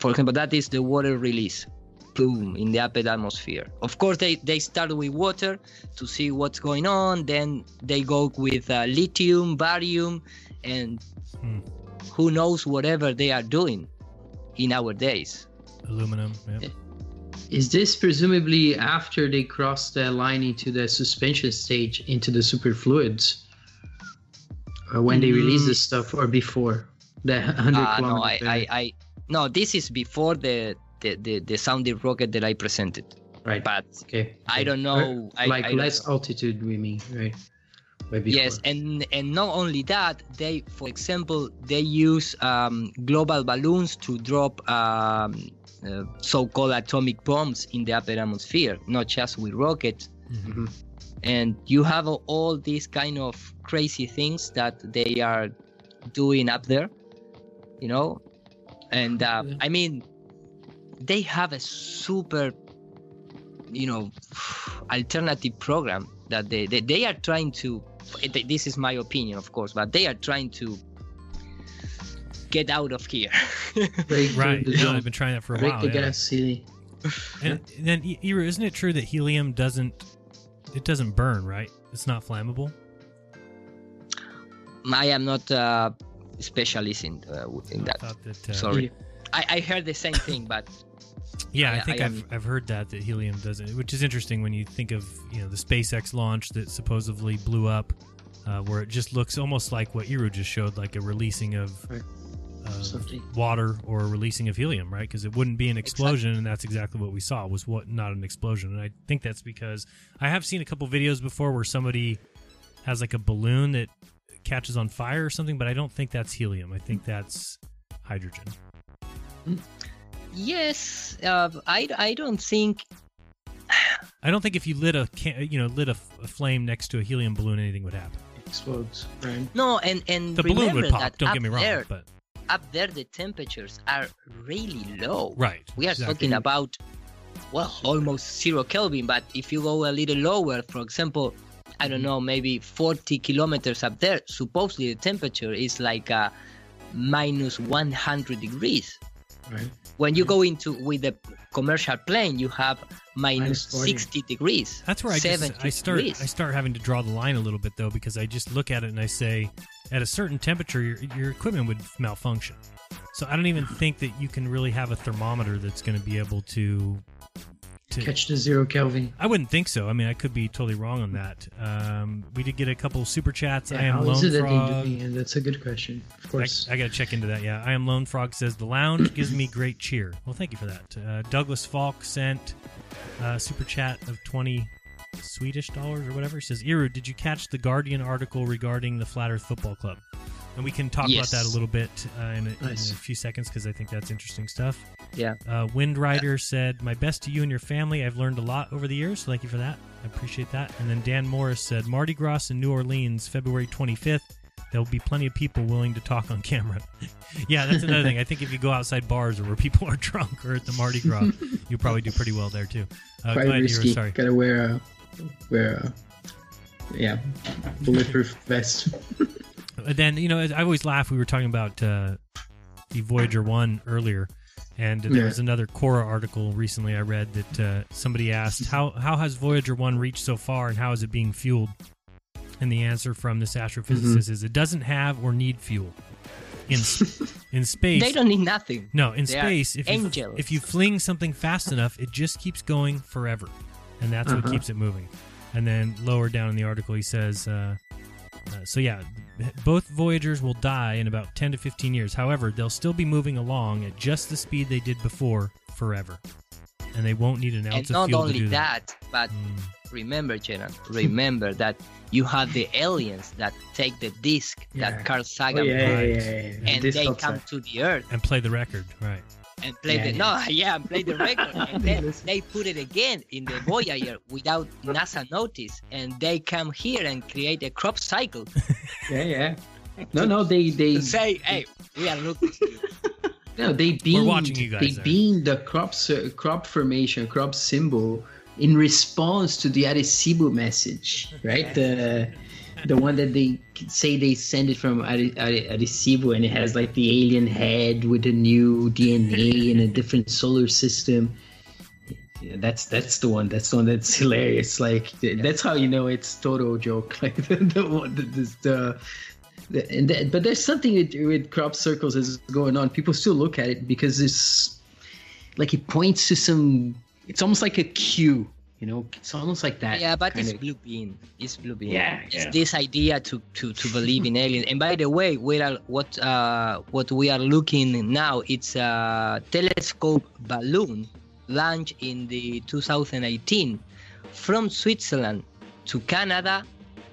for example that is the water release boom in the upper atmosphere of course they they start with water to see what's going on then they go with uh, lithium barium and Hmm. who knows whatever they are doing in our days Aluminum. Yeah. Is this presumably after they cross the line into the suspension stage into the superfluids? Or when they release Mm. this stuff, or before the 100 Uh, no, I. I, I, no, this is before the, the, the, the sounding rocket that I presented. Right. But okay. I don't know. I, like I don't less altitude, we mean, right? Yes, and and not only that, they, for example, they use um, global balloons to drop um, uh, so-called atomic bombs in the upper atmosphere, not just with rockets. Mhm. And you have all these kind of crazy things that they are doing up there, you know. And uh, I mean, they have a super, you know, alternative program that they, they they are trying to this is my opinion of course but they are trying to get out of here Break Right. the Yeah, zone. I've been trying that for a Break while. the yeah. gas city. And then, I- Ira, isn't it true that helium doesn't it doesn't burn, right? It's not flammable. I am not a specialist in uh, in that. that, uh, Sorry, I, I heard the same thing, but Yeah, I, I- think I I have am- I've heard that that helium doesn't, which is interesting when you think of you know the SpaceX launch that supposedly blew up, uh, where it just looks almost like what Iru just showed, like a releasing of of Something. water or releasing of helium, right? Because it wouldn't be an explosion, and that's exactly what we saw was what not an explosion. And I think that's because I have seen a couple videos before where somebody has like a balloon that catches on fire or something, but I don't think that's helium. I think that's hydrogen. yes, uh, I I don't think I don't think if you lit a can, you know lit a flame next to a helium balloon, anything would happen. Explodes, right? no, and and The balloon would pop. Don't get me wrong, there, but up there the temperatures are really low. Right, We are exactly. talking about well almost zero Kelvin, but if you go a little lower, for example, I Mm-hmm. don't know, maybe 40 kilometers up there, supposedly the temperature is like uh, minus 100 degrees. Right. When you go into with the commercial plane, you have minus Minus 60 degrees. That's where I just I start degrees. I start having to draw the line a little bit though because I just look at it and I say at a certain temperature your, your equipment would malfunction. So I don't even think that you can really have a thermometer that's going to be able to to Catch the zero Kelvin. I wouldn't think so. I mean, I could be totally wrong on that. Um, we did get a couple super chats. Yeah, I am Lone is it that Frog. they do? Yeah, that's a good question. Of course. I, I got to check into that. Yeah, I am Lone Frog says the lounge gives me great cheer. Well, thank you for that. Uh, Douglas Falk sent uh, super chat of twenty Swedish dollars or whatever. He says, "Iru, did you catch the Guardian article regarding the Flat Earth Football Club?" And we can talk Yes. about that a little bit uh, in, a, Nice. in a few seconds because I think that's interesting stuff. Yeah. Uh, Wind Rider said, "My best to you and your family. I've learned a lot over the years. So thank you for that. I appreciate that." And then Dan Morris said, "Mardi Gras in New Orleans, February 25th. There will be plenty of people willing to talk on camera." yeah, that's another thing. I think if you go outside bars or where people are drunk or at the Mardi Gras, you'll probably do pretty well there too. Uh, Quite go ahead, risky. Sorry. Gotta wear a wear a yeah bulletproof vest. And then you know, I always laugh. We were talking about uh, the Voyager One earlier, and there Yeah. was another Quora article recently I read that uh, somebody asked how how has Voyager One reached so far, and how is it being fueled? And the answer from this astrophysicist Mm-hmm. is it doesn't have or need fuel. In in space, They don't need nothing. No, in They space, if you, if you fling something fast enough, it just keeps going forever, and that's what Uh-huh. keeps it moving. And then lower down in the article, he says, uh, uh, "So yeah, both Voyagers will die in about 10 to 15 years. However, they'll still be moving along at just the speed they did before forever, and they won't need an and ounce of not fuel to only do that, not only that." but Mm. remember, Jeran, remember that you have the aliens that take the disc Yeah. that Carl Sagan Oh, yeah, yeah, yeah, yeah, yeah. and they come to the Earth And play the record, right? And play Yeah, the yeah. no, yeah, and play the record, and then they put it again in the Voyager without NASA notice, and they come here and create a crop cycle. Yeah, yeah. No, no, they they Say, hey, we are looking. you." no they beamed watching you guys they there. beamed the crop cir- crop formation crop symbol in response to the Arecibo message, right? The the one that they say they send it from Are- Are- Arecibo and it has like the alien head with a new DNA in a different solar system. Yeah, that's that's the one. That's the one that's hilarious. Like that's how you know it's total joke. Like the the one the, the, the the- and that, but there's something with, with crop circles is going on. People still look at it because it's like it points to some. It's almost like a cue, you know. It's almost like that. yeah, but it's kinda- blue beam. It's blue beam. Yeah, It's yeah. this idea to, to, to believe in aliens. And by the way, we are what uh what we are looking now. It's a telescope balloon launched in the 2018 from Switzerland to Canada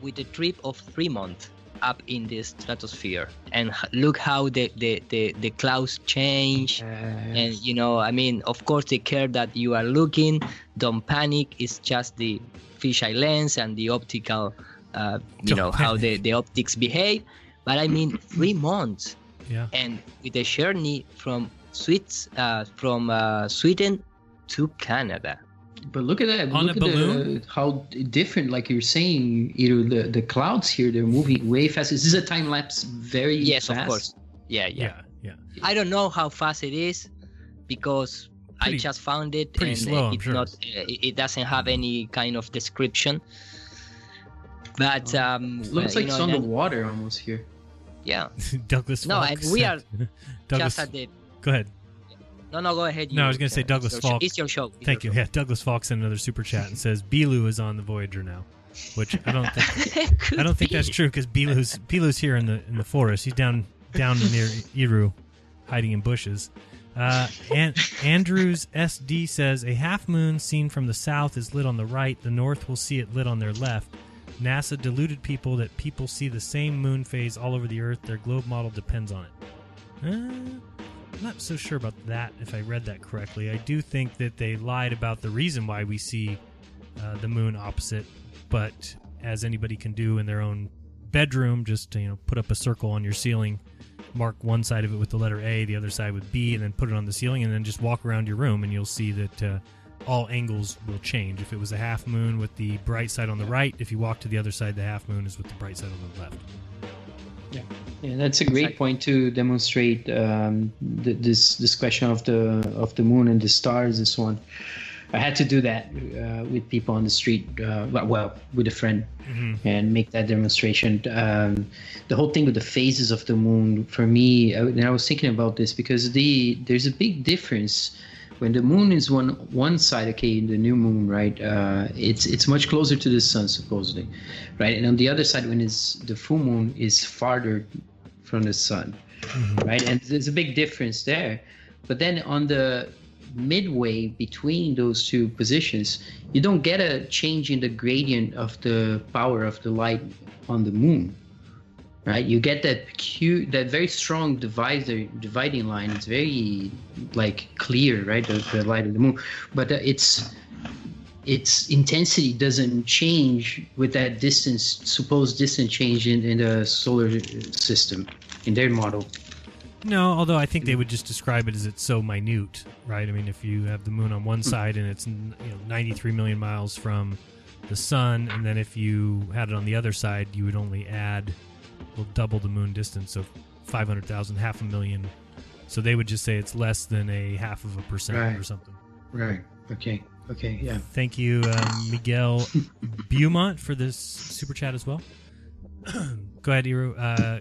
with a trip of three months up in the stratosphere. And look how the, the, the, the clouds change. And you know i mean of course the care that you are looking don't panic. It's just the fisheye lens and the optical uh, you Don't know how the, the optics behave. But i mean three months. Yeah. and with a journey from Swiss, uh, from uh, Sweden to Canada. But look at that! On look a at balloon? The, how different, like you're saying, you know, the the clouds here they're moving way fast. Is this a time lapse? Very fast. Yes, fast? of course. Yeah, yeah, Yeah, yeah. I don't know how fast it is because I just found it, and slow, it's sure. not. Uh, it it doesn't have any kind of description. But um, Looks uh, like you it's know, on the water almost here. Yeah. Douglas No, Falk and we are Douglas, just at the. Go ahead. No, no, go ahead. No, I was going to say Douglas it's show- Falk. It's your show. It's Thank your you. Yeah, Douglas Falk sent another super chat and says Bilu is on the Voyager now, which I don't think I don't think that's true because Bilu's Bilu's here in the in the forest. He's down down near Iru, hiding in bushes. Uh, and Andrews SD says a half moon seen from the south is lit on the right. The north will see it lit on their left. NASA deluded people that people see the same moon phase all over the Earth. Their globe model depends on it. Uh, not so sure about that. If I read that correctly, I do think that they lied about the reason why we see uh, the moon opposite. But as anybody can do in their own bedroom, just you know, put up a circle on your ceiling, mark one side of it with the letter A, the other side with B, and then put it on the ceiling, and then just walk around your room, and you'll see that uh, all angles will change. If it was a half moon with the bright side on the right, if you walk to the other side, the half moon is with the bright side on the left. Yeah, yeah, that's a great point to demonstrate um, th- this this question of the of the moon and the stars and so on. I had to do that uh, with people on the street, uh, well, well, with a friend, Mhm. and make that demonstration. Um, the whole thing with the phases of the moon, for me, I, and I was thinking about this because the there's a big difference when the moon is one one side. Okay, the new moon, right? Uh, it's it's much closer to the sun supposedly, right? And on the other side, when it's the full moon, is farther from the sun, right? And there's a big difference there. But then on the midway between those two positions, you don't get a change in the gradient of the power of the light on the moon, right? You get that cute, that very strong divisor, dividing line. It's very like clear, right? The, the light of the moon, but uh, it's its intensity doesn't change with that distance, supposed distance change in, in the solar system in their model. No, although I think they would just describe it as it's so minute, right? I mean, if you have the moon on one side and it's you know 93 million miles from the sun, and then if you had it on the other side, you would only add, well, double the moon distance, so 500,000, half a million. So they would just say it's less than a half of a percent Right. or something. Right. Okay. Okay. Yeah. Thank you, um, Miguel Beaumont, for this super chat as well. Go ahead, Iru. Uh,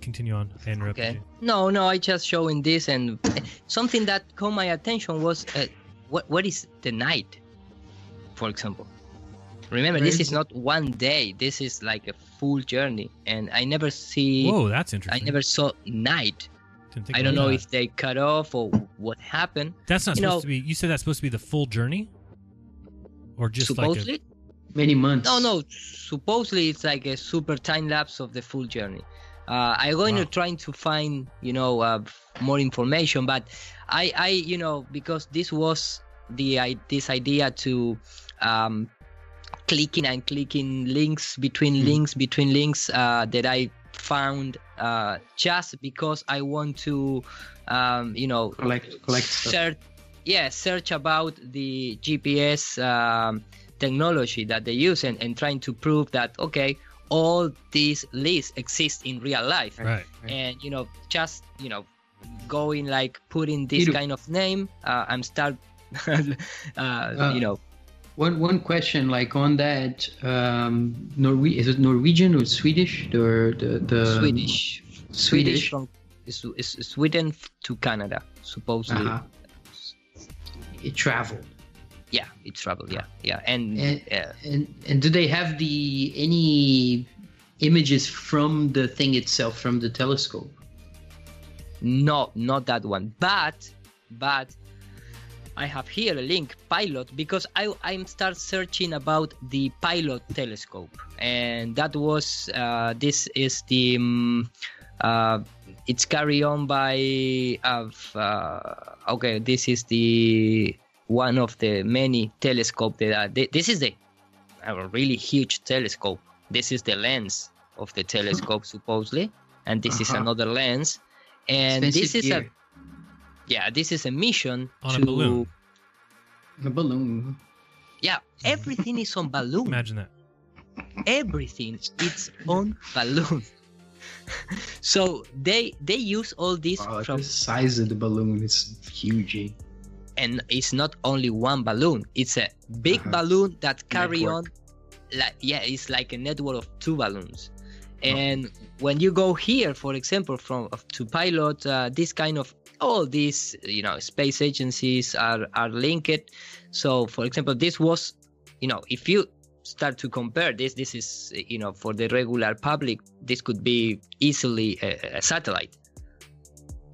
continue on. I interrupted Okay. you. No, no, I just showing this, and uh, something that caught my attention was uh, what what is the night, for example. Remember, this Right. is not one day. This is like a full journey, and I never see. Whoa, that's interesting. I never saw night. Didn't think I don't know that. if they cut off or what happened. That's not you supposed know, to be. You said that's supposed to be the full journey, or just supposedly. like Many months. No, no. Supposedly it's like a super time lapse of the full journey. Uh, I'm going to trying to find you know uh, more information, but I, I you know because this was the I, this idea to um, clicking and clicking links between links between links uh, that I found uh, just because I want to um, you know collect collect search yeah search about the gps um, technology that they use and, and trying to prove that okay all these lists exist in real life. Right, and you know just you know going like putting this kind of name uh, i'm start uh, you know One one question, like on that, um, Norwe- is it Norwegian or Swedish? The the, the swedish Swedish. from is, is Sweden to Canada, supposedly. Uh-huh. It traveled. Yeah, it traveled. Yeah, yeah, and, And, uh, and and do they have the any images from the thing itself from the telescope? No, not that one. But but I have here a link pilot because I I'm start searching about the pilot telescope and that was uh, this is the um, uh, it's carried on by of uh, okay this is the one of the many telescope that are, this is the a really huge telescope this is the lens of the telescope supposedly and this is Uh-huh. another lens and this Expensive is a gear. Yeah this is a mission On a balloon. A balloon. yeah everything is on balloon Imagine that. everything it's on balloon so they they use all this Wow, from the size of the balloon is huge. eh? and it's not only one balloon it's a big Uh-huh. balloon that carry Network. on like yeah it's like a network of two balloons and when you go here for example from to pilot uh, this kind of all these you know space agencies are are linked. So for example this was you know if you start to compare this this is you know for the regular public this could be easily a, a satellite.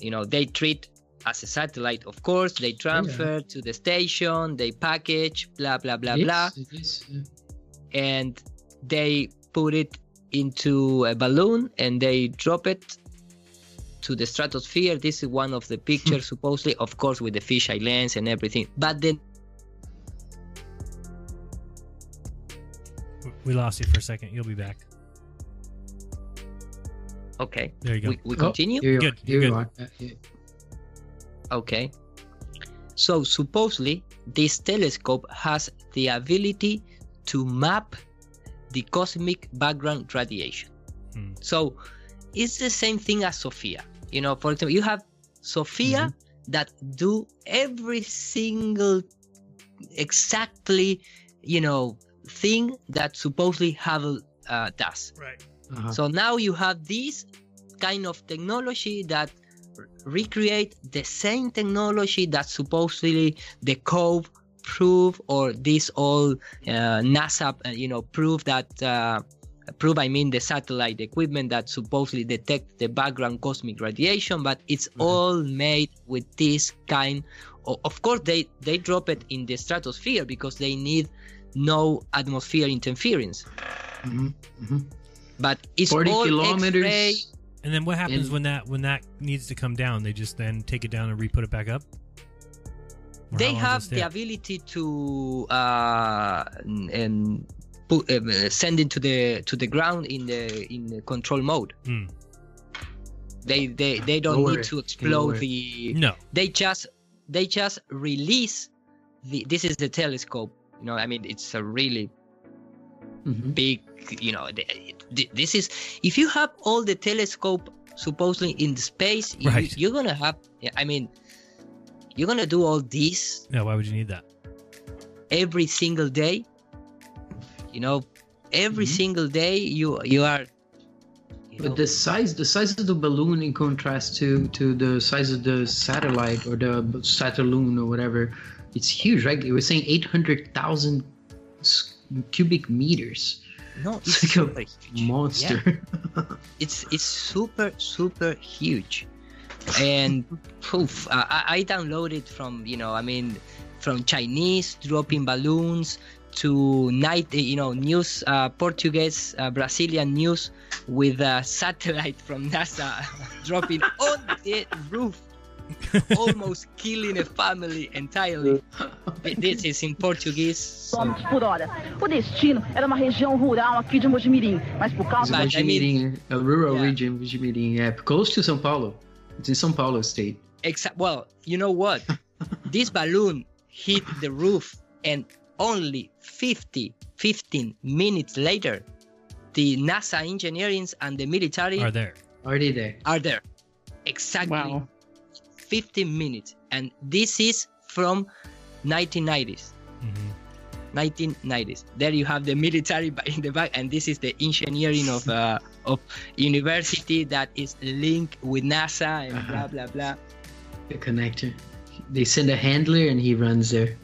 You know they treat as a satellite of course they transfer to the station they package blah blah blah It blah. is, it is, yeah. and they put it into a balloon and they drop it to the stratosphere this is one of the pictures supposedly of course with the fisheye lens and everything but then We lost you for a second. You'll be back. okay There you go. we, we Oh, continue here you Good, are. Here you're you good. are. Uh. Okay. So supposedly this telescope has the ability to map the cosmic background radiation. Hmm. So it's the same thing as SOFIA. You know, for example, you have SOFIA that do every single exactly, you know, thing that supposedly Hubble uh, does. Right. Uh-huh. So now you have this kind of technology that r- recreate the same technology that supposedly the Cove prove or this all uh, NASA, uh, you know, prove that uh, prove I mean the satellite equipment that supposedly detect the background cosmic radiation, but it's all made with this kind. Of, of course, they they drop it in the stratosphere because they need no atmosphere interference. Mhm, mhm. But it's 40 all kilometers. X-ray. And then what happens And- when that when that needs to come down? They just then take it down and re-put it back up. Or they have the ability to uh, and put, send it to the to the ground in the in the control mode. Hmm. They they they don't Lower need it. to Lower explode it. the. No. They just they just release the. This is the telescope. You know, I mean, it's a really Mhm. big. You know, the, the- this is if you have all the telescope supposedly in the space, you, Right. you're gonna have. I mean, you're gonna do all this Yeah, why would you need that? every single day you know every Mm-hmm. single day you you are But the size, the size of the balloon, in contrast to to the size of the satellite or the Saturn or whatever, it's huge, right? You were saying eight hundred thousand cubic meters. no It's it's like a huge. monster. Yeah. it's it's super super huge and poof I, I downloaded from you know i mean from chinese dropping balloons to night you know news uh, portuguese uh, brazilian news with a satellite from nasa dropping on the roof almost killing a family entirely this is in portuguese quilômetros por hora. O destino era uma região rural aqui de Mogi Mirim, mas por causa But, I mean- Mogi Mirim, a rural Yeah. region, Mogi Mirim, yeah, close to São Paulo. It's in São Paulo state. Exact. Well, you know what? this balloon hit the roof, and only 50, 15 minutes later, the NASA engineering and the military Are there? Are they there? are there. Exactly Wow. 15 minutes, and this is from 1990s. Mhm. 1990s. There you have the military in the back, and this is the engineering of uh, of university that is linked with NASA and blah blah blah. The connector. They send a handler and he runs there.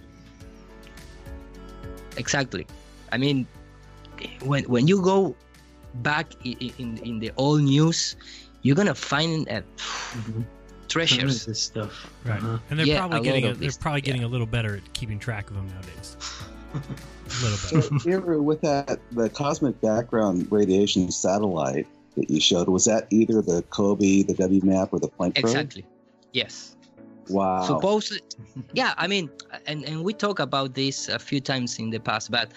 Exactly i mean when when you go back i- i- in in the old news you're gonna find uh, treasures Tons of this stuff. Right. Uh-huh. And they're Yeah, probably a getting a, they're this- probably getting a little better at keeping track of them nowadays. a little better. So, here with that, the cosmic background radiation satellite that you showed, was that either the COBE, the WMAP, or the Planck probe? exactly yes Wow. supposedly yeah i mean and and we talk about this a few times in the past but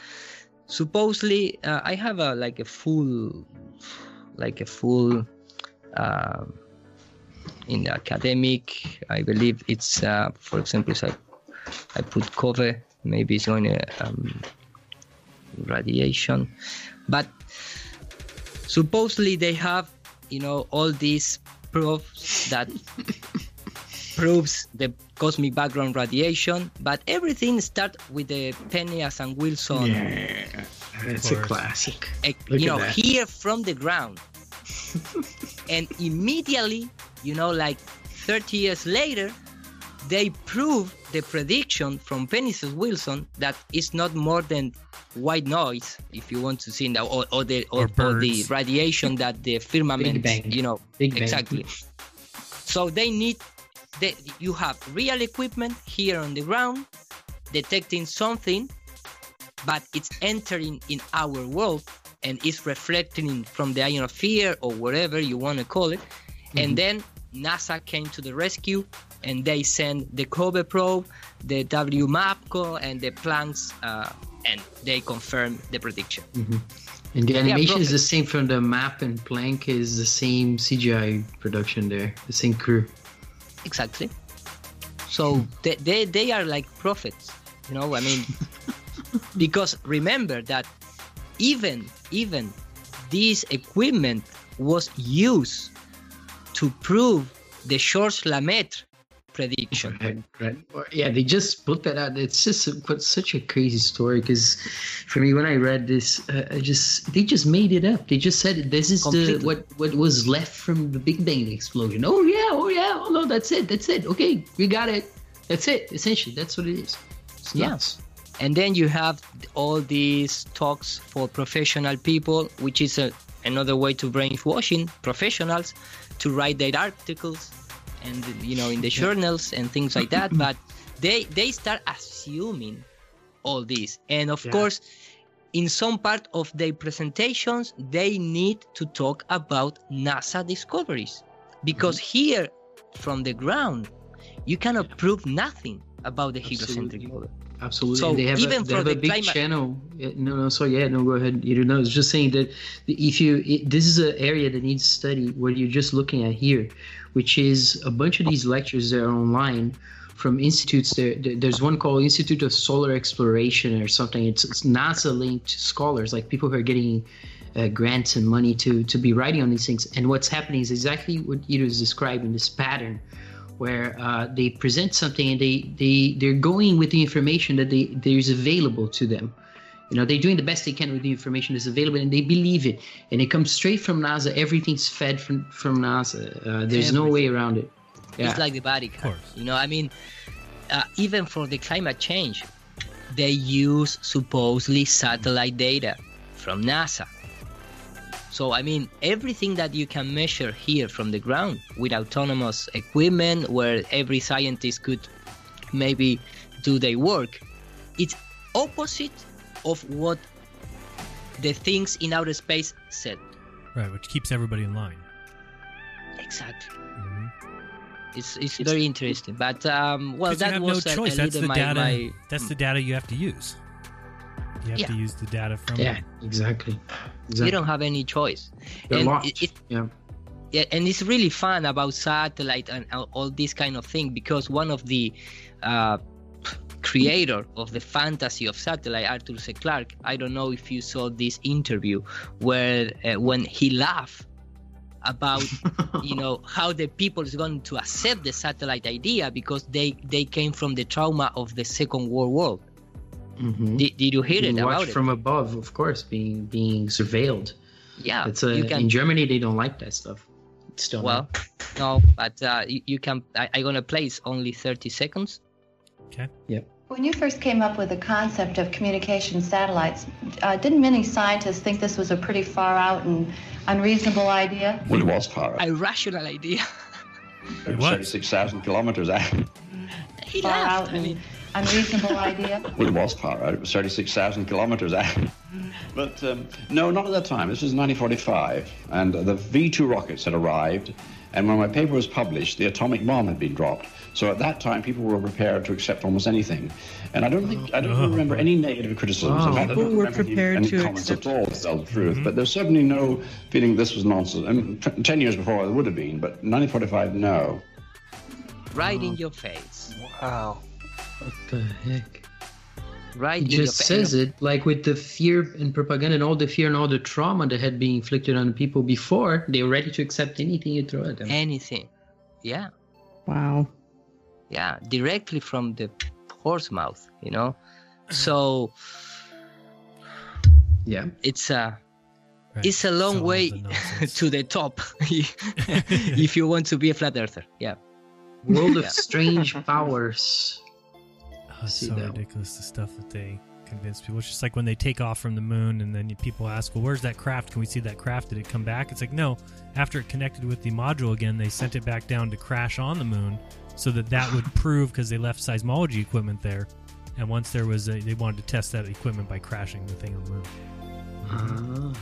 supposedly uh, i have a like a full like a full uh, in the academic i believe it's uh, for example if i i put cover maybe it's going to um, radiation but supposedly they have you know all these proofs that proves the cosmic background radiation, but everything starts with the Penzias and Wilson. Yeah, it's a classic. eh, Look you know, that. here from the ground. and immediately, you know, like 30 years later, they prove the prediction from Penzias and Wilson that it's not more than white noise, if you want to see that, or, or the or, Or or the radiation that the firmament, Bang. you know, Big Bang. exactly. So they need, they, you have real equipment here on the ground detecting something, but it's entering in our world and it's reflecting from the ionosphere or whatever you want to call it. And then NASA came to the rescue and they sent the COBE probe, the WMAPCO, and the Planck's, uh, and they confirmed the prediction. Mhm. And the Yeah, animation is the same from the map and Planck is the same CGI production there, the same crew. Exactly. So they, they, they are like prophets, you know. I mean, because remember that even even this equipment was used to prove the Georges Lemaitre prediction. Right, right. Yeah, they just put that out. It's just a, such a crazy story because for me, when I read this, uh, I just they just made it up. They just said this is the what what was left from the Big Bang explosion. Oh yeah, oh yeah, oh no, that's it, that's it. Okay, we got it. That's it. Essentially, that's what it is. It's Yeah. And then you have all these talks for professional people, which is a, another way to brainwashing professionals to write their articles and you know in the journals and things like that. But they they start assuming all this, and of Yeah. course, in some part of their presentations, they need to talk about NASA discoveries because mm-hmm. here from the ground, you cannot prove nothing about the heliocentric model. Absolutely. So And they have even a, they for have the a big climate- channel. No, no. So yeah, no. Go ahead. You know, it's just saying that if you, it, this is an area that needs study. What you're just looking at here, which is a bunch of these lectures that are online from institutes. There, there- there's one called Institute of Solar Exploration or something. It's, it's NASA-linked scholars, like people who are getting uh, grants and money to to be writing on these things. And what's happening is exactly what Ito is describing. This pattern where uh, they present something and they, they they're going with the information that they there's available to them you know they're doing the best they can with the information that's available and they believe it. And it comes straight from nasa. Everything's fed from from nasa. Uh, there's no way around it. Yeah. It's like the Vatican. You know, I mean, uh, even for the climate change, they use supposedly satellite data from NASA. So, I mean, everything that you can measure here from the ground with autonomous equipment where every scientist could maybe do their work, it's opposite of what the things in outer space said. Right, which keeps everybody in line. Exactly. It's, it's very interesting, but um, well, 'Cause you that have was no a- choice. a That's little the my, data. my- That's the data you have to use. You have Yeah. to use the data from. yeah exactly exactly. You don't have any choice. They're And it- it- yeah yeah, and it's really fun about satellite and all, all this kind of thing because one of the uh, creator of the fantasy of satellite, Arthur C. Clarke, I don't know if you saw this interview where uh, when he laughed about you know how the people is going to accept the satellite idea because they they came from the trauma of the Second World War. Mhm. Did, did you hear being it watched it? from above of course being being surveilled Yeah, it's a, you can- in germany they don't like that stuff still Well, no, but uh, you, you can. I, I'm gonna it's only 30 seconds. Okay. Yep. When you first came up with the concept of communication satellites, uh, didn't many scientists think this was a pretty far out and unreasonable idea? Well, it was far out. A rational idea. It was 36,000 kilometres out. He far laughed. out and unreasonable idea? Well, it was far out. It was 36,000 kilometres out. But um, no, not at that time. This was 1945, and the V2 rockets had arrived. And when my paper was published, the atomic bomb had been dropped. So at that time, people were prepared to accept almost anything. And I don't think I don't remember any negative criticisms. Wow. In fact, People don't were remember any- prepared any to comments accept- at all to tell the truth. But there's certainly no feeling this was nonsense. I mean, t- ten years before it would have been, but 1945, no. Right in your face. Wow. What the heck? Right It in your just says it like with the fear and propaganda and all the fear and all the trauma that had been inflicted on people before, they were ready to accept anything you throw at them. Anything. Yeah. Wow. Yeah, directly from the horse mouth. You know, mm-hmm. so yeah, it's a it's a long way to the top if you want to be a flat earther. Yeah. World of Yeah. Strange Powers. Oh, it's so that ridiculous the stuff that they convince people. It's just like when they take off from the moon and then people ask, "Well, where's that craft? Can we see that craft? Did it come back?" It's like no. After it connected with the module again, they sent it back down to crash on the moon, so that that would prove because they left seismology equipment there, and once there was a, they wanted to test that equipment by crashing the thing on the moon. Ah.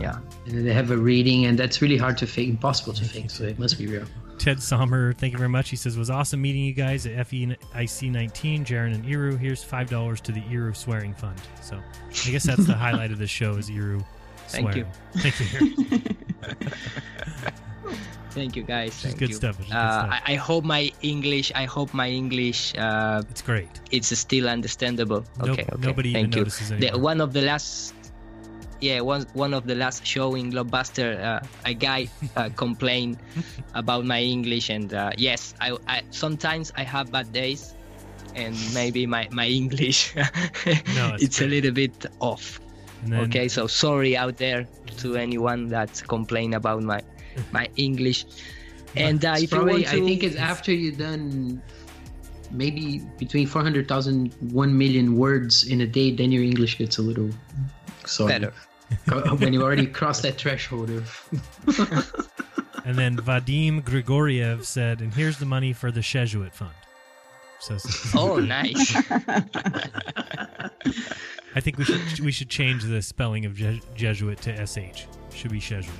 Yeah. And then they have a reading, and that's really hard to fake, impossible to fake. So it must be real. Ted Sommer, thank you very much. He says, was awesome meeting you guys at FEIC 19, Jeran and Iru. Here's $5 to the Iru swearing fund. So I guess that's the highlight of the show is Iru Swearing. Thank swearing. you. Thank you. Thank you, guys. Thank good you. stuff, which is good Uh, stuff. I, I hope my English. I hope my English. Uh, it's great. It's still understandable. Nope, okay. Okay. nobody even Thank you. notices The, one of the last. Yeah, one one of the last show in Globebuster, uh, a guy uh, complained about my English, and uh, yes, I, I sometimes I have bad days, and maybe my my English No, it's it's a little bit off. Then- okay, so sorry out there to anyone that complain about my my English. And uh, It's if you probably, want to, I think it's after you've done maybe between 400,000 1 million words in a day, then your English gets a little sorry. Better. when you already crossed that threshold of. and then Vadim Grigoriev said, and here's the money for the Jesuit fund. So, Oh, nice. I think we should we should change the spelling of Je- Jesuit to sh. Should be Jesuit.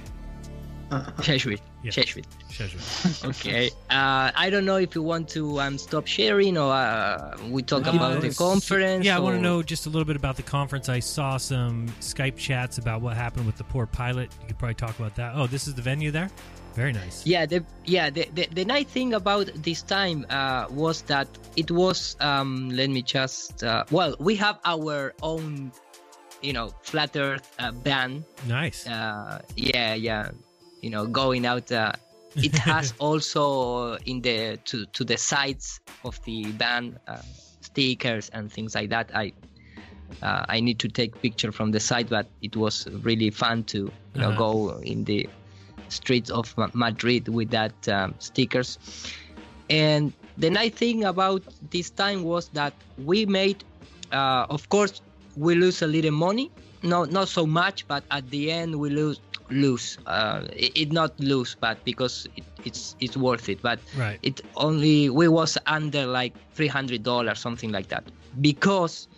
Jesuit. Yeah. Jesuit. Jesuit. okay. Uh, I don't know if you want to um, stop sharing or uh, we talk about the conference. Yeah, I want to know just a little bit about the conference. I saw some Skype chats about what happened with the poor pilot. You could probably talk about that. Oh, this is the venue there. Very nice. Yeah, the yeah the, the, the nice thing about this time uh, was that it was um, let me just uh, well we have our own you know flat Earth uh, band. Nice. Uh, yeah, yeah, you know going out. Uh, it has also in the to to the sides of the band uh, stickers and things like that. I uh, I need to take picture from the side, but it was really fun to you know Uh-huh. go in the streets of Madrid with that um, stickers. And the nice thing about this time was that we made, uh, of course, we lose a little money. No, not so much, but at the end we lose lose. Uh, it, it not lose, but because it, it's it's worth it. But Right. it only we was under like three hundred dollars, something like that, because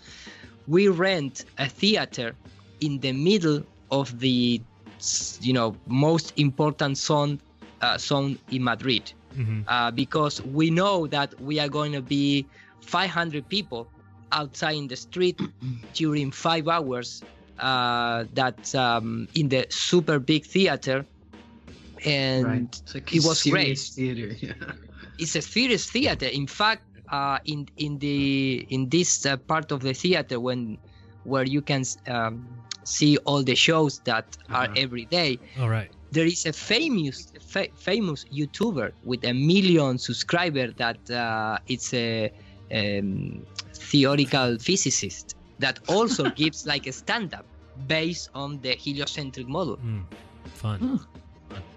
we rent a theater in the middle of the you know most important zone uh, zone in Madrid Mhm. uh, because we know that we are going to be 500 people outside in the street during five hours uh, that um, in the super big theater and Right. It's like it was great theater. Yeah. it's a serious theater. In fact, uh, in in the in this uh, part of the theater when where you can um, see all the shows that are every day, All right. there is a famous fa- famous YouTuber with a million subscribers that uh, it's a um, theoretical physicist that also gives like a stand-up based on the heliocentric model. Mm, fun.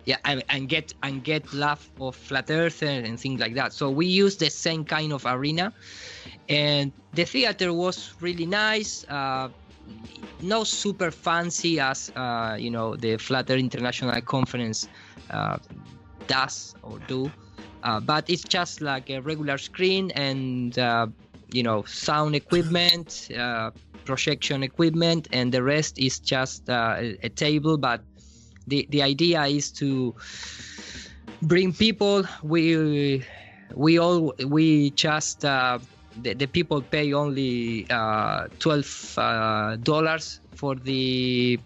yeah and, and get and get laugh of flat earther and things like that. So we use the same kind of arena. And the theater was really nice. Uh, no super fancy as uh, you know the flat earth international conference uh, does or do. Uh, but it's just like a regular screen and uh, you know sound equipment uh, projection equipment and the rest is just uh, a, table. But the the idea is to bring people. We we all we just uh, the, the people pay only uh, 12 uh, dollars for the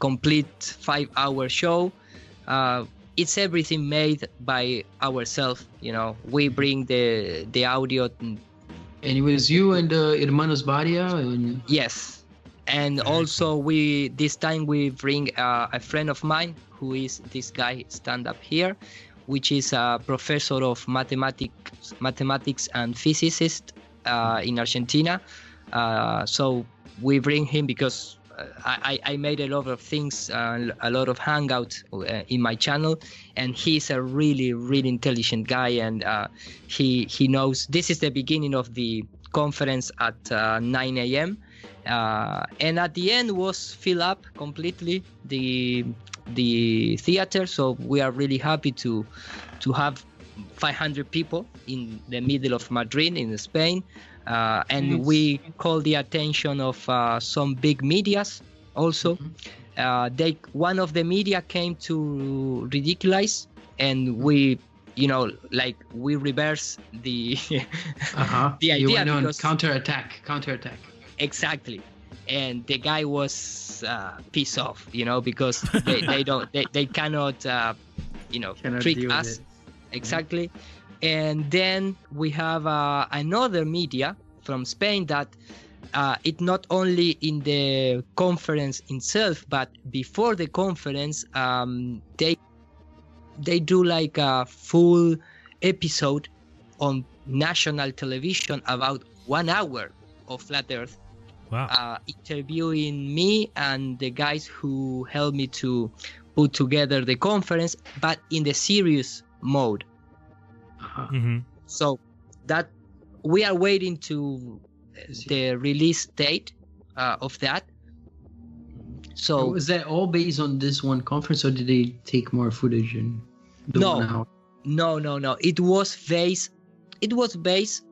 complete five hour show it's everything made by ourselves you know we bring the the audio And it was you and uh, Hermanos Baria and Yes, and also we this time we bring uh, a friend of mine who is this guy stand up here. which is a professor of mathematics, mathematics and physicist uh, in Argentina. Uh, so we bring him because I, I made a lot of things, uh, a lot of hangout uh, in my channel, and he's a really, really intelligent guy, and uh, he he knows. This is the beginning of the conference at uh, 9 a.m. Uh, and at the end was fill up completely the the theater. So we are really happy to to have 500 people in the middle of Madrid in Spain. Uh, and Nice. we call the attention of uh, some big medias also. Uh, they one of the media came to ridiculize, and we, you know, like we reverse the Uh-huh. the you idea went on because counterattack, counterattack. exactly and the guy was uh, pissed off you know because they, they don't they, they cannot uh, you know Cannot treat deal with us it. exactly and then we have uh, another media from spain that uh, it not only in the conference itself but before the conference um, they they do like a full episode on national television about one hour of flat earth Wow. uh, interviewing me and the guys who helped me to put together the conference, but in the serious mode. Mm-hmm. So that we are waiting to the release date uh, of that. So was that all based on this one conference, or did they take more footage and do No. No, no, no. It was based. It was based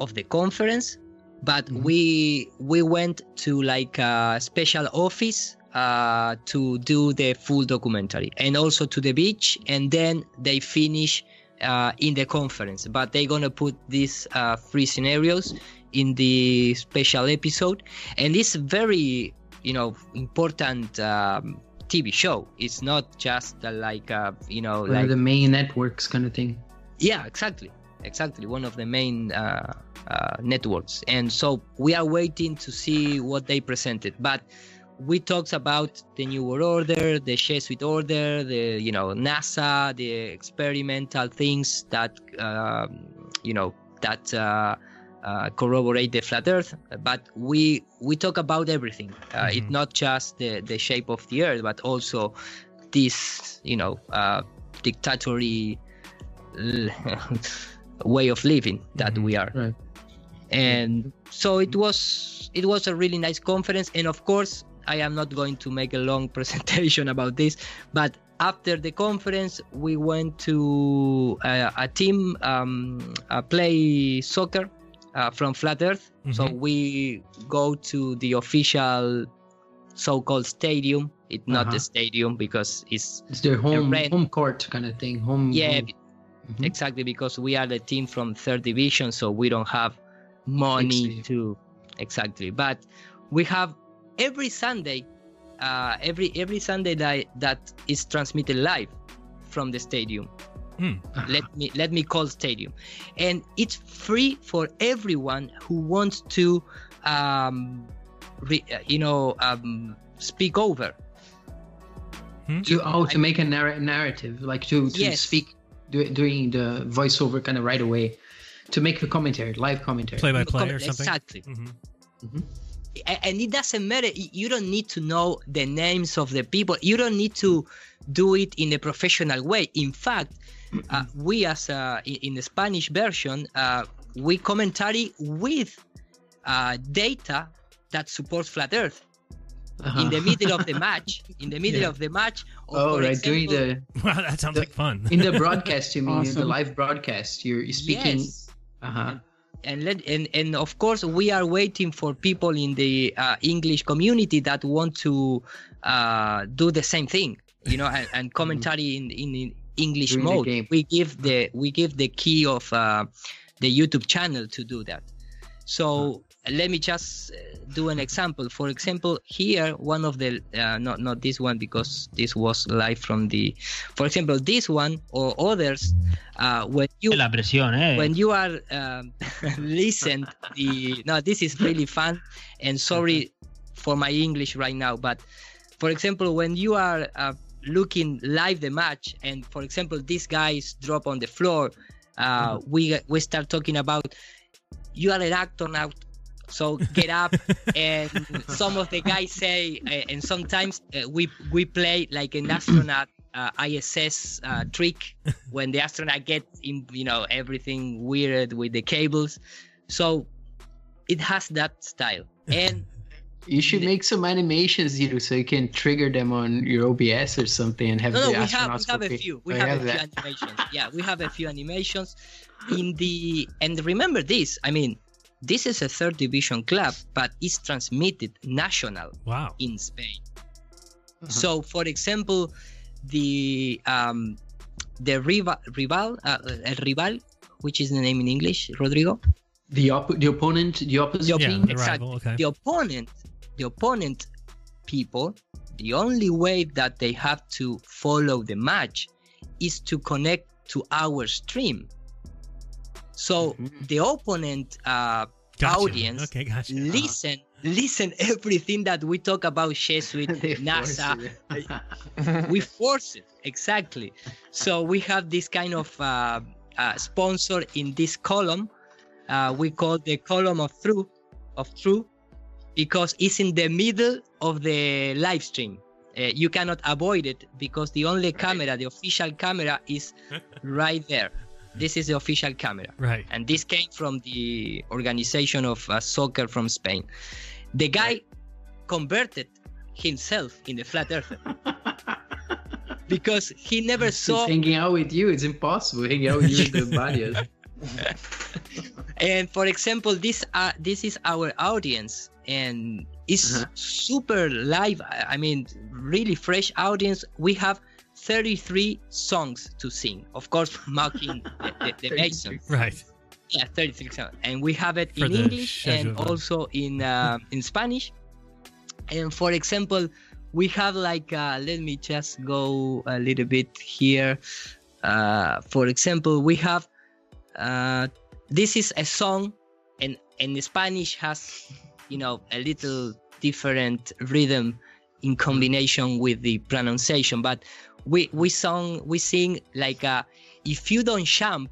of the conference, but we we went to like a special office uh, to do the full documentary, and also to the beach, and then they finish uh, in the conference. But they're gonna put these uh, three scenarios in the special episode, and it's very you know important. Um, TV show. It's not just uh, like uh, you know One like of the main networks kind of thing. yeah, exactly, exactly. One of the main uh, uh, networks, and so we are waiting to see what they presented. But we talked about the New World Order, the Jesuit Order, the you know NASA, the experimental things that um, you know that uh, uh, corroborate the flat Earth. But we we talk about everything. Uh, It's not just the the shape of the Earth, but also this you know uh, dictatorial way of living that we are Right. and so it was it was a really nice conference and of course i am not going to make a long presentation about this but after the conference we went to uh, a team um, uh, play soccer uh, from flat earth so Mhm. we go to the official so-called stadium it's not Uh-huh. a stadium because it's It's their home rent- home court kind of thing. Home. yeah, home- b- exactly because we are the team from third division, so we don't have money to exactly. But we have every Sunday, uh, every every Sunday that that is transmitted live from the stadium. Hmm. Let me let me call stadium, and it's free for everyone who wants to, um, re, uh, you know, um, speak over. To oh, to make a narr- narrative, like to to Yes. speak do, doing the voiceover kind of right away, to make a commentary, live commentary. Play by play or something. Exactly. Mm-hmm. A- and it doesn't matter you don't need to know the names of the people you don't need to do it in a professional way in fact uh, we as uh, in, in the spanish version uh, we commentary with uh, data that supports flat earth in the middle of the match in the middle Yeah. of the match or Oh, for right, doing the example- Wow, that sounds like fun. in the broadcast. You mean the live broadcast? You're speaking. Yes. Uh huh. And let and, and of course we are waiting for people in the uh, english community that want to uh, do the same thing you know and, and commentary in, in, in english During mode. we give the we give the key of uh, the youtube channel to do that. So let me just uh, do an example for example here one of the uh, not not this one because this was live from the for example this one or others uh, when you La presión, eh. when you are um, listen the no this is really fun and sorry for my english right now but for example when you are uh, looking live the match, and for example, these guys drop on the floor. Uh, we we start talking about you are an actor now, so get up. and some of the guys say, uh, and sometimes uh, we we play like an astronaut uh, ISS uh, trick when the astronaut gets in, you know, everything weird with the cables. So it has that style. And You should make some animations, you know, so you can trigger them on your OBS or something and have no, the no, we have, we have a few. We Oh, have, you a few animations. Yeah, we have a few animations in the and remember this. I mean, this is a third division club, but it's transmitted national. Wow. In Spain. So, for example, the um, the rival rival uh, el rival, which is the name in English, Rodrigo. The op- the opponent, the opposite team. exactly. The opponent, the opponent people, the only way that they have to follow the match is to connect to our stream. So the opponent uh, Gotcha. audience Okay, gotcha. listen listen everything that we talk about Jesuit, NASA. we force it exactly. So we have this kind of uh, uh, sponsor in this column. Uh, we call the column of truth, of truth, because it's in the middle of the live stream. Uh, you cannot avoid it because the only camera, the official camera, is right there. This is the official camera. Right. And this came from the organization of uh, soccer from Spain. The guy converted himself in the flat earth. because he never He's saw hanging out with you. It's impossible hanging out with you with the barriers. and for example this uh, this is our audience and it's Uh-huh. super live i I mean really fresh audience we have 33 songs to sing. Of course mocking the, the, the Masons. Right. yeah 33 songs. And we have it For in the english and also in uh, in spanish. And for example we have like uh, let me just go a little bit here. Uh, for example we have uh, this is a song and and spanish has you know a little different rhythm in combination with the pronunciation. But we we song we sing like uh, if you don't jump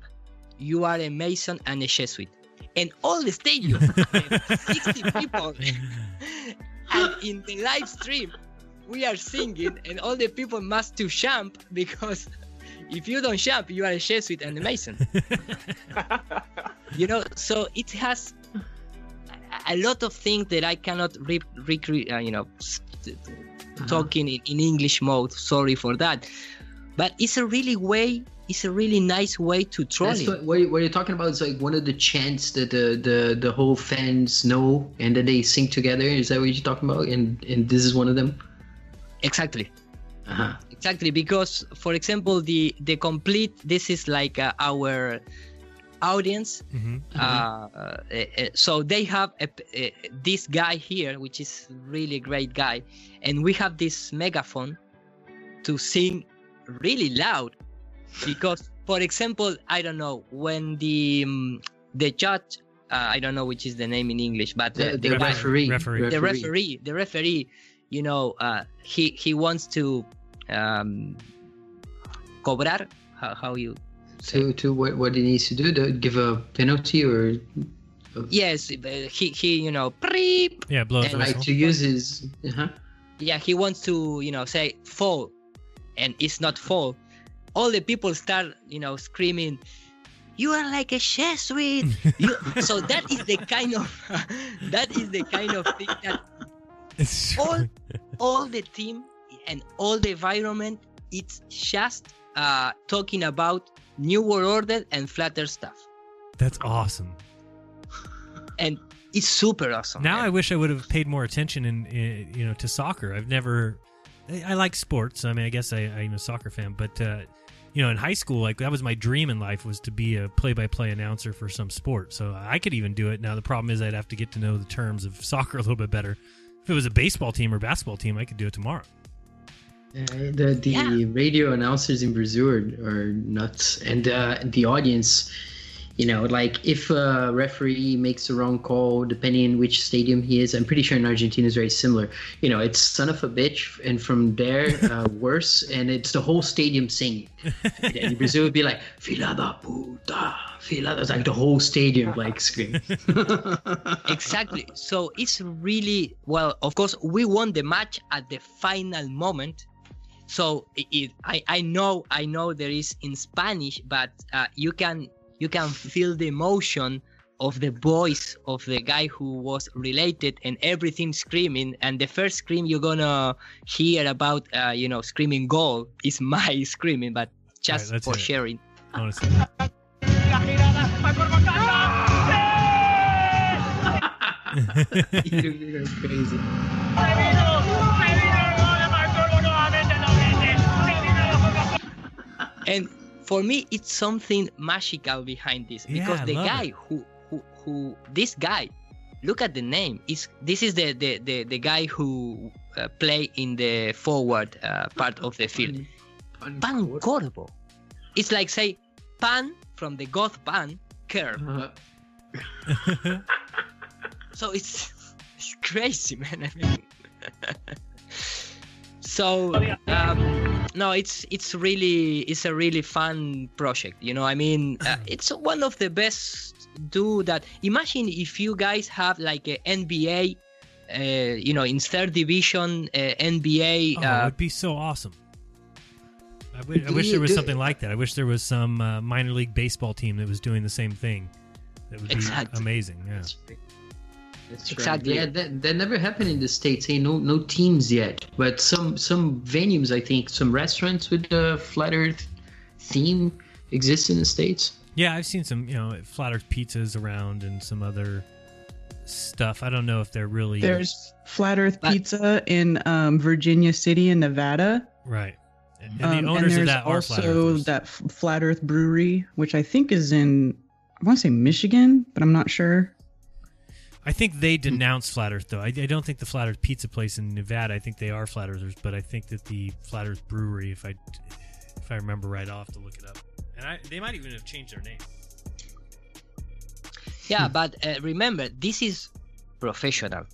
you are a mason and a jesuit. And all the stadium 60 people. And in the live stream we are singing and all the people must to jump because if you don't jump you are a jesuit and a mason you know so it has a- a lot of things that i cannot re- recreate uh, you know t- talking in, in english mode sorry for that but it's a really way it's a really nice way to troll That's what, what, you- what you're talking about is like one of the chants that the, the, the whole fans know and then they sing together. Is that what you're talking about? And and this is one of them. exactly Uh-huh. exactly because for example the the complete this is like uh, our audience Mm-hmm. uh, uh, uh, so they have a, uh, this guy here which is really great guy and we have this megaphone to sing really loud because for example i don't know when the um, the judge uh, i don't know which is the name in english but The, the, the the guy- referee. Referee. the referee the referee you know uh, he he wants to um cobrar how, how you To to what what he needs to do to give a penalty or yes he he you know preep, Yeah, blows and the like whistle. to use his. Uh-huh. yeah he wants to you know say fall and it's not fall all the people start you know screaming you are like a jesuit you, so that is the kind of that is the kind of thing that all all the team and all the environment it's just uh talking about new world order and flatter stuff That's awesome. and it's super awesome Now I wish I would have paid more attention in, in you know to soccer. I've never. I, I like sports. I mean, I guess I, I'm a soccer fan, but uh, you know, in high school, like that was my dream in life was to be a play-by-play announcer for some sport. So I could even do it. Now the problem is I'd have to get to know the terms of soccer a little bit better. If it was a baseball team or basketball team, I could do it tomorrow. Uh, the the radio announcers in Brazil are, are nuts, and uh, the audience You know, like if a referee makes the wrong call, depending on which stadium he is, I'm pretty sure in Argentina is very similar. You know, it's son of a bitch, and from there, uh, worse, and it's the whole stadium singing. And in Brazil, it'd be like, fila da puta, fila. It's like the whole stadium, like screaming. exactly. So it's really well. Of course, we won the match at the final moment. So it, I I know I know there is in Spanish, but uh, you can you can feel the emotion of the voice of the guy who was related and everything screaming and the first scream you're gonna hear about uh, you know screaming goal is my screaming but just let's for sharing Honestly. Crazy. and for me it's something magical behind this. Because Yeah, the guy it. who, who who this guy look at the name. Is this is the the the, the guy who uh, play in the forward uh, part of the field. Pan corvo? It's like say pan from the goth pan curve. So it's, it's crazy man. I mean so um, no it's it's really it's a really fun project you know i mean uh, it's one of the best do that imagine if you guys have like a nba uh, you know in third division uh, nba Oh, it uh, would be so awesome. I wi- I wish there was do- something like that. I wish there was some uh, minor league baseball team that was doing the same thing. That would Exactly. be amazing. Yeah. That's Exactly. Right. Yeah, that, that never happened in the states. Hey, no no teams yet, but some some venues. I think some restaurants with the flat Earth theme exist in the states. Yeah, I've seen some, you know, flat earth pizzas around and some other stuff. I don't know if they're really There's Flat Earth Pizza in um, Virginia City in Nevada. right. And Um, the owners of there's that are flat also earthers. that Flat Earth Brewery, which I think is in, I want to say Michigan, but I'm not sure. I think they denounce flat Earth though. I, I don't think the flat Earth pizza place in Nevada. I think they are flat earthers, but I think that the flat Earth brewery, if I if I remember right, I'll have to look it up. And I, they might even have changed their name. yeah but uh, remember this is professional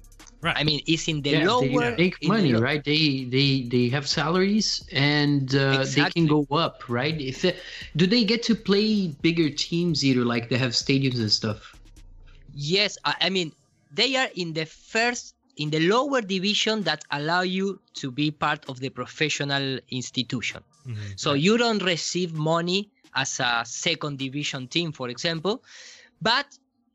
right i mean it's in the yeah, lower they make in the money, right? They they they have salaries and uh, they can go up, right? If they, do they get to play bigger teams either? Like they have stadiums and stuff. Yes, I, I mean they are in the first in the lower division that allow you to be part of the professional institution. So you don't receive money as a second division team, for example, but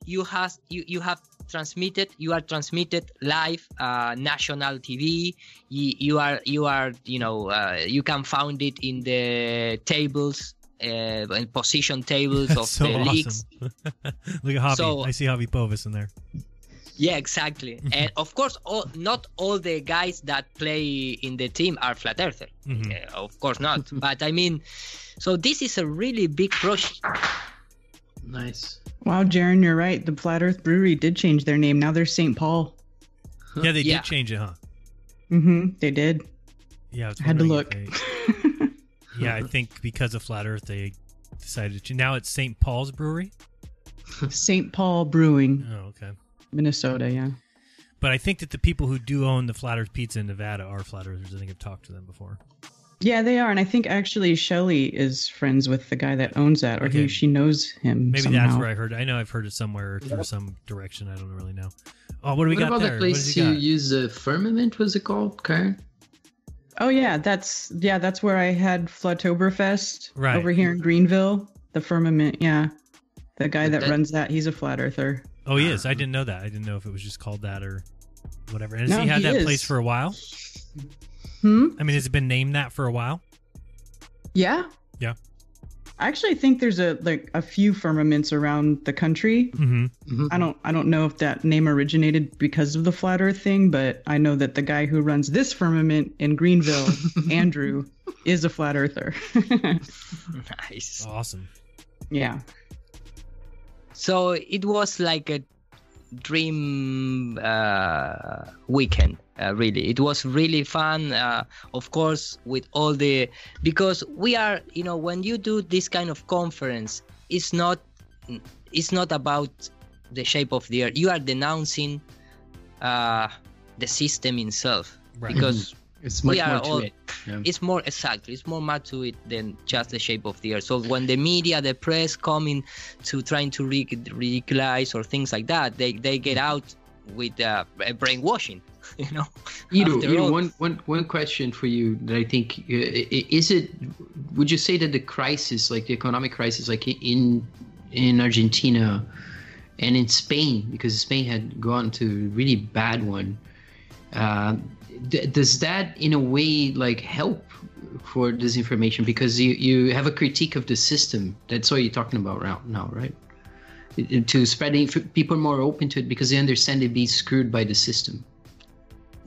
you have you, you have transmitted you are transmitted live uh, national TV. You, you are you are you know uh, you can find it in the tables. Uh, in position tables of so the awesome. leagues. Look at Javi. So- I see Javi Povis in there. Yeah, exactly. and of course, all, not all the guys that play in the team are flat earther. Mhm. Uh, of course not. but I mean, so this is a really big project. Nice. Wow, Jeran, you're right. The Flat Earth Brewery did change their name. Now they're St. Paul. Yeah, they Yeah. did change it, huh? Mm-hmm. They did. Yeah, I was I had to look. they- yeah, I think because of flat Earth, they decided to. Now it's St. Paul's Brewery. St. Paul Brewing, Oh, okay. Minnesota. Yeah. But I think that the people who do own the Flat Earth Pizza in Nevada are flat earthers. I think I've talked to them before. Yeah, they are, and I think actually Shelly is friends with the guy that owns that, or Okay. he she knows him. Maybe somehow. that's where I heard. I know I've heard it somewhere through some direction. I don't really know. Oh, what do we what got about there? the What place you use the firmament? Was it called, Karen? Oh yeah, that's yeah, that's where I had Flatoberfest Right. over here in Greenville. The firmament, yeah. The guy that, that- runs that, he's a flat earther. Oh, he is. I didn't know that. I didn't know if it was just called that or whatever. And has No, he had he that is. place for a while? Hmm? I mean, has it been named that for a while? Yeah. Yeah. I actually think there's a like a few firmaments around the country. Mm-hmm. I don't I don't know if that name originated because of the flat earth thing, but I know that the guy who runs this firmament in Greenville, Andrew, is a flat earther. nice. Awesome. yeah. So it was like a dream uh, weekend. Uh, really, it was really fun. Uh, of course, with all the because we are, you know, when you do this kind of conference, it's not it's not about the shape of the earth. You are denouncing uh, the system itself Right. because It's much more to it. Yeah. It's more exactly. It's more much to it than just the shape of the earth. So when the media, the press, coming to trying to ridic- ridiculize or things like that, they they get out with uh, brainwashing. You know. Ido, one, one, one question for you that I think uh, is it? Would you say that the crisis, like the economic crisis, like in in Argentina and in Spain, because Spain had gone to a really bad one, uh, d- does that in a way like help for disinformation? Because you you have a critique of the system. That's what you're talking about right now, right? To spreading people more open to it because they understand they're being screwed by the system.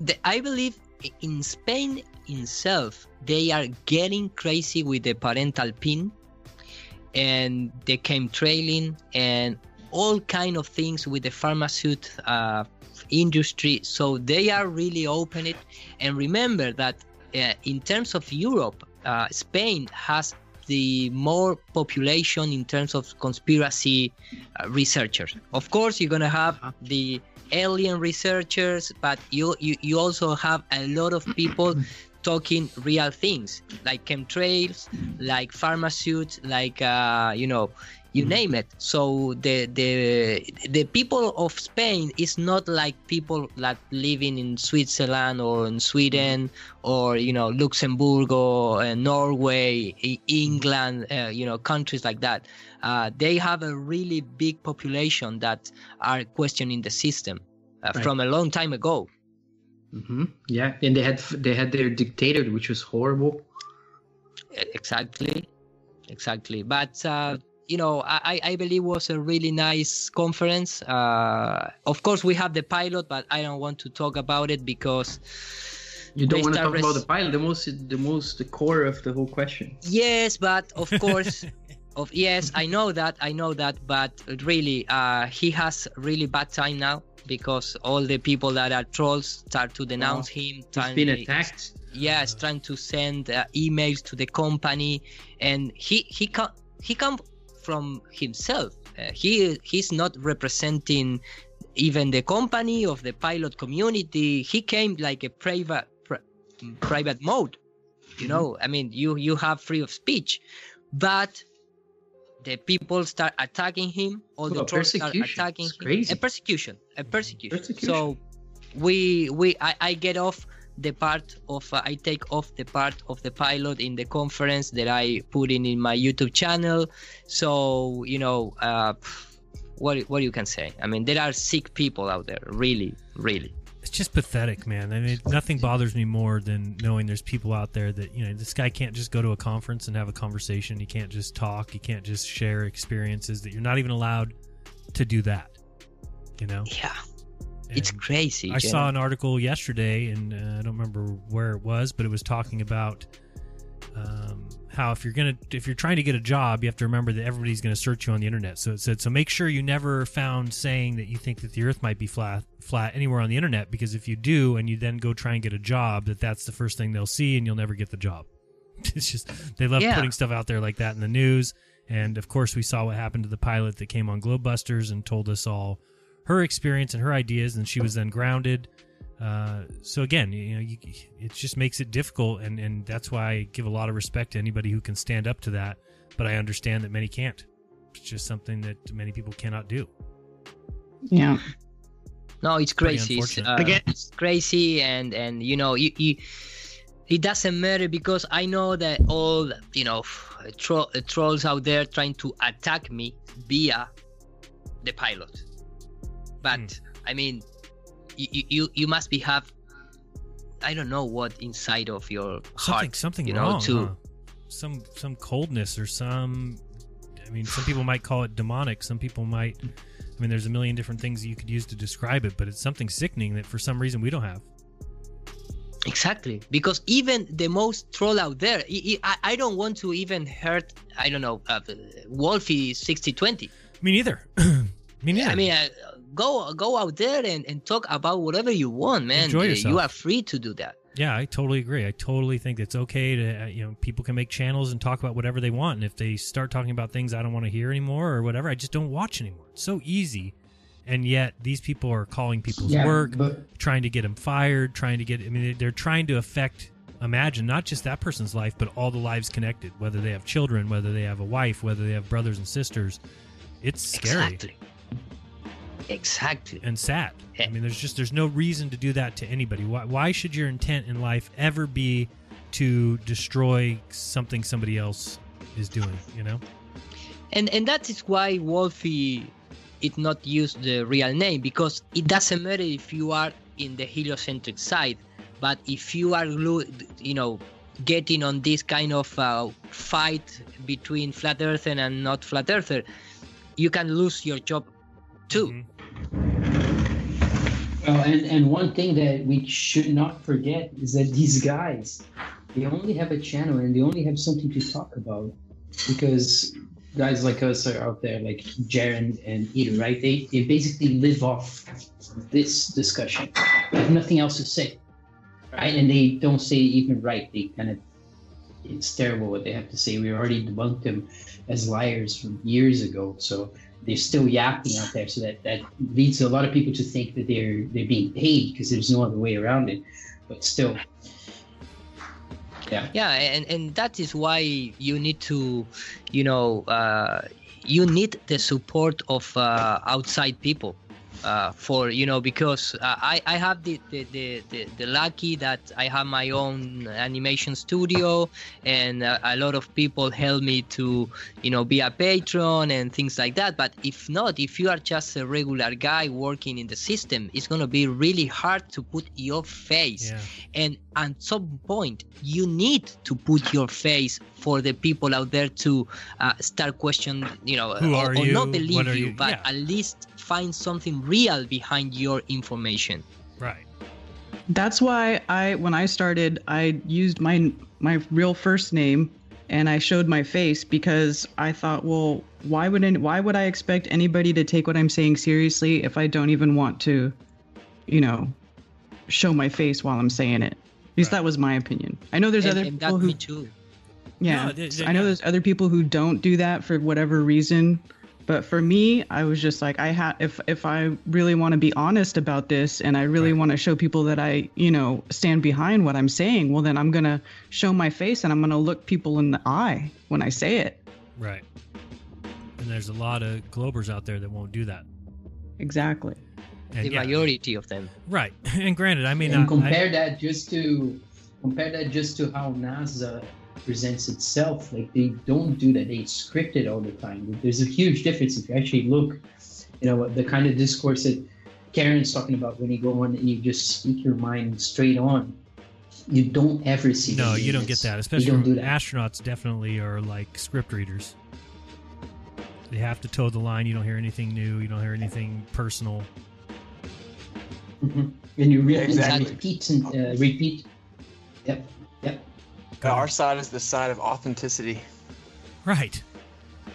the, I believe in Spain itself, they are getting crazy with the parental pin and they came trailing and all kind of things with the pharmaceutical uh, industry. So they are really open it. And remember that uh, in terms of Europe, uh, Spain has the more population in terms of conspiracy uh, researchers. Of course, you're gonna have the alien researchers, but you, you you also have a lot of people talking real things like chemtrails, like pharmaceutics, like uh, you know, you name it. So the the the people of Spain is not like people that living in Switzerland or in Sweden or you know Luxembourg or uh, Norway, England, uh, you know countries like that. Uh, they have a really big population that are questioning the system uh, Right. from a long time ago. hmm Yeah, and they had they had their dictator, which was horrible. Exactly, exactly. But uh, you know, I, I believe was a really nice conference. Uh, of course, we have the pilot, but I don't want to talk about it because You don't want to talk about the pilot, the most the most the core of the whole question. Yes, but of course, of yes, I know that, I know that, but really, uh, he has really bad time now because all the people that are trolls start to denounce him. He's been attacked. Yes, trying to send uh, emails to the company, and he he come he come from himself. Uh, he he's not representing even the company of the pilot community. He came like a private pri- private mode. You know, I mean, you you have free of speech, but the people start attacking him. All the trolls start attacking It's him. crazy. A persecution, a persecution. Persecution. So we we I, I get off the part of uh, I take off the part of the pilot in the conference that I put in in my YouTube channel. So you know, uh, what what you can say? I mean, there are sick people out there, really, really. It's just pathetic, man. I mean, nothing bothers me more than knowing there's people out there that you know this guy can't just go to a conference and have a conversation. He can't just talk. He can't just share experiences. That you're not even allowed to do that. You know? Yeah. It's crazy. I Jenna. saw an article yesterday, and uh, I don't remember where it was, but it was talking about um, how if you're gonna if you're trying to get a job, you have to remember that everybody's gonna search you on the internet. So it said, so make sure you never found saying that you think that the Earth might be flat flat anywhere on the internet, because if you do, and you then go try and get a job, that that's the first thing they'll see, and you'll never get the job. It's just they love Yeah. putting stuff out there like that in the news, and of course we saw what happened to the pilot that came on Globebusters and told us all her experience and her ideas, and she was then grounded. Uh, so again, you know, you, it just makes it difficult, and and that's why I give a lot of respect to anybody who can stand up to that. But I understand that many can't. It's just something that many people cannot do. Yeah. No, it's crazy. It's, uh, Again- it's crazy, and and you know, you, you, it doesn't matter because I know that all you know tro- trolls out there trying to attack me via the pilot. But Hmm. I mean, you, you you must be have I don't know what inside of your Something heart, something you know, wrong. to huh? Some some coldness or some. I mean, some people might call it demonic. Some people might. I mean, there's a million different things you could use to describe it, but it's something sickening that for some reason we don't have. Exactly, because even the most troll out there, I, I, I don't want to even hurt. I don't know, uh, Wolfie sixty twenty. Me neither. Me neither. I mean, go go out there and, and talk about whatever you want, man. Enjoy yourself. You are free to do that. Yeah, I totally agree. I totally think it's okay to uh, you know people can make channels and talk about whatever they want, and if they start talking about things I don't want to hear anymore or whatever, I just don't watch anymore. It's so easy, and yet these people are calling people's Yeah, work, but- trying to get them fired, trying to get. I mean, they're trying to affect. Imagine not just that person's life, but all the lives connected. Whether they have children, whether they have a wife, whether they have brothers and sisters. It's scary. Exactly. Exactly. and sad. I mean, there's just there's no reason to do that to anybody. Why, why should your intent in life ever be to destroy something somebody else is doing? You know? and and that is why Wolfie did not use the real name because it doesn't matter if you are in the heliocentric side, but if you are, you know, getting on this kind of uh, fight between flat earther and not flat earther, you can lose your job too. Well, and, and one thing that we should not forget is that these guys, they only have a channel and they only have something to talk about because guys like us are out there, like Jeran and Ida, right? They, they basically live off this discussion. They have nothing else to say, right? And they don't say even right. They kind of, it's terrible what they have to say. We already debunked them as liars from years ago. So they're still yapping out there. So that, that leads a lot of people to think that they're they're being paid because there's no other way around it. But still, yeah. Yeah, and and that is why you need to, you know, uh, you need the support of uh, outside people. Uh, for you know because uh, I, I have the the, the, the the lucky that I have my own animation studio and uh, a lot of people help me to you know be a patron and things like that but if not if you are just a regular guy working in the system it's going to be really hard to put your face Yeah. and at some point you need to put your face for the people out there to uh, start question you know Who or, or not believe you, you? but Yeah. at least find something real behind your information Right. That's why I when I started I used my my real first name and I showed my face because I thought, well, why would any, why would I expect anybody to take what I'm saying seriously if I don't even want to, you know, show my face while I'm saying it? At least that was my opinion. I know there's and, other and people that who me too yeah, No, they- they- I know there's other people who don't do that for whatever reason, but for me, I was just like, I had if if I really want to be honest about this, and I really want to show people that I, you know, stand behind what I'm saying, well, then I'm gonna show my face and I'm gonna look people in the eye when I say it. Right. And there's a lot of Globers out there that won't do that. Exactly. And the yeah, majority of them right. And granted, I mean, and I- compare that just to compare that just to how NASA presents itself. Like they don't do that; they script it all the time. There's a huge difference if you actually look, you know, the kind of discourse that Karen's talking about when you go on and you just speak your mind straight on. You don't ever see. no, you don't get that. Especially don't do that. astronauts, definitely are like script readers. They have to toe the line. You don't hear anything new. You don't hear anything personal. Mhm. And you re- Yeah, exactly. repeat and uh, repeat. Yep. Yep. Our side is the side of authenticity. Right.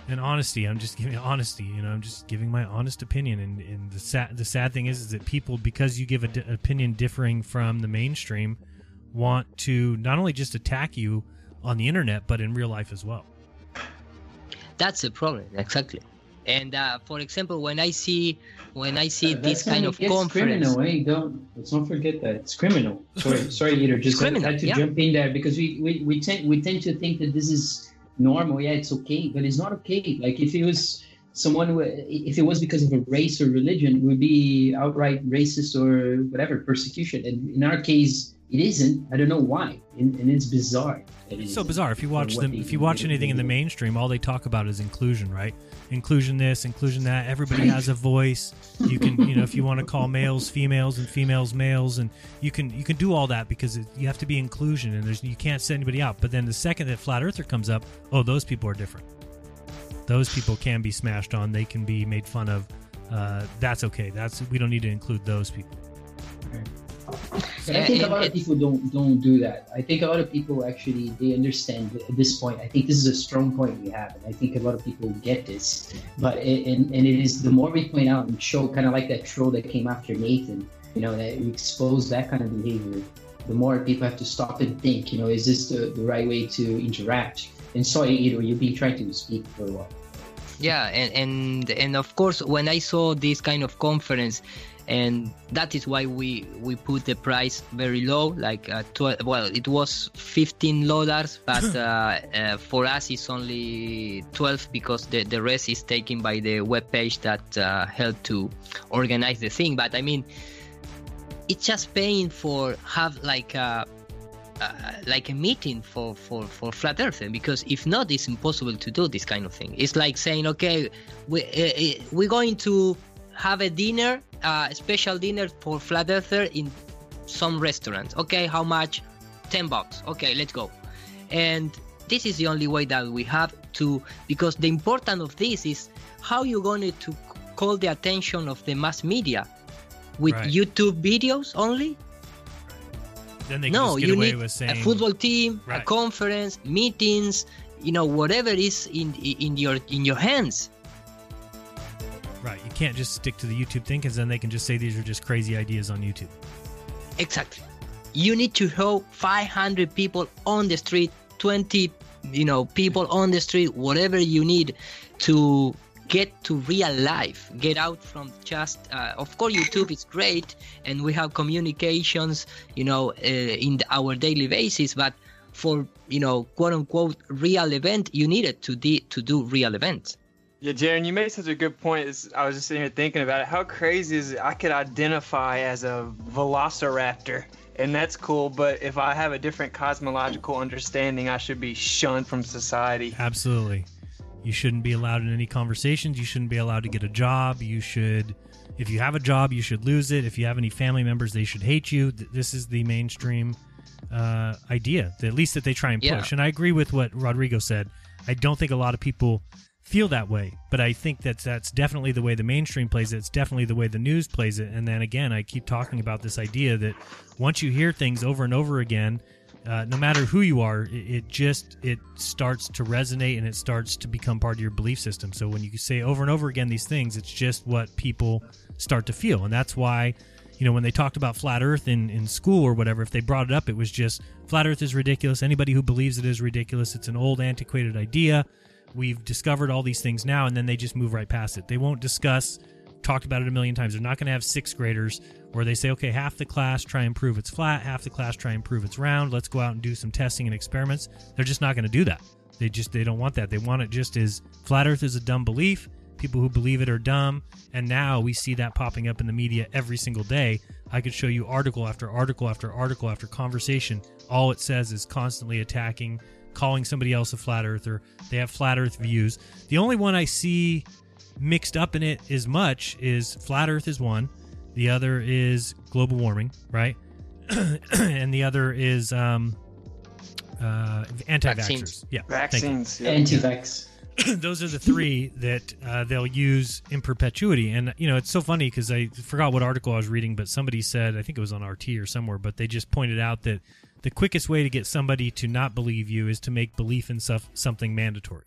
And honesty. I'm just giving honesty. You know, I'm just giving my honest opinion. And, and the sad the sad thing is, is that people, because you give an opinion differing from the mainstream, want to not only just attack you on the internet, but in real life as well. that's the problem exactly and uh, for example when i see when i see That's this kind of conference criminal, eh? Don't let's not forget that it's criminal. Sorry, sorry, Eater. Just criminal, had to yeah. jump in there because we, we we tend we tend to think that this is normal. Yeah, it's okay, but it's not okay. Like if it was someone who, if it was because of a race or religion, it would be outright racist or whatever persecution. And in our case, it isn't. I don't know why, and, and it's bizarre. it It's so bizarre. If you watch them, if you watch anything in the mainstream, all they talk about is inclusion, right? Inclusion this, inclusion that. Everybody has a voice. You can, you know, if you want to call males females and females males, and you can you can do all that because it, you have to be inclusion, and there's you can't set anybody out. But then the second that flat earther comes up, oh, those people are different. Those people can be smashed on. They can be made fun of. Uh, that's okay. That's we don't need to include those people. But I think a lot of people don't don't do that. I think a lot of people actually they understand at this point. I think this is a strong point we have, and I think a lot of people get this. But it, and and it is the more we point out and show, kind of like that troll that came after Nathan. You know, that we expose that kind of behavior. the more people have to stop and think. You know, is this the, the right way to interact? And so you know, you've been trying to speak for a while. Yeah, and and and of course, when I saw this kind of conference, and that is why we we put the price very low like uh, 12 well it was 15 dollars but uh, uh, for us it's only 12 because the, the rest is taken by the web page that uh, helped to organize the thing. But i mean it's just paying for have like a uh, like a meeting for, for, for flat earth because if not it's impossible to do this kind of thing. It's like saying okay we, uh, we're going to have a dinner, uh, a special dinner for flat earther in some restaurant. Okay, how much? 10 bucks. Okay, let's go. And this is the only way that we have to, because the important of this is how you're going to call the attention of the mass media with Right. YouTube videos only. Then they no, you need saying a football team, a conference, meetings, you know, whatever is in in your in your hands. Right. You can't just stick to the YouTube thing because then they can just say these are just crazy ideas on YouTube. Exactly. You need to show 500 people on the street, 20, you know, people on the street, whatever you need to get to real life, get out from just. Uh, of course, YouTube is great, and we have communications, you know, uh, in our daily basis. But for you know, quote unquote, real event, you needed to de- to do real events. Yeah, Jeran, you made such a good point. Is I was just sitting here thinking about it. How crazy is it? I could identify as a velociraptor, and that's cool. But if I have a different cosmological understanding, I should be shunned from society. Absolutely. You shouldn't be allowed in any conversations. You shouldn't be allowed to get a job. You should, if you have a job, you should lose it. If you have any family members, they should hate you. This is the mainstream uh, idea, at least that they try and Yeah. push. And I agree with what Rodrigo said. I don't think a lot of people feel that way, but I think that that's definitely the way the mainstream plays it. It's definitely the way the news plays it. And then again, I keep talking about this idea that once you hear things over and over again, uh, no matter who you are, it, it just it starts to resonate and it starts to become part of your belief system. So when you say over and over again these things, it's just what people start to feel, and that's why. You know, when they talked about flat Earth in, in school or whatever, if they brought it up, it was just flat Earth is ridiculous. Anybody who believes it is ridiculous. It's an old, antiquated idea. We've discovered all these things now, and then they just move right past it. They won't discuss, talked about it a million times. They're not going to have sixth graders where they say, okay, half the class try and prove it's flat, half the class try and prove it's round. Let's go out and do some testing and experiments. They're just not going to do that. They just they don't want that. They want it just as flat Earth is a dumb belief. People who believe it are dumb, and now we see that popping up in the media every single day. I could show you article after article after article after conversation. All it says is constantly attacking, calling somebody else a flat earther. They have flat Earth views. The only one I see mixed up in it as much is flat Earth is one, the other is global warming, right? and the other is um, uh, anti-vaxxers. Vaccines. Yeah, thank you. Vaccines. Yeah. Anti-vax. those are the three that uh, they'll use in perpetuity. And you know, it's so funny because I forgot what article I was reading, but somebody said I think it was on RT or somewhere, but they just pointed out that the quickest way to get somebody to not believe you is to make belief in stuff something mandatory,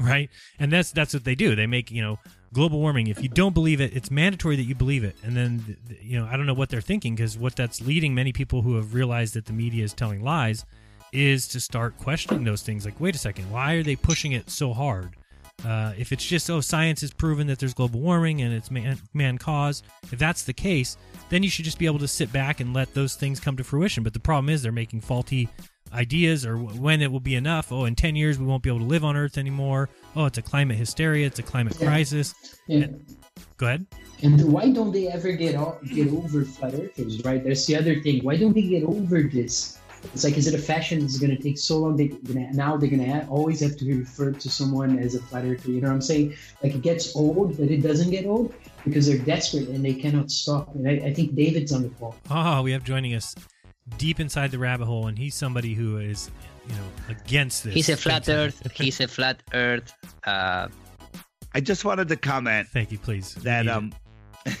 right? And that's that's what they do. They make you know global warming. If you don't believe it, it's mandatory that you believe it. And then th- th- you know I don't know what they're thinking because what that's leading many people who have realized that the media is telling lies is to start questioning those things. Like, wait a second, why are they pushing it so hard? Uh, if it's just oh, science has proven that there's global warming and it's man man caused, if that's the case, then you should just be able to sit back and let those things come to fruition. But the problem is they're making faulty ideas or w- when it will be enough. Oh, in ten years we won't be able to live on Earth anymore. Oh, it's a climate hysteria. It's a climate Yeah. crisis. Yeah. Go ahead. And why don't they ever get o- get over flat earthers? Right? That's the other thing. Why don't they get over this? It's like, is it a fashion? It's going to take so long. They gonna, now they're going to always have to refer to someone as a flat earther. You know what I'm saying? Like it gets old, but it doesn't get old because they're desperate and they cannot stop. And I, I think David's on the call. Ah, we have joining us deep inside the rabbit hole, and he's somebody who is, you know, against this. He's a flat Earth. He's a flat Earth. Uh, I just wanted to comment. Thank you, please. That um,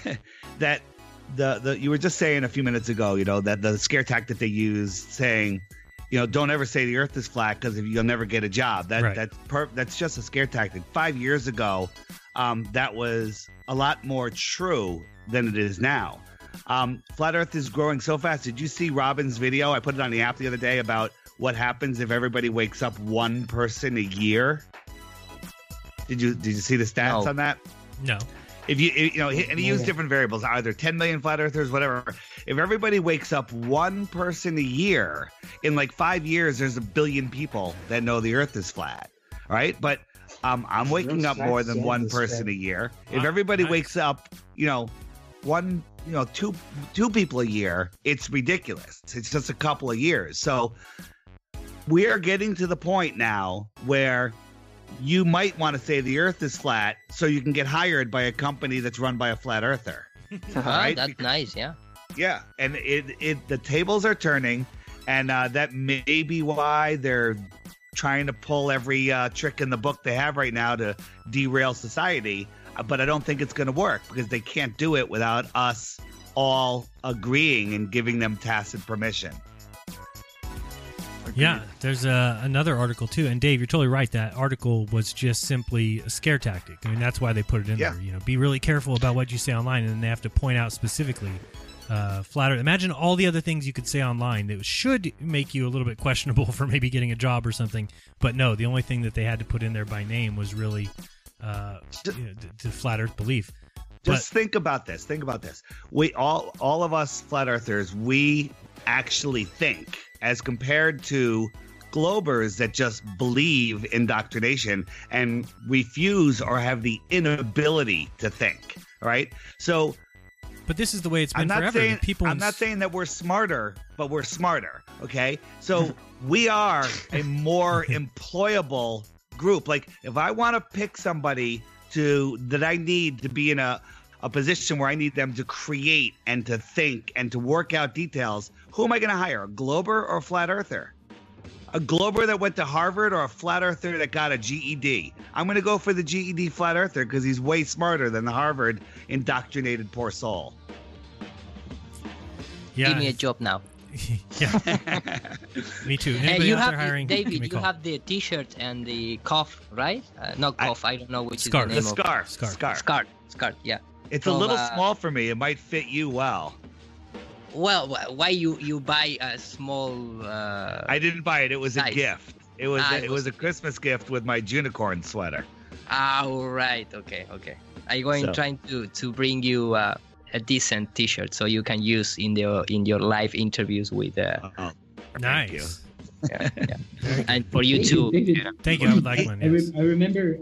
that the the you were just saying a few minutes ago, you know, that the scare tactic they use, saying, you know, don't ever say the Earth is flat because you'll never get a job. That Right. that's per, that's just a scare tactic. Five years ago, um, that was a lot more true than it is now. Um, flat Earth is growing so fast. Did you see Robin's video? I put it on the app the other day about what happens if everybody wakes up one person a year. Did you did you see the stats No. on that? No. If you you know, and he used different variables, either 10 million flat earthers, whatever. If everybody wakes up one person a year, in like five years, there's a billion people that know the Earth is flat, right? But um, I'm waking up more than one person a year. If everybody wakes up, you know, one, you know, two two people a year, it's ridiculous. It's just a couple of years. So we are getting to the point now where you might want to say the earth is flat so you can get hired by a company that's run by a flat earther. Right? that's nice. Yeah. Yeah, and it it the tables are turning, and uh, that may be why they're trying to pull every uh, trick in the book they have right now to derail society. Uh, But I don't think it's going to work because they can't do it without us all agreeing and giving them tacit permission. Yeah, there's uh, another article too, and Dave, you're totally right. That article was just simply a scare tactic. I mean, that's why they put it in Yeah. there. You know, be really careful about what you say online, and then they have to point out specifically uh, Imagine all the other things you could say online that should make you a little bit questionable for maybe getting a job or something. But no, the only thing that they had to put in there by name was really uh, you know, the, the flat Earth belief. Just think about this. Think about this. We all all of us flat earthers, we actually think as compared to globers that just believe indoctrination and refuse or have the inability to think, right? So But this is the way it's been I'm not forever. saying people I'm not saying that we're smarter, but we're smarter. Okay, so we are a more employable group. Like if I want to pick somebody to that I need to be in a a position where I need them to create and to think and to work out details, who am I going to hire? A glober or a flat earther? A glober that went to Harvard or a flat earther that got a GED? I'm going to go for the GED flat earther because he's way smarter than the Harvard indoctrinated poor soul. Yeah. Give me a job now. yeah. Me too. Hey, Anybody you out have there the- hiring? give David. You call. have the T-shirt and the cuff, right? Uh, not cuff. I, don't know which Scarf. is the The name scarf. of Scarf. Scarf. Scarf. Scarf. Yeah. It's a little uh, small for me. It might fit you well. Well, why you you buy a small? Uh, I didn't buy it. It was a gift. It was Ah, it, it was was- a Christmas gift with my unicorn sweater. Ah, all right. Okay. Okay. I'm going So- trying to to bring you uh, a decent T-shirt so you can use in your in your live interviews with. Uh, Oh, nice. Yeah, yeah. and for you too. David, yeah. Thank you. I would like I, one. I, re- I remember,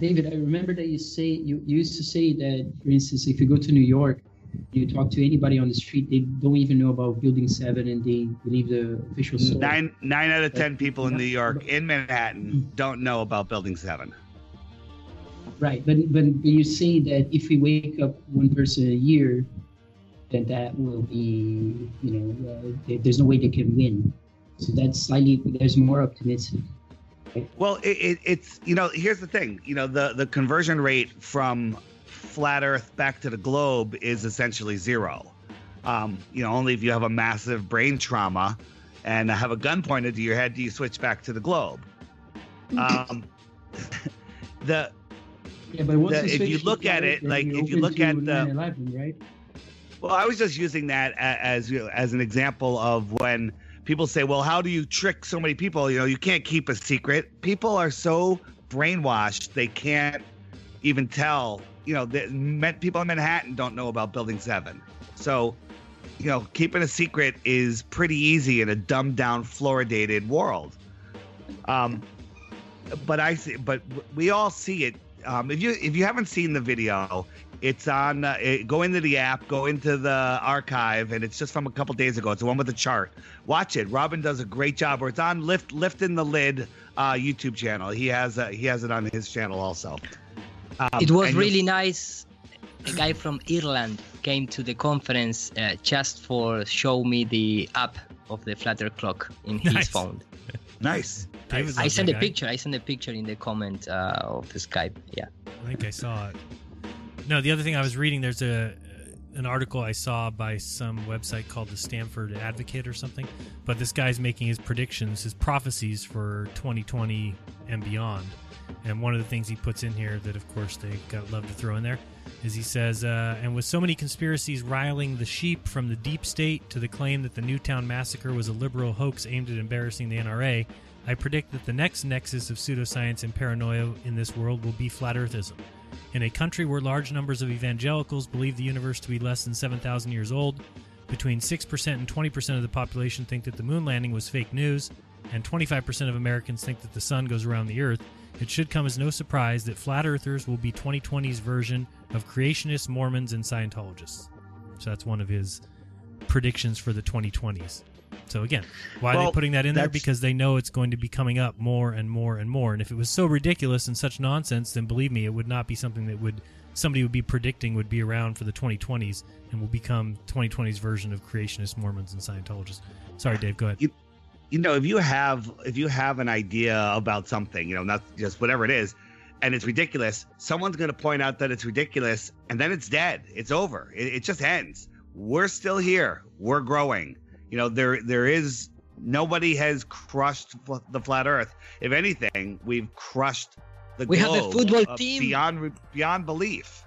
David. I remember that you say you, you used to say that, for instance, if you go to New York, you talk to anybody on the street, they don't even know about Building Seven, and they believe the official story. Nine nine out of ten people in New York in Manhattan don't know about Building Seven. Right, but but you say that if we wake up one person a year, then that will be, you know, uh, there- there's no way they can win. So that's slightly there's more optimistic. Well, it, it, it's you know here's the thing. You know the the conversion rate from flat Earth back to the globe is essentially zero. Um, you know, only if you have a massive brain trauma and have a gun pointed to your head do you switch back to the globe. Um, the Yeah, but once The- you if you look at it, like, if you look at the- 9/11, right? Well, I was just using that as as an example of when people say, "Well, how do you trick so many people?" You know, you can't keep a secret. People are so brainwashed they can't even tell. You know, the, people in Manhattan don't know about Building Seven, so you know, keeping a secret is pretty easy in a dumbed down, fluoridated world. Um, but I see, but we all see it. Um, if you if you haven't seen the video, it's on. Uh, it, go into the app, go into the archive, and it's just from a couple days ago. It's the one with the chart. Watch it. Robin does a great job. Or it's on lift lifting the lid uh, YouTube channel. He has he has it on his channel also. Um, it was and you'll- really nice. A guy from Ireland came to the conference uh, just for show me the app of the Flutter clock in his Nice. phone. Nice. David's I a sent a guy. picture. I sent a picture in the comment uh, of the Skype. Yeah. I think I saw it. No, the other thing I was reading, there's a an article I saw by some website called the Stamford Advocate or something. But this guy's making his predictions, his prophecies for 2020 and beyond. And one of the things he puts in here that, of course, they got love to throw in there is he says, uh, and with so many conspiracies riling the sheep from the deep state to the claim that the Newtown massacre was a liberal hoax aimed at embarrassing the NRA, I predict that the next nexus of pseudoscience and paranoia in this world will be flat earthism. In a country where large numbers of evangelicals believe the universe to be less than 7,000 years old, between 6% and 20% of the population think that the moon landing was fake news, and 25% of Americans think that the sun goes around the earth, it should come as no surprise that flat earthers will be 2020's version of creationists, Mormons, and Scientologists. So that's one of his predictions for the 2020s. So again, why are they putting that in there? Because they know it's going to be coming up more and more and more. And if it was so ridiculous and such nonsense, then believe me, it would not be something that would somebody would be predicting would be around for the 2020s and will become 2020's version of creationist Mormons and Scientologists. Sorry, Dave. Go ahead. You, you know, if you have if you have an idea about something, you know, not just whatever it is, and it's ridiculous, someone's going to point out that it's ridiculous, and then it's dead. It's over. It, it just ends. We're still here. We're growing. You know, there there is nobody has crushed fl- the flat Earth. If anything, we've crushed the We have a football team. beyond beyond belief.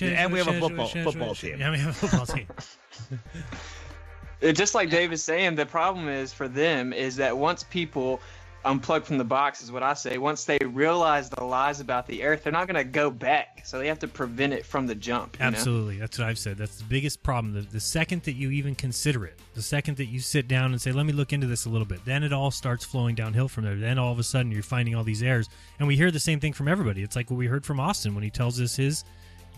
and we have a football football team. Yeah, we have a football team. Just like Dave is saying, the problem is for them is that once people unplug from the box, is what I say. Once they realize the lies about the Earth, they're not going to go back. So they have to prevent it from the jump. you know? Absolutely. That's what I've said. That's the biggest problem. The, the second that you even consider it, the second that you sit down and say, let me look into this a little bit, then it all starts flowing downhill from there. Then all of a sudden you're finding all these errors. And we hear the same thing from everybody. It's like what we heard from Austin when he tells us his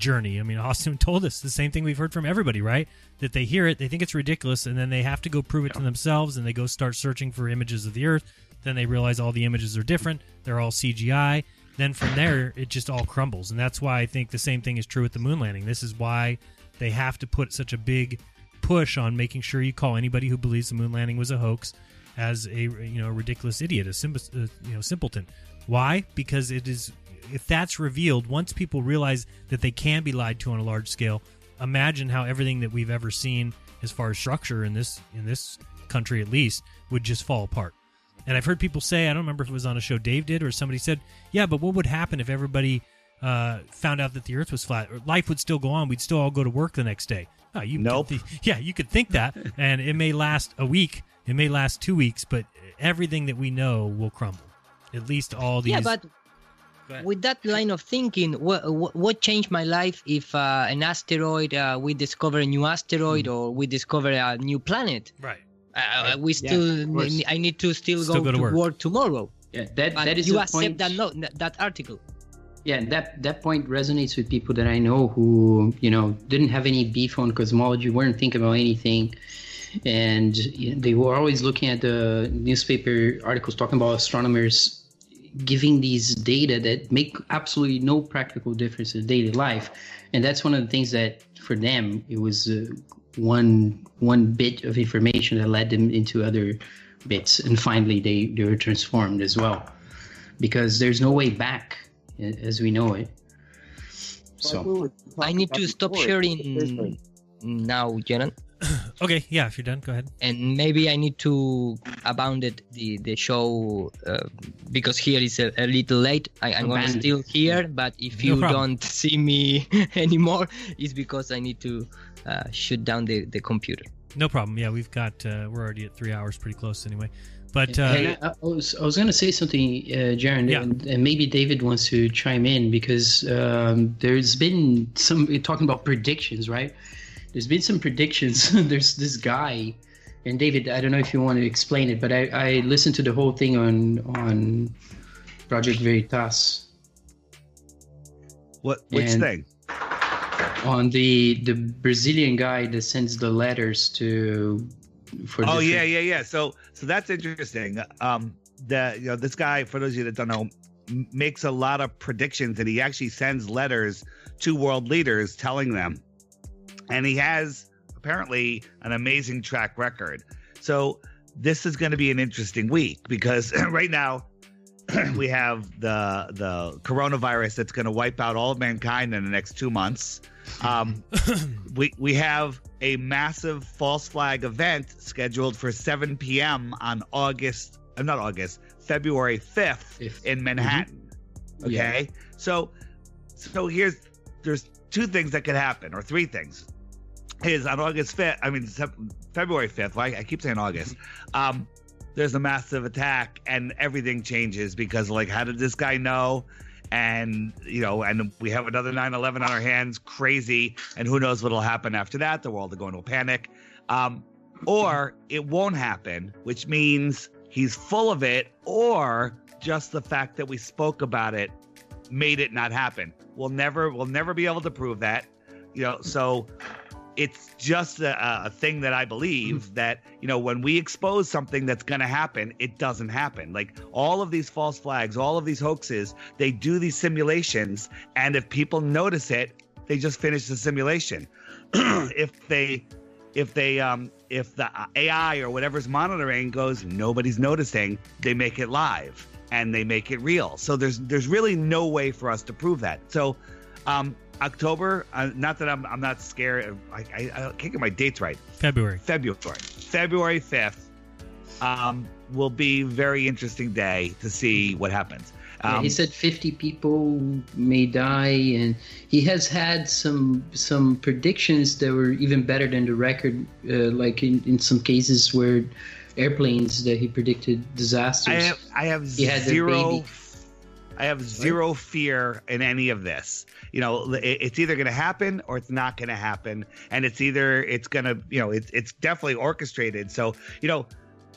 journey. I mean, Austin told us the same thing we've heard from everybody, right? That they hear it, they think it's ridiculous, and then they have to go prove it to themselves, and they go start searching for images of the Earth. Then they realize all the images are different. They're all CGI. Then from there, it just all crumbles. And that's why I think the same thing is true with the moon landing. This is why they have to put such a big push on making sure you call anybody who believes the moon landing was a hoax as a you know ridiculous idiot, a sim- uh, you know simpleton. Why? Because it is if that's revealed once people realize that they can be lied to on a large scale. Imagine how everything that we've ever seen as far as structure in this in this country at least would just fall apart. And I've heard people say, I don't remember if it was on a show Dave did or somebody said, yeah, but what would happen if everybody uh, found out that the Earth was flat? Or life would still go on. We'd still all go to work the next day. Oh, you nope. Th- yeah, you could think that, and it may last a week. It may last two weeks, but everything that we know will crumble. At least all these. Yeah, but with that line of thinking, what, what, what changed my life if uh, an asteroid, uh, we discover a new asteroid Hmm. or we discover a new planet? Right. Uh, we still, of course. I need to still, Still go, to work. tomorrow. Yeah, that But that is you a accept point. that note, that article. Yeah, that that point resonates with people that I know who you know didn't have any beef on cosmology, weren't thinking about anything, and you know, they were always looking at the newspaper articles talking about astronomers giving these data that make absolutely no practical difference in daily life, and that's one of the things that for them it was uh, one one bit of information that led them into other bits, and finally they they were transformed as well, because there's no way back as we know it. So I need to stop sharing now, Jenan. okay, yeah, if you're done, go ahead. And maybe I need to abandon the the show uh, because here is a, a little late. I, I'm gonna still here, but if No you problem. don't see me anymore, it's because I need to uh, shut down the, the computer. No problem. Yeah, we've got uh, we're already at three hours, pretty close anyway. But uh, I, I was, I was going to say something, uh, Jeran, Yeah. and, and maybe David wants to chime in because um, there's been some talking about predictions, right? There's been some predictions. there's this guy, and David, I don't know if you want to explain it, but I, I listened to the whole thing on on Project Veritas. What which And- thing? On the the Brazilian guy that sends the letters to for oh yeah, yeah, yeah. So so that's interesting. Um, the you know this guy, for those of you that don't know, m- makes a lot of predictions, and he actually sends letters to world leaders telling them, and he has apparently an amazing track record. So this is going to be an interesting week because right now, we have the the coronavirus that's going to wipe out all of mankind in the next two months. Um, we we have a massive false flag event scheduled for 7 p.m. on August. I'm not August, February 5th in Manhattan. Okay, so so here's there's two things that could happen, or three things. Is on August 5th, I mean February 5th. Why I keep saying August. Um, there's a massive attack and everything changes because like how did this guy know? And you know, and we have another 9/11 on our hands, crazy, and who knows what'll happen after that? The world will go into a panic. Um, or it won't happen, which means he's full of it, or just the fact that we spoke about it made it not happen. We'll never we'll never be able to prove that. You know, so it's just a, a thing that I believe that you know when we expose something that's going to happen, it doesn't happen. Like all of these false flags, all of these hoaxes, they do these simulations, and if people notice it, they just finish the simulation. if they if they um if the AI or whatever's monitoring goes nobody's noticing, they make it live and they make it real. So there's there's really no way for us to prove that. So um October, uh, not that I'm I'm not scared. I, I I can't get my dates right. February. February. February 5th um will be very interesting day to see what happens. Yeah, Um, he said 50 people may die, and he has had some some predictions that were even better than the record. Uh, like in, in some cases where airplanes that he predicted disasters. I have I have He had zero. I have zero fear in any of this. You know, it's either going to happen or it's not going to happen, and it's either it's going to, you know, it's it's definitely orchestrated. So, you know,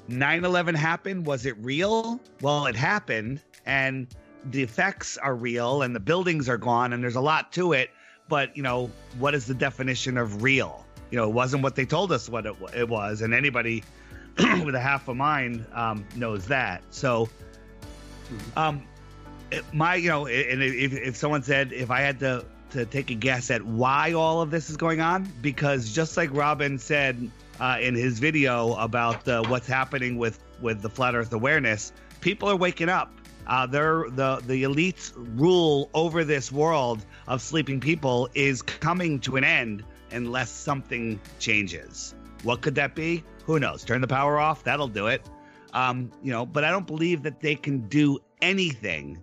9/11 happened. Was it real? Well, it happened, and the effects are real, and the buildings are gone, and there's a lot to it. But you know, what is the definition of real? You know, it wasn't what they told us what it, it was, and anybody with a half a mind um, knows that. So, um, it- my, you know, and if, if someone said if I had to to take a guess at why all of this is going on, because just like Robin said uh, in his video about uh, what's happening with with the flat Earth awareness, people are waking up. Uh, they're the the elites rule over this world of sleeping people is coming to an end unless something changes. What could that be? Who knows? Turn the power off. That'll do it. Um, you know, but I don't believe that they can do anything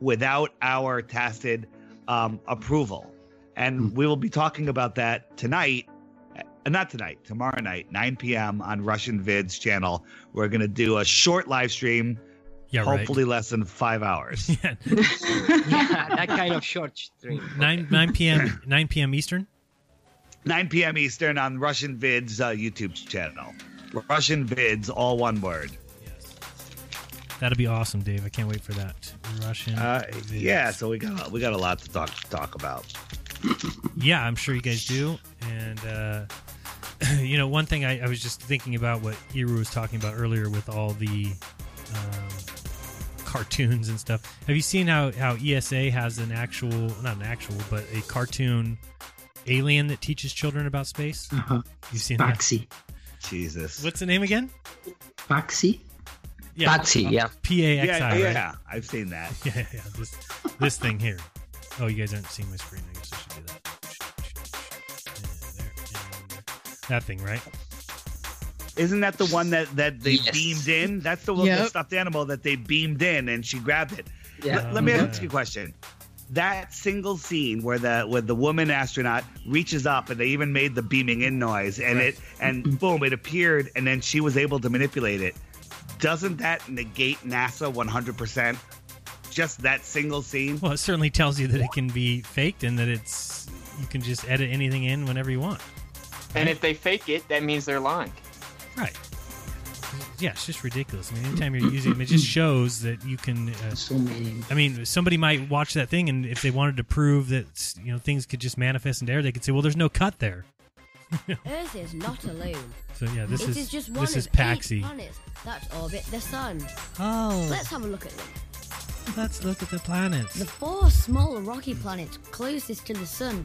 without our tacit um, approval. And we will be talking about that tonight. Uh, not tonight, tomorrow night, 9 p.m. on Russian Vids channel. We're going to do a short live stream, Yeah, right. hopefully less than five hours. yeah, that kind of short stream. 9 9 p.m. 9 p.m. Eastern. 9 p.m. Eastern on Russian Vids uh, YouTube channel. Russian Vids, all one word. That'll be awesome, Dave. I can't wait for that. Russian. Uh, yeah, so we got we got a lot to talk talk about. yeah, I'm sure you guys do. And uh, you know, one thing I, I was just thinking about what Iru was talking about earlier with all the um, cartoons and stuff. Have you seen how how ESA has an actual, not an actual, but a cartoon alien that teaches children about space? Uh-huh. You've seen Paxi. Jesus. What's the name again? Paxi. Yeah. Paxi, yeah. P A X I. Yeah, I. yeah, right? I've seen that. Yeah, yeah, yeah. This this thing here. Oh, you guys aren't seeing my screen. I guess I should do that. Yeah, there, and there. That thing, right? Isn't that the one that that they Yes. beamed in? That's the, one the Yep. stuffed animal that they beamed in, and she grabbed it. Yeah. Let, let me oh, ask you a question. That single scene where the where the woman astronaut reaches up and they even made the beaming in noise, and it and boom, it appeared, and then she was able to manipulate it. Doesn't that negate NASA one hundred percent? Just that single scene. Well, it certainly tells you that it can be faked and that it's you can just edit anything in whenever you want. And if they fake it, that means they're lying. Right. Yeah, it's just ridiculous. I mean, anytime you're using it, it just shows that you can. Uh, So many. I mean, somebody might watch that thing, and if they wanted to prove that you know things could just manifest into air, they could say, "Well, there's no cut there." Earth is not alone. So yeah, this It is, is just one this of is eight Paxi. planets that orbit the sun. Oh, Let's have a look at them. let's look at the planets. The four small rocky planets closest to the sun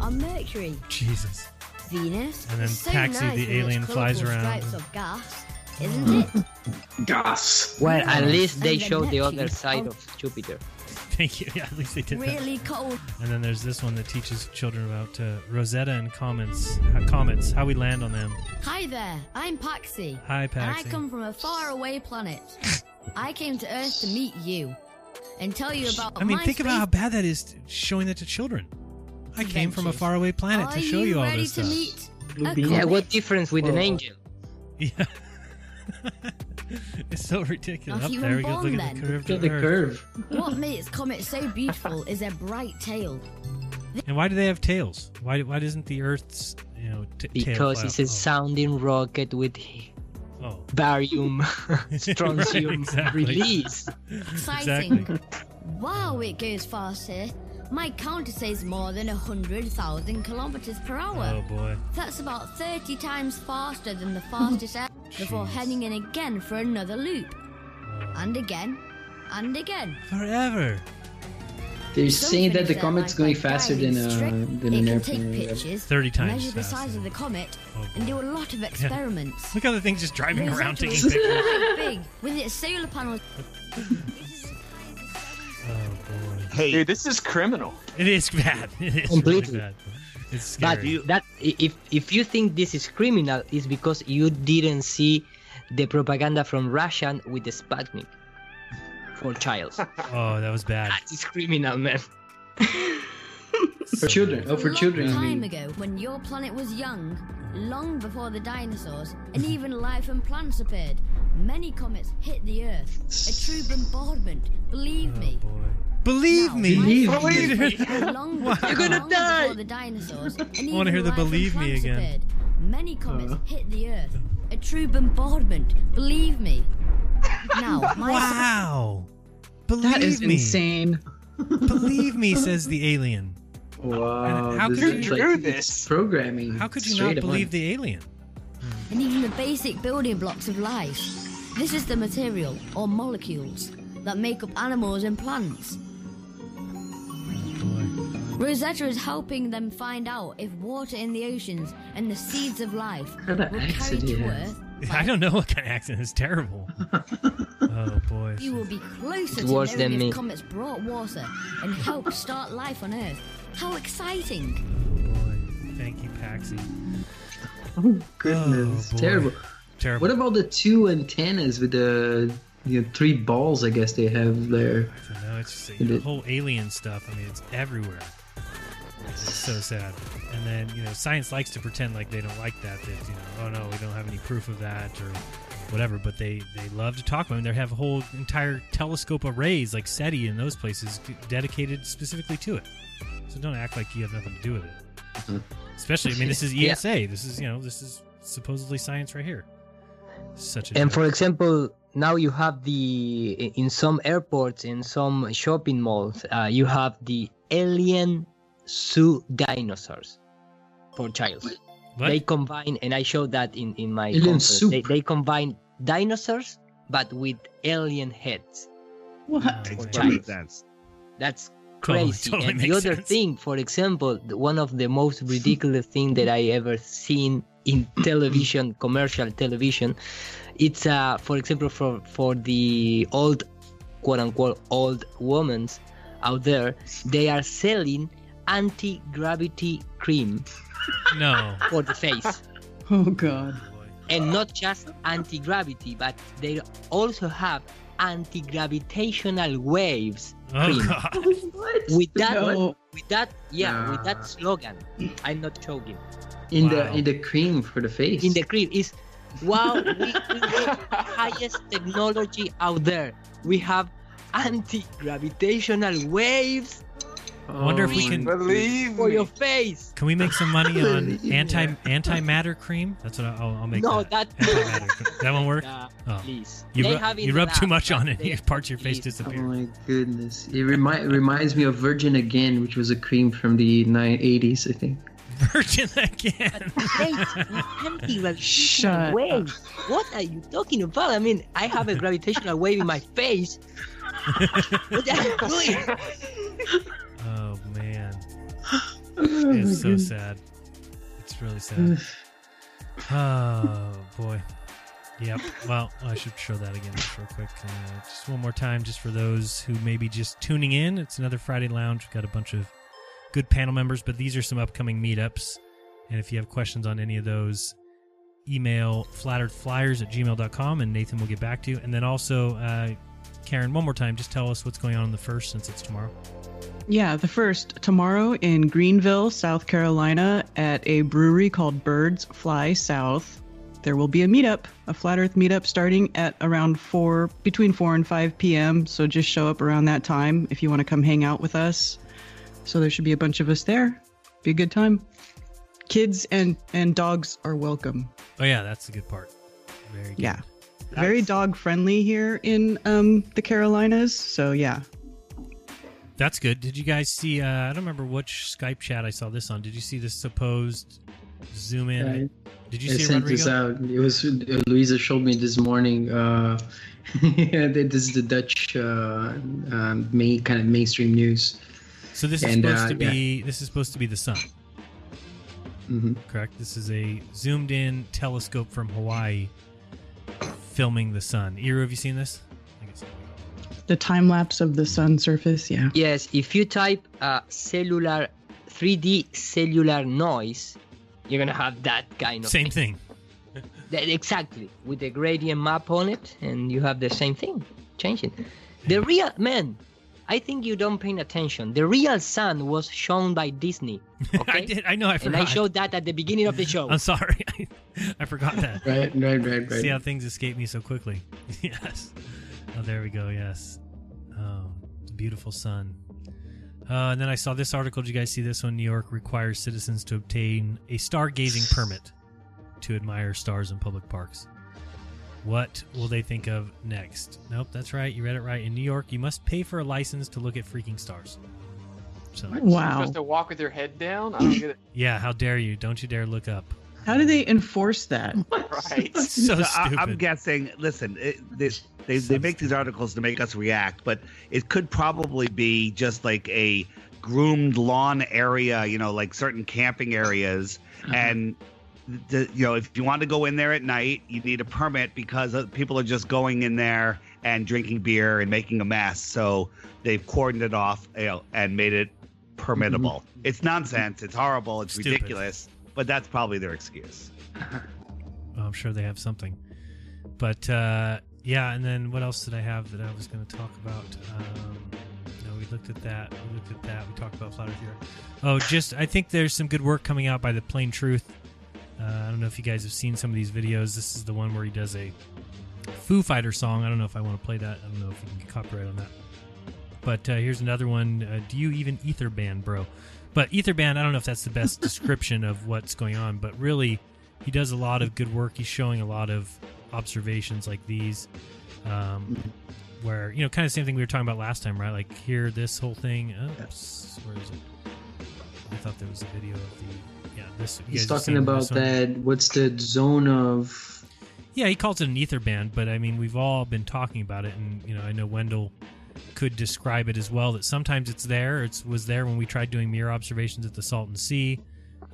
are Mercury, Jesus. Venus. And then so Paxi, nice the alien, flies around. Stripes of gas, isn't it? Gas. Well, at least they show the other side of Jupiter. Thank you. Yeah, at least they did that. Really cold. And then there's this one that teaches children about uh, Rosetta and comets, uh, comets, how we land on them. Hi there, I'm Paxi. Hi, Paxi. And I come from a faraway planet. I came to Earth to meet you and tell you about I mean, my think about how bad that is showing that to children. I came from a Adventures. faraway planet Are to show you, all ready this to stuff. meet a Yeah, what difference with an angel? Yeah. it's so ridiculous. Off Up you there, were we go. born Look at the curve. Look at the curve. What makes comets so beautiful is their bright tail. And why do they have tails? Why why doesn't the Earth's you know t- Because fly it's up? a sounding rocket with Oh. barium, strontium Exactly. release. Exciting. Wow, it goes fast here. My counter says more than 100,000 kilometers per hour. Oh boy. That's about 30 times faster than the fastest air before heading in again for another loop. And again, and again. Forever. They're Some saying that the comet's going faster than diving uh, strip, than it an can airplane. take pictures, 30 times measure the size of the comet, Oh, and do a lot of experiments. Look how the thing's just driving Rosetta around taking was pictures. quite big, with its solar panels. Oh boy. Hey, Dude, this is criminal. It is bad. It is Completely. really bad. It's But scary. that if if you think this is criminal, it's because you didn't see the propaganda from Russian with the Sputnik for child. oh, that was bad. That is criminal, man. For children. Oh, for long children. I time ago, when your planet was young, long before the dinosaurs, and even life and plants appeared, many comets hit the Earth. A true bombardment. Believe me. Believe me. Believe my me. planet was long Wow. You're gonna long die. Before the dinosaurs, and I wanna hear the believe me again. Appeared. Many comets Uh. hit the Earth. A true bombardment. Believe me. Now, my Wow. Believe That is me. insane. Believe me, says the alien. Wow. And how this could is you like do this? Programming. How could you not believe on- the alien? and even the basic building blocks of life. This is the material, or molecules, that make up animals and plants. Rosetta is helping them find out if water in the oceans and the seeds of life What will kind of carry accent to he has? Earth. I don't know what kind of accent. is terrible. oh boy. You will be closer It's to worse knowing if me. comets brought water and helped start life on Earth. How exciting! boy. Thank you, Paxi. Oh, goodness. Oh, terrible. Terrible. What about the two antennas with the you know, three balls, I guess they have there? I don't know. It's just It the is- whole alien stuff. I mean, it's everywhere. It's so sad. And then you know, science likes to pretend like they don't like that. That you know, oh no, we don't have any proof of that or whatever. But they they love to talk about it. They have a whole entire telescope arrays like SETI in those places dedicated specifically to it. So don't act like you have nothing to do with it. Especially, I mean, this is Yeah. ESA. This is you know, this is supposedly science right here. Such a And joke. for example, now you have the in some airports, in some shopping malls, uh, you have the alien zoo dinosaurs for child. What? They combine, and I showed that in in my Alien conference. soup. They, they combine dinosaurs but with alien heads. What? Makes child. sense. That's Totally- crazy. totally and the other sense. thing, for example, one of the most ridiculous thing that I ever seen in television, commercial television, it's uh, for example, for for the old, quote unquote, old women out there, they are selling anti-gravity cream no. for the face. Oh god. and not just anti-gravity, but they also have anti-gravitational waves. Oh cream. god. With that, No. with that, yeah, with that slogan, I'm not joking. In Wow. the in the cream for the face. In the cream is, wow, we, we have the highest technology out there. We have anti-gravitational waves I wonder if oh we Oh, can- Believe for your face. Can we make some money on Yeah. anti antimatter cream? That's what I'll, I'll make. No, that. that- Antimatter cream. that won't work. Nah, Oh. please. You, ru- you rub the too much on it, they- your parts of your face please. Oh my goodness! It remi- reminds me of Virgin again, which was a cream from the nine eighties, I think. Virgin again. anti-gravitational Shut wave. What are you talking about? I mean, I have a gravitational wave in my face. what are you doing? Oh man, Oh, it's so sad. It's really sad. oh boy. Yep. Well, I should show that again just real quick. Uh, just one more time, just for those who may be just tuning in. It's another Friday Lounge. We've got a bunch of good panel members, but these are some upcoming meetups. And if you have questions on any of those, email flatteredflyers at gmail.com and Nathan will get back to you. And then also, uh, Karen, one more time, just tell us what's going on in the first since it's tomorrow. Yeah, the first tomorrow in Greenville, South Carolina, at a brewery called Birds Fly South. There will be a meetup, a flat Earth meetup, starting at around four, between four and five p.m. So just show up around that time if you want to come hang out with us. So there should be a bunch of us there. Be a good time. Kids and and dogs are welcome. Oh, yeah, that's the good part. Very good. Yeah, very dog friendly here in um the Carolinas. So yeah, That's good. Did you guys see? Uh, I don't remember which Skype chat I saw this on. Did you see the supposed zoom in? I- Did you I see it, sent this out. It was uh, Louisa showed me this morning. Uh, this is the Dutch uh, um, main kind of mainstream news. So this is And, supposed uh, to yeah. be this is supposed to be the sun. Mhm. Correct. This is a zoomed in telescope from Hawaii filming the sun. Iru, have you seen this? the time lapse of the sun surface. Yeah. Yes, if you type uh, cellular 3D cellular noise, you're gonna have that kind of Same thing. That- exactly with the gradient map on it, and you have the same thing changing. The real man, I think you don't pay attention. The real sun was shown by Disney. Okay? I did. I know. I forgot. and. I showed that at the beginning of the show. I'm sorry. I, I forgot that. Right, right, right, right. See how things escape me so quickly. yes. Oh, there we go. Yes. Oh, the beautiful sun. Uh, and then I saw this article. Did you guys see this one? New York requires citizens to obtain a stargazing permit to admire stars in public parks. What will they think of next? Nope, that's right. You read it right. In New York, you must pay for a license to look at freaking stars. So, You're supposed to walk with your head down? I don't get it. yeah, how dare you? Don't you dare look up. How do they enforce that? Right. So I, I'm guessing. Listen, it, they, they, they make these articles to make us react, but it could probably be just like a groomed lawn area, you know, like certain camping areas, uh-huh. and the, you know, if you want to go in there at night, you need a permit because people are just going in there and drinking beer and making a mess. So they've cordoned it off, you know, and made it permittable. It's nonsense. It's horrible. It's Stupid. ridiculous. But that's probably their excuse. Oh, I'm sure they have something. But uh, yeah, and then what else did I have that I was going to talk about? Um, no, we looked at that. We looked at that. We talked about Flat Earth here. Oh, just I think there's some good work coming out by the Plain Truth. Uh, I don't know if you guys have seen some of these videos. This is the one where he does a Foo Fighter song. I don't know if I want to play that. I don't know if we can get copyright on that. But uh, here's another one. Uh, do you even ether band, bro? But ether band, I don't know if that's the best description of what's going on. But really, he does a lot of good work. He's showing a lot of observations like these, um, where you know, kind of same thing we were talking about last time, right? Like here, this whole thing. Oops, where is it? I thought there was a video of the yeah. This He's guys talking about that. What's the zone of? Yeah, he calls it an ether band, but I mean, we've all been talking about it, and you know, I know Wendell could describe it as well. That sometimes it's there. It was there when we tried doing mirror observations at the Salton Sea.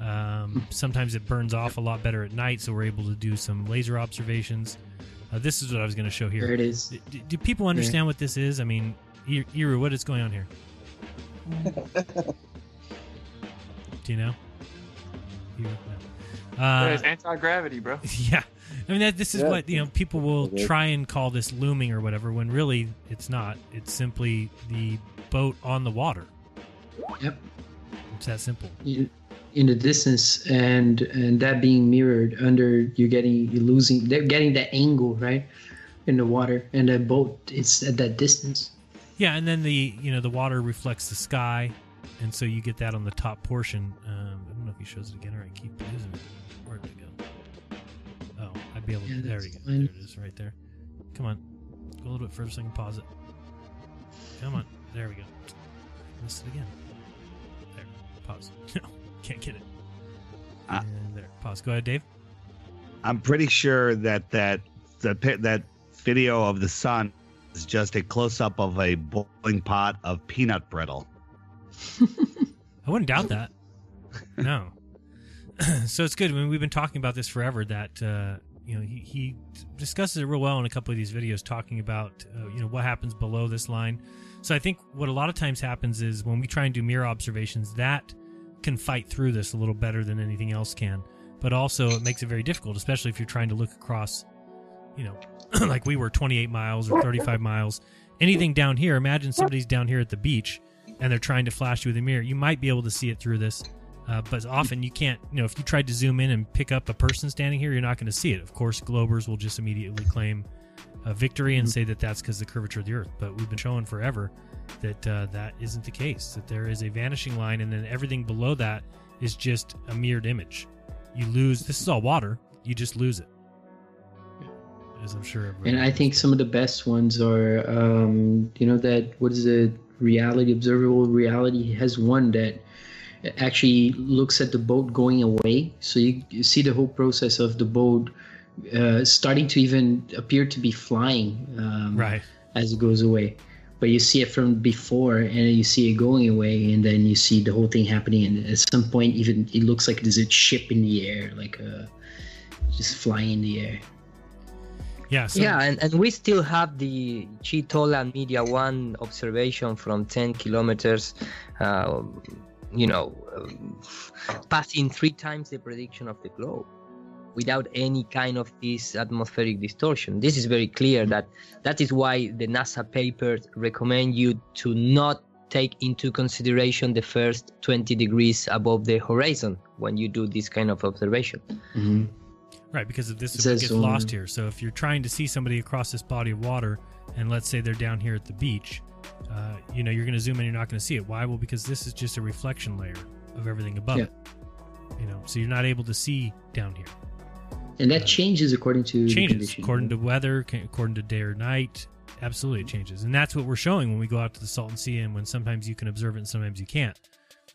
Um, sometimes it burns off a lot better at night, so we're able to do some laser observations. Uh, this is what I was going to show here. There it is. D- d- do people understand what this is? I mean, I- Iru, what is going on here? Do you know? Iru? No. Uh, It's anti gravity, bro. yeah. I mean, that, this is Yeah. what, you know, people will try and call this looming or whatever, when really it's not. It's simply the boat on the water. Yep. It's that simple. in in the distance and and that being mirrored under you're getting you're losing they're getting that angle right in the water and that boat is at that distance Yeah, and then the, you know, the water reflects the sky, and so you get that on the top portion. Um, I don't know if he shows it again or I keep losing it. Where'd it go? Oh, I'd be able to. Yeah, there we go. fine. There it is, right there. Come on. Go a little bit further so I can pause it. Come on. There we go. Missed it again. There. Pause. No, can't get it. Uh, and there. Pause. Go ahead, Dave. I'm pretty sure that that the that video of the sun is just a close up of a boiling pot of peanut brittle. I wouldn't doubt that. No. so it's good. I mean, we've been talking about this forever. That uh, you know, he, he discusses it real well in a couple of these videos, talking about uh, you know what happens below this line. So I think what a lot of times happens is when we try and do mirror observations, that can fight through this a little better than anything else can. But also, it makes it very difficult, especially if you're trying to look across, you know, like we were 28 miles or 35 miles. Anything down here, imagine somebody's down here at the beach and they're trying to flash you with a mirror. You might be able to see it through this, uh, but often you can't. You know, if you tried to zoom in and pick up a person standing here, you're not going to see it. Of course, Globers will just immediately claim a victory and say that that's because the curvature of the Earth. But we've been showing forever that uh, that isn't the case. That there is a vanishing line, and then everything below that is just a mirrored image. You lose. This is all water. You just lose it. As I'm sure. And I think some of the best ones are, um, you know, that what is it? Reality, observable reality has one that actually looks at the boat going away. So you, you see the whole process of the boat uh, starting to even appear to be flying um, right. as it goes away. But you see it from before, and you see it going away, and then you see the whole thing happening. And at some point, even it looks like there's a ship in the air, like a, just flying in the air. Yeah. yeah, and, and we still have the Chitola Media One observation from 10 kilometers, uh, you know, um, passing three times the prediction of the globe without any kind of this atmospheric distortion. This is very clear that that is why the NASA papers recommend you to not take into consideration the first 20 degrees above the horizon when you do this kind of observation. Mm-hmm. Right, because of this It it says, gets um, lost here. So if you're trying to see somebody across this body of water, and let's say they're down here at the beach, uh, you know, you're going to zoom in, you're not going to see it. Why? Well, because this is just a reflection layer of everything above Yeah. it. You know, so you're not able to see down here. And that changes according to changes according to weather, according to day or night. Absolutely, it changes, and that's what we're showing when we go out to the Salton Sea, and when sometimes you can observe it and sometimes you can't.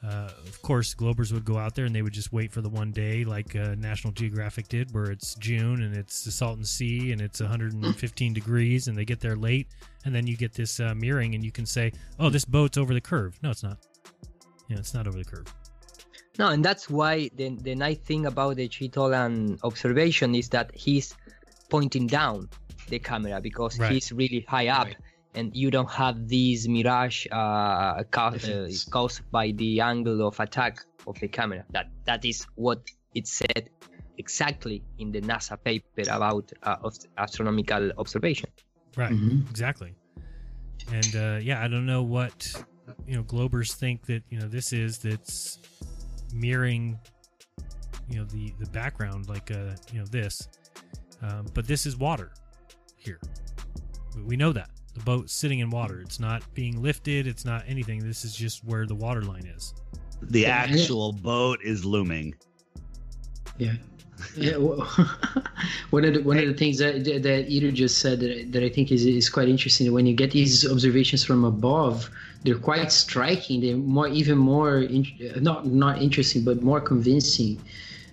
Uh, of course, Globers would go out there and they would just wait for the one day, like uh, National Geographic did, where it's June and it's the Salton Sea and it's 115 degrees, and they get there late, and then you get this uh, mirroring, and you can say, "Oh, this boat's over the curve." No, it's not. Yeah, it's not over the curve. No, and that's why the, the nice thing about the Chitolan observation is that he's pointing down the camera because Right. he's really high up. And you don't have this mirage uh, ca- uh, caused by the angle of attack of the camera. That that is what it said exactly in the NASA paper about uh, astronomical observation. Right. Mm-hmm. Exactly. And uh, yeah, I don't know what you know Globers think that you know this is that's mirroring you know the the background like uh you know this, um, but this is water here. We- We know that the boat sitting in water. It's not being lifted. It's not anything. This is just where the water line is. The Yeah. actual boat is looming. Yeah. Yeah, well, one of the one of the things that that Ito just said that, I- that I think is is quite interesting. When you get these observations from above, they're quite striking. They're more even more in, not not interesting, but more convincing uh,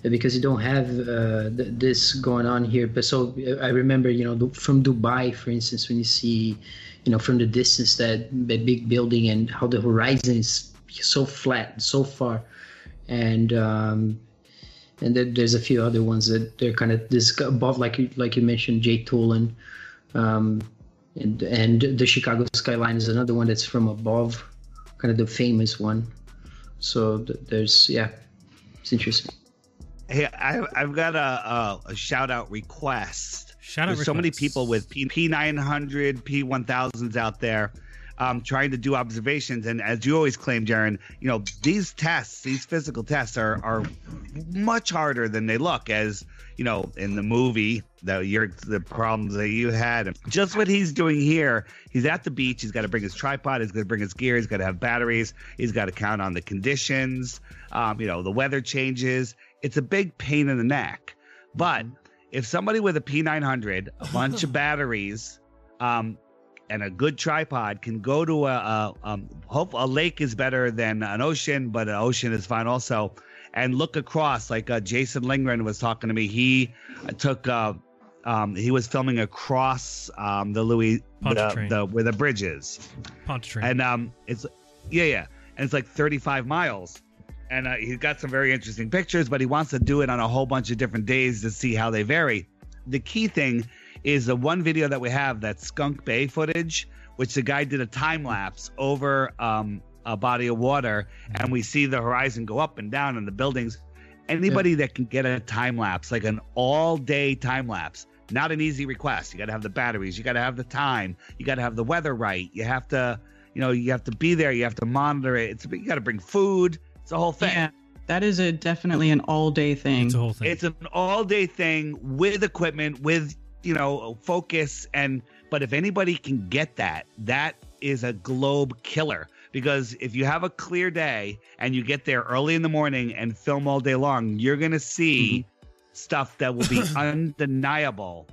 because you don't have uh, th- this going on here. But so uh, I remember, you know, from Dubai, for instance, when you see, you know, from the distance that the big building and how the horizon is so flat, so far, and um, and then there's a few other ones that they're kind of this above, like you like you mentioned, Jay Tolan, um, and and the Chicago skyline is another one that's from above, kind of the famous one. So th- there's yeah, it's interesting. Hey, I, I've got a, a, a shout out request. Shout out There's so many people with P, P900, P1000s out there um, trying to do observations. And as you always claim, Jeran, you know, these tests, these physical tests are, are much harder than they look as, you know, in the movie, the, your, the problems that you had. And just what he's doing here, he's at the beach. He's got to bring his tripod. He's got to bring his gear. He's got to have batteries. He's got to count on the conditions. Um, you know, the weather changes. It's a big pain in the neck. But if somebody with a P900, a bunch of batteries, um, and a good tripod can go to a, a um, hope a lake is better than an ocean, but an ocean is fine also, and look across like uh, Jason Lindgren was talking to me. He took uh, um, he was filming across um, the Louis the, the where the bridge is, Pontchartrain. and um, it's yeah yeah, and it's like 35 miles. And uh, he's got some very interesting pictures, but he wants to do it on a whole bunch of different days to see how they vary. the key thing is the one video that we have that Skunk Bay footage, which the guy did a time lapse over um, a body of water, and we see the horizon go up and down and the buildings. Anybody that can get a time lapse, like an all day time lapse, not an easy request. You got to have the batteries, you got to have the time, you got to have the weather right, you have to, you know, you have to be there, you have to monitor it. It's you got to bring food. It's a whole thing. Yeah, that is a definitely an all day thing. It's a whole thing. It's an all day thing with equipment, with you know focus, and but if anybody can get that, that is a globe killer. Because if you have a clear day and you get there early in the morning and film all day long, you're gonna see stuff that will be undeniable.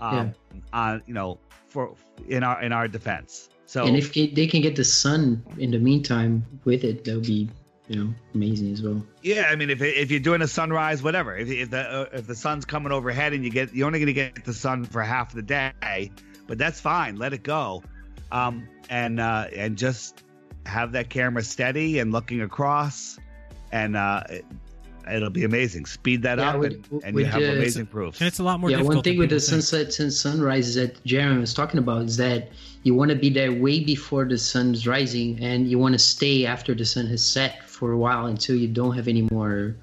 Um, on you know for in our in our defense. So and if they can get the sun in the meantime with it, that would be you know amazing as well. Yeah, I mean, if if you're doing a sunrise, whatever, if if the uh, if the sun's coming overhead and you get you're only going to get the sun for half the day, but that's fine. Let it go, um, and uh, and just have that camera steady and looking across, and uh, it'll be amazing. Speed that Yeah, up, with- and, and with you have the- amazing proofs. And it's a lot more yeah, difficult. one thing with the people think. sunsets and sunrises that Jeremy was talking about is that you want to be there way before the sun's rising, and you want to stay after the sun has set for a while until you don't have any more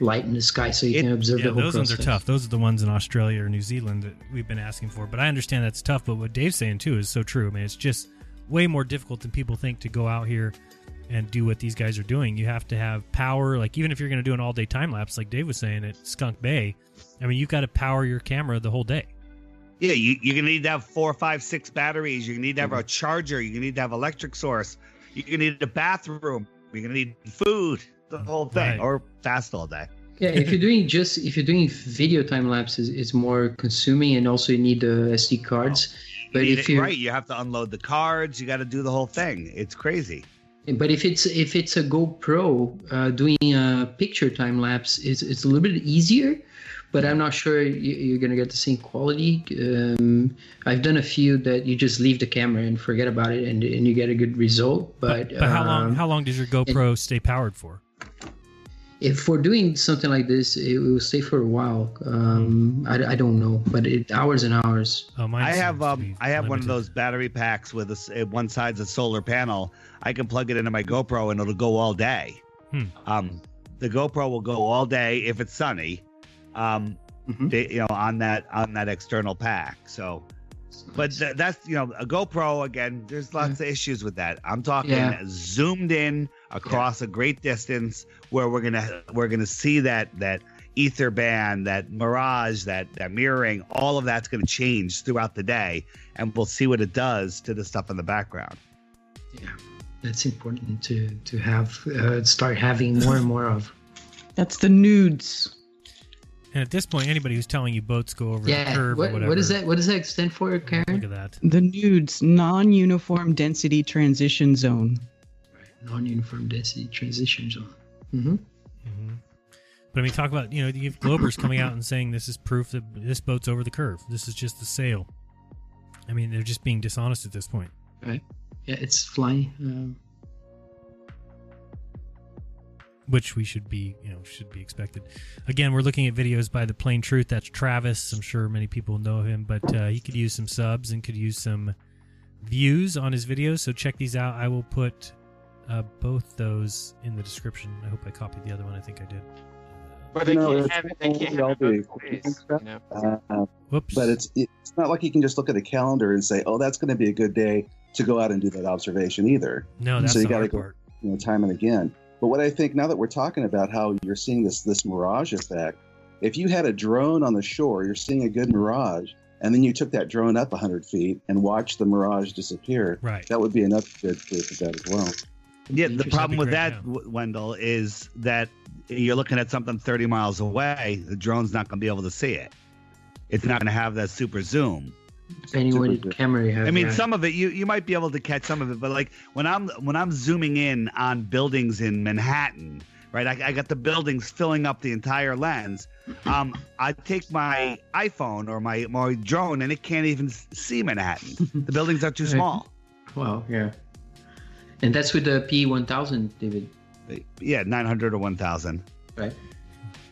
light in the sky, so you can observe Yeah, the whole those process. ones are tough. Those are the ones in Australia or New Zealand that we've been asking for. But I understand that's tough. But what Dave's saying too is so true. I mean, it's just way more difficult than people think to go out here and do what these guys are doing. You have to have power. Like even if you're going to do an all day time lapse, like Dave was saying at Skunk Bay, I mean, you've got to power your camera the whole day. Yeah, you, you're gonna need to have four, five, six batteries. You're gonna need to Mm-hmm. have a charger. You're gonna need to have electric source. You're gonna need a bathroom. You're gonna need food. The whole thing, Right. or fast all day. Yeah, if you're doing just if you're doing video time lapses, it's more consuming, and also you need the SD cards. But You need if it you right, you have to unload the cards. You got to do the whole thing. It's crazy. But if it's if it's a GoPro uh, doing a picture time lapse, it's it's a little bit easier, but I'm not sure you, you're gonna get the same quality. Um, I've done a few that you just leave the camera and forget about it, and and you get a good result. But, But how long? um, How long does your GoPro stay powered for? if we're doing something like this, it will stay for a while. Um, I, I don't know, but it hours and hours. Oh, I have um I have one of those battery packs with a s uh, one side's a solar panel. I can plug it into my GoPro and it'll go all day. Hmm. Um, the GoPro will go all day if it's sunny. Um, they- you know, on that on that external pack. So, but th- that's you know a GoPro again. There's lots of issues with that. I'm talking Yeah. zoomed in across a great distance where we're gonna we're gonna see that that ether band, that mirage, that that mirroring, all of that's gonna change throughout the day, and we'll see what it does to the stuff in the background. That's important to to have uh, start having more and more of. That's the nudes. And at this point, anybody who's telling you boats go over the curve What, or whatever. what is that? What does that stand for, Karen? Look at that. The nudes non-uniform density transition zone. Right. Non-uniform density transition zone. Mm-hmm. But I mean, talk about you know you have Globers coming out and saying this is proof that this boat's over the curve. This is just the sail. I mean, they're just being dishonest at this point. Right. Yeah, it's flying. Um, which we should be, you know, should be expected. Again, we're looking at videos by the Plain Truth. That's Travis. I'm sure many people know him, but uh, he could use some subs and could use some views on his videos. So check these out. I will put uh, both those in the description. I hope I copied the other one. I think I did. But they No, can't have it. They can't have it ways. You know? Uh, Whoops. But it's it's not like you can just look at a calendar and say, "Oh, that's going to be a good day to go out and do that observation." Either. No, that's so you gotta go, part. you know, time and again. But what I think now that we're talking about how you're seeing this this mirage effect, if you had a drone on the shore, you're seeing a good mirage, and then you took that drone up 100 feet and watched the mirage disappear. Right. That would be another good proof of that as well. Yeah, the problem with That'd that, be W- Wendell, is that you're looking at something 30 miles away. The drone's not going to be able to see it. It's not going to have that super zoom. Depending what camera you have. I mean, yeah. some of it you you might be able to catch some of it, but like when I'm when I'm zooming in on buildings in Manhattan, right? I, I got the buildings filling up the entire lens. Um, I take my iPhone or my my drone, and it can't even see Manhattan. The buildings are too Right. small. Wow. Yeah. And that's with the P1000, David. Yeah, 900 or 1000. Right.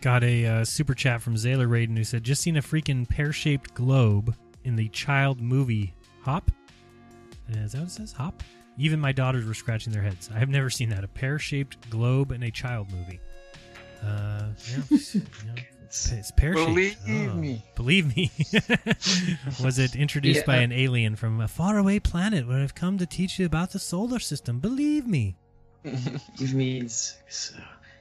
Got a uh, super chat from Zaylor Raiden who said, "Just seen a freaking pear-shaped globe in the child movie Hop." Is that what it says? Hop. Even my daughters were scratching their heads. I have never seen that. A pear-shaped globe in a child movie. Uh, yeah, you know, it's, it's pear-shaped. Believe Oh, me. Believe me. Was it introduced Yeah, by an alien from a faraway planet where I've come to teach you about the solar system? Believe me. Give me it's, it's, uh,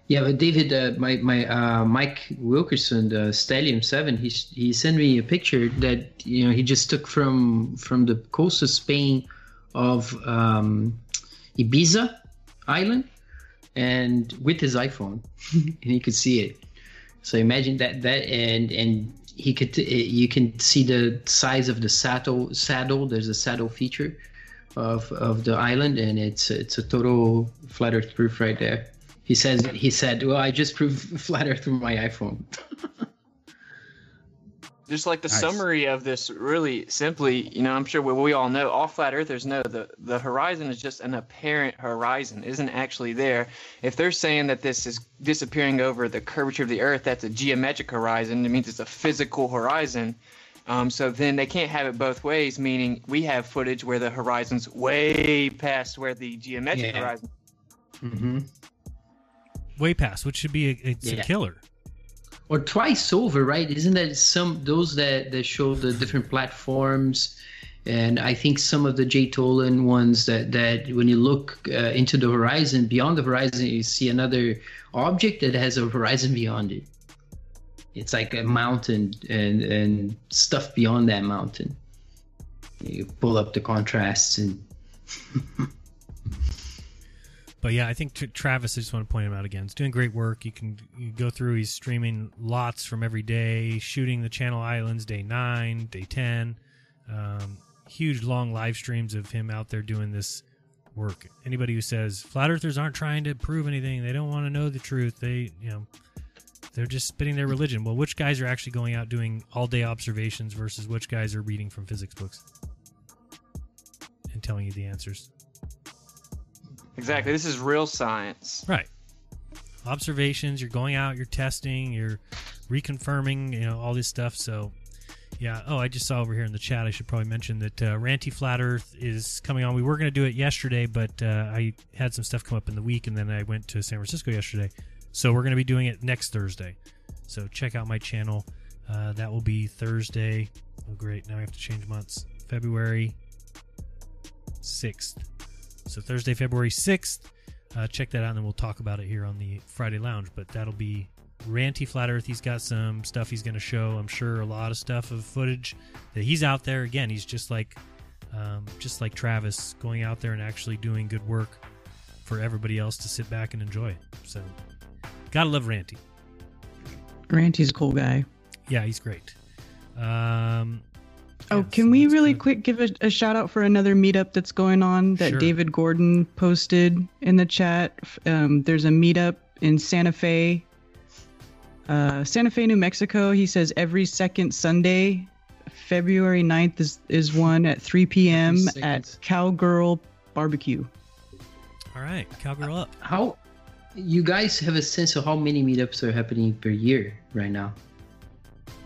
Yeah, but David, uh, my my uh, Mike Wilkerson, the Stallion Seven, he he sent me a picture that you know he just took from from the coast of Spain of um, Ibiza Island, and with his iPhone, and he could see it. So imagine that that and and he could you can see the size of the saddle saddle. There's a saddle feature of of the island, and it's it's a total flat Earth proof right there. He says he said, "Well, I just proved flat Earth through my iPhone." Just like the Nice. summary of this, really simply, you know, I'm sure we, we all know, all flat earthers know the, the horizon is just an apparent horizon, isn't actually there. If they're saying that this is disappearing over the curvature of the earth, that's a geometric horizon. It means it's a physical horizon. Um, so then they can't have it both ways, meaning we have footage where the horizon's way past where the geometric Yeah. horizon. Mm-hmm. Way past, which should be a, it's a killer. Or twice over, right? Isn't that some those that that show the different platforms? And I think some of the J Tolan ones that that when you look uh, into the horizon, beyond the horizon, you see another object that has a horizon beyond it. It's like a mountain and and stuff beyond that mountain. You pull up the contrasts and But yeah, I think Tra- Travis. I just want to point him out again. He's doing great work. You can you go through. He's streaming lots from every day, shooting the Channel Islands day nine, day ten. Um, huge long live streams of him out there doing this work. Anybody who says flat earthers aren't trying to prove anything, they don't want to know the truth. They you know they're just spitting their religion. Well, which guys are actually going out doing all day observations versus which guys are reading from physics books and telling you the answers? Exactly. This is real science. Right. Observations, you're going out, you're testing, you're reconfirming, you know, all this stuff. So, yeah. Oh, I just saw over here in the chat, I should probably mention that uh, Ranty Flat Earth is coming on. We were going to do it yesterday, but uh, I had some stuff come up in the week, and then I went to San Francisco yesterday. So, we're going to be doing it next Thursday. So, check out my channel. Uh, that will be Thursday. Oh, great. Now I have to change months. February 6th. So Thursday, February 6th. Uh, check that out, and then we'll talk about it here on the Friday Lounge. But that'll be Ranty Flat Earth. He's got some stuff he's going to show. I'm sure a lot of stuff of footage that he's out there. Again, he's just like, um, just like Travis, going out there and actually doing good work for everybody else to sit back and enjoy. So, gotta love Ranty. Ranty's a cool guy. Yeah, he's great. Um, Oh, can we really quick give a, a shout out for another meetup that's going on that Sure. David Gordon posted in the chat? Um, there's a meetup in Santa Fe, uh, Santa Fe, New Mexico. He says every second Sunday, February 9th is, is one at 3 p.m. at Cowgirl Barbecue. all right, cowgirl up. how you guys have a sense of how many meetups are happening per year right now?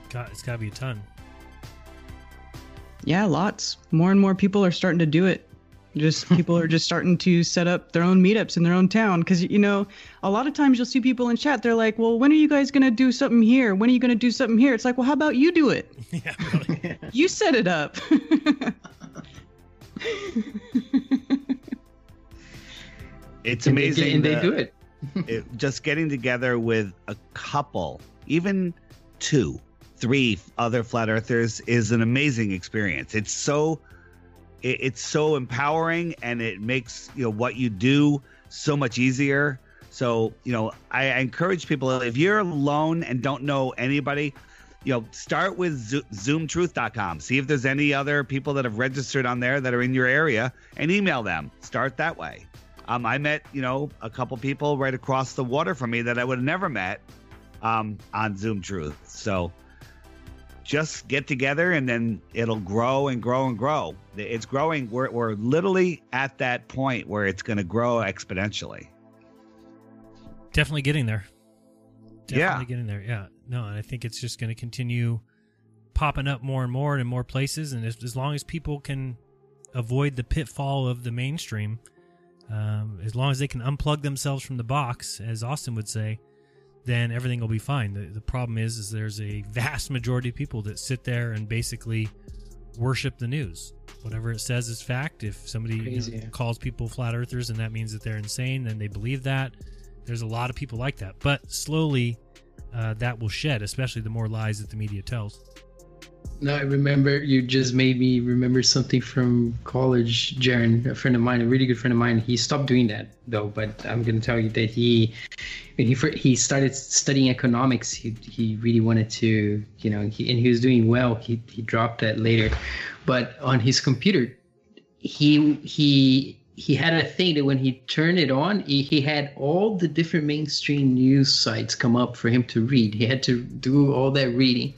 Got, it's got to be a ton. Yeah, lots. More and more people are starting to do it. Just people are just starting to set up their own meetups in their own town because you know a lot of times you'll see people in chat. They're like, "Well, when are you guys gonna do something here? When are you gonna do something here?" It's like, "Well, how about you do it? yeah, really. you set it up." It's And they amazing. get- and they do it. it- Just getting together with a couple, even two, three other flat earthers is an amazing experience. It's so it, it's so empowering and it makes you know what you do so much easier. So, you know, I, I encourage people if you're alone and don't know anybody, you know, start with Zo- zoomtruth.com. See if there's any other people that have registered on there that are in your area and email them. Start that way. Um, I met, you know, a couple people right across the water from me that I would have never met um, on Zoom Truth. So just get together and then it'll grow and grow and grow. It's growing. We're, we're literally at that point where it's going to grow exponentially. Definitely getting there. definitely Yeah. get in there. Yeah, no, and I think it's just going to continue popping up more and more and in more places, and as, as long as people can avoid the pitfall of the mainstream, um, as long as they can unplug themselves from the box, as Austin would say, then everything will be fine. The, the problem is, is there's a vast majority of people that sit there and basically worship the news. Whatever it says is fact. If somebody you know, calls people flat earthers and that means that they're insane, then they believe that. There's a lot of people like that, but slowly uh, that will shed, especially the more lies that the media tells. No, I remember you just made me remember something from college. Jeran, a friend of mine, a really good friend of mine, he stopped doing that though. But I'm to tell you that he, when he he started studying economics, he he really wanted to, you know, he, and he was doing well. He he dropped that later, but on his computer, he he he had a thing that when he turned it on, he, he had all the different mainstream news sites come up for him to read. He had to do all that reading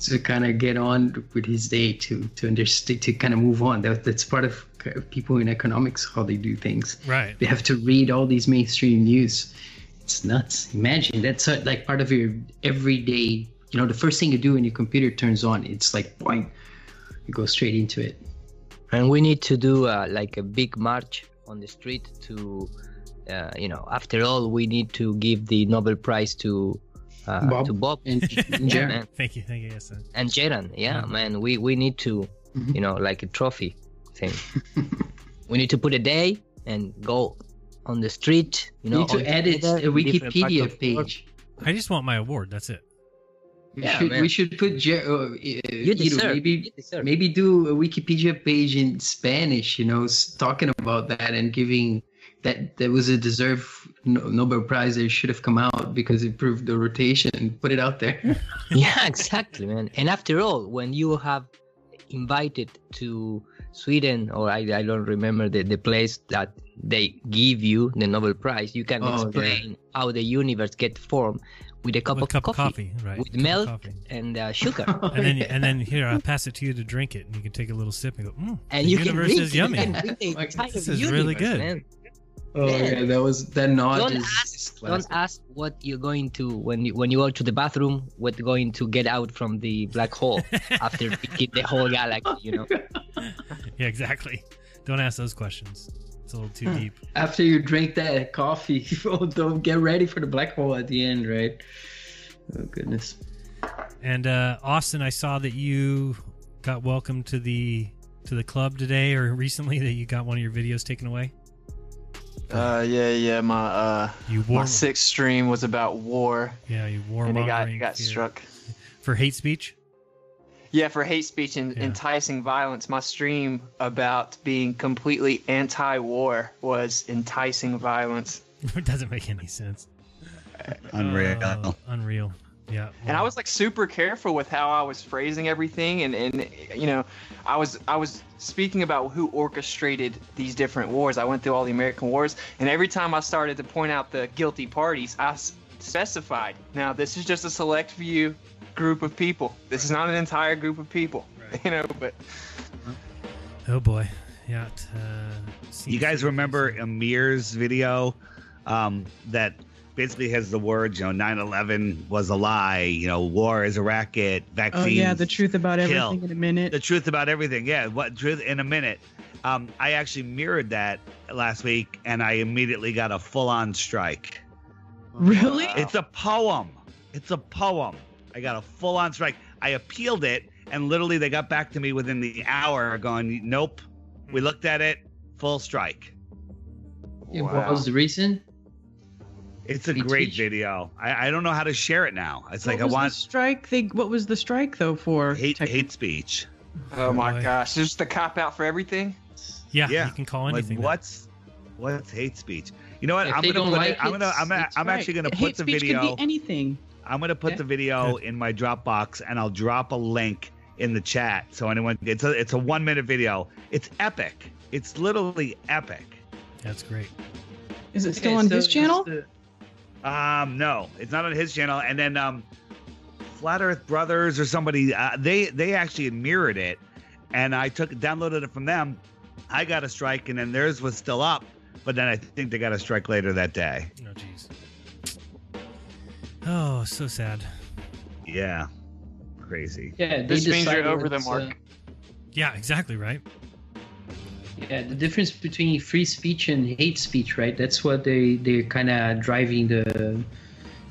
to kind of get on with his day to to understand to kind of move on. That, that's part of people in economics how they do things. Right. they have to read all these mainstream news. It's nuts. Imagine that's uh, like part of your everyday you know the first thing you do when your computer turns on it's like boing you go straight into it. And we need to do uh, like a big march on the street to uh, you know after all we need to give the nobel prize to uh, Bob to bob and, and Yeah, Thank you, thank you, yes. sir. and Jeran, yeah, man, we we need to, you know, like a trophy thing. we need to put a day and go on the street. You you know, need to edit a in different parts wikipedia of the world. page I just want my award. That's it. We, Yeah, should, man. we should put Jer- uh, uh, Edo, deserve- maybe you maybe do a Wikipedia page in Spanish, you know, talking about that and giving that there was a deserved no- Nobel Prize that should have come out because it proved the rotation. And put it out there. yeah, exactly, man. And after all, when you have invited to Sweden, or I, I don't remember the, the place that they give you the Nobel Prize, you can Oh, yeah. explain how the universe get formed with a cup, With a of, cup of coffee, coffee, right, with milk coffee. and uh, sugar. And then, and then here, I'll pass it to you to drink it, and you can take a little sip and go, mm, and the you can universe read is yummy. can read the entire This is really good. man. Oh yeah, that was that nod Don't is, ask, is don't ask what you're going to when you when you go to the bathroom. What you're going to get out from the black hole after picking the whole galaxy. You know. Yeah, exactly. Don't ask those questions. It's a little too deep. After you drink that coffee, don't get ready for the black hole at the end, right? Oh goodness. And uh, Austin, I saw that you got welcomed to the to the club today, or recently that you got one of your videos taken away. Uh, yeah, yeah. My uh, You my sixth stream was about war. Yeah, you and it got warmongering it got for- struck. for hate speech. Yeah, for hate speech and enticing violence. My stream about being completely anti-war was enticing violence. it doesn't make any sense. Unreal. Uh, unreal. Yeah. and I was like super careful with how I was phrasing everything, and and you know, I was I was speaking about who orchestrated these different wars. I went through all the American wars, and every time I started to point out the guilty parties, I specified. Now this is just a select few group of people. This is not an entire group of people. You know, but Oh boy. Yeah. Uh, You guys remember Amir's video um, that basically has the words, you know, 9 11 was a lie, you know, war is a racket, vaccines. Oh yeah, the truth about kill. everything in a minute. The truth about everything. Yeah, what truth in a minute. Um, I actually mirrored that last week and I immediately got a full on strike. Really? It's a poem. It's a poem. I got a full on strike. I appealed it and literally they got back to me within the hour going, nope. We looked at it, full strike. Yeah, What was the reason? It's a great speech? video. I, I don't know how to share it now. It's What like I was the want strike. They, what was the strike though for? hate hate speech. oh my gosh, there's the cop out for everything. Yeah, Yeah. you can call anything. that. what's what's hate speech? You know what? If I'm gonna put like it. I'm gonna. I'm, I'm right. actually gonna Hate put the video. Could be anything. I'm gonna put Yeah. the video in my Dropbox and I'll drop a link in the chat so anyone. It's a it's a one minute video. It's epic. It's literally epic. That's great. Is it Okay, still on so his channel? just, Um, no, it's not on his channel. And then um, Flat Earth Brothers or somebody uh, they they actually mirrored it, and I took downloaded it from them. I got a strike, and then theirs was still up, but then I think they got a strike later that day. Oh jeez. Oh, so sad. Yeah, crazy. Yeah, This means you're over the mark. uh, Yeah, exactly right. Yeah, the difference between free speech and hate speech, right? That's what they they're kind of driving the,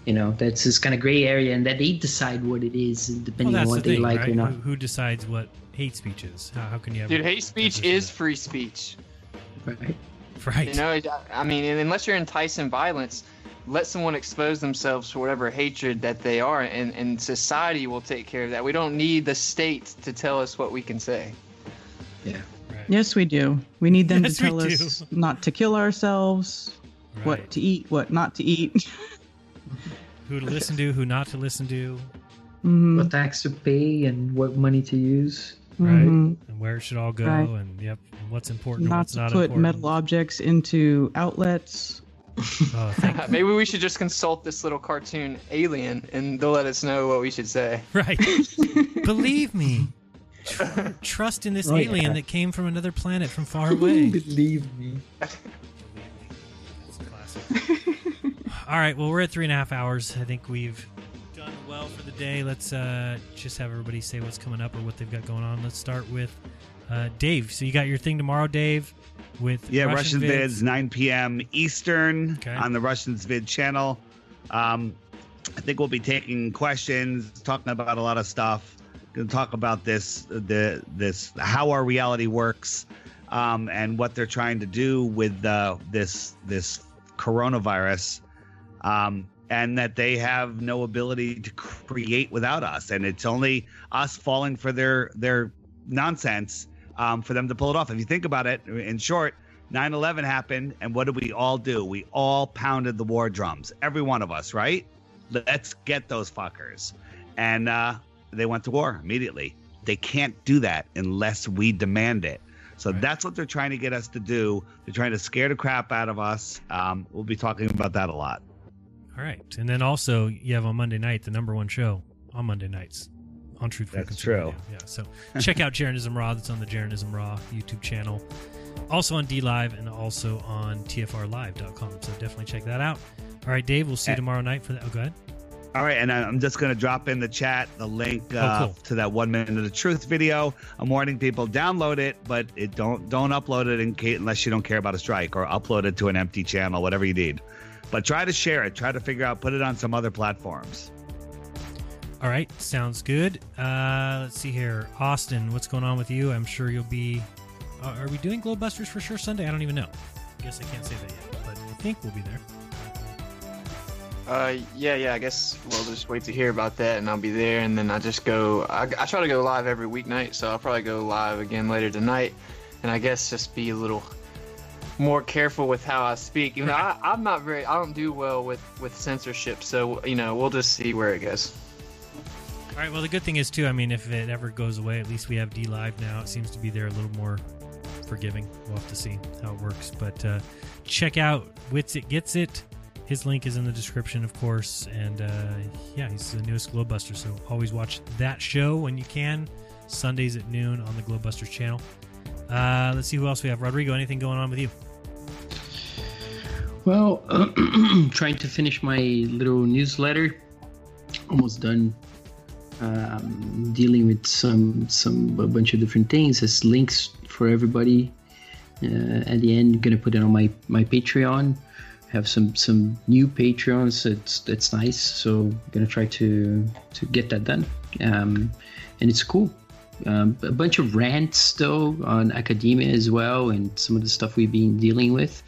you know, that's this kind of gray area, and that they decide what it is depending well, on what the they thing, like right? or not. Who, who decides what hate speech is? How, how can you have Dude, hate speech is free speech. Right. Right. You know, I mean, unless you're enticing violence, let someone expose themselves for whatever hatred that they are, and, and society will take care of that. We don't need the state to tell us what we can say. Yeah. Yes, we do. We need them Yes, to tell us not to kill ourselves, what to eat, what not to eat. Who to listen to, who not to listen to, Mhm. What tax to pay and what money to use. right? Mhm. And where it should all go, Right. and yep, and what's important, and not what's to not put important. metal objects into outlets. Oh, Maybe we should just consult this little cartoon alien, and they'll let us know what we should say. Right. Believe me. Tr- trust in this Oh, alien yeah. that came from another planet from far away. Believe me. All right. Well, we're at three and a half hours. I think we've done well for the day. Let's uh, just have everybody say what's coming up or what they've got going on. Let's start with uh, Dave. So you got your thing tomorrow, Dave, with Yeah, Russian, Russian vids, 9 p.m. Eastern on the Russians Vid channel. Um, I think we'll be taking questions, talking about a lot of stuff. Going to talk about this, the this how our reality works, um, and what they're trying to do with uh, this this coronavirus, um, and that they have no ability to create without us, and it's only us falling for their their nonsense um, for them to pull it off. If you think about it, in short, 9 11 happened, and what did we all do? We all pounded the war drums, every one of us, right? Let's get those fuckers. And uh, they went to war immediately. They can't do that unless we demand it. So that's what they're trying to get us to do. They're trying to scare the crap out of us. Um, we'll be talking about that a lot. All right. And then also, you have on Monday night the number one show on Monday nights on Truth That's true. Yeah. So check out Jeranism Raw. That's on the Jeranism Raw YouTube channel. Also on D Live and also on TFRLive.com. So definitely check that out. All right, Dave, we'll see you tomorrow night for that. Oh, go ahead. All right, and I'm just going to drop in the chat the link uh, Oh, cool. to that one minute of the truth video. I'm warning people download it, but it don't don't upload it in case unless you don't care about a strike, or upload it to an empty channel, whatever you need. But try to share it. Try to figure out put it on some other platforms. All right, sounds good. Uh, let's see here, Austin. What's going on with you? I'm sure you'll be. Uh, are we doing Globebusters for sure Sunday? I don't even know. I guess I can't say that yet, but I think we'll be there. Uh, yeah, yeah. I guess we'll just wait to hear about that, and I'll be there. And then I just go. I, I try to go live every weeknight, so I'll probably go live again later tonight. And I guess just be a little more careful with how I speak. You know, I, I'm not very. I don't do well with with censorship, so you know, we'll just see where it goes. All right. Well, the good thing is too. I mean, if it ever goes away, at least we have DLive now. It seems to be there a little more forgiving. We'll have to see how it works. But uh, check out Wits It Gets It. His link is in the description, of course. And uh, yeah, he's the newest Globebuster. So always watch that show when you can. Sundays at noon on the Globebusters channel. Uh, let's see who else we have. Rodrigo, anything going on with you? Well, trying to finish my little newsletter. Almost done. Um, dealing with some some a bunch of different things. There's links for everybody. Uh, at the end, gonna put it on my my Patreon. Have some some new Patreons. That's that's nice. So I'm gonna try to to get that done. Um, and it's cool. Um, a bunch of rants though on academia as well, and some of the stuff we've been dealing with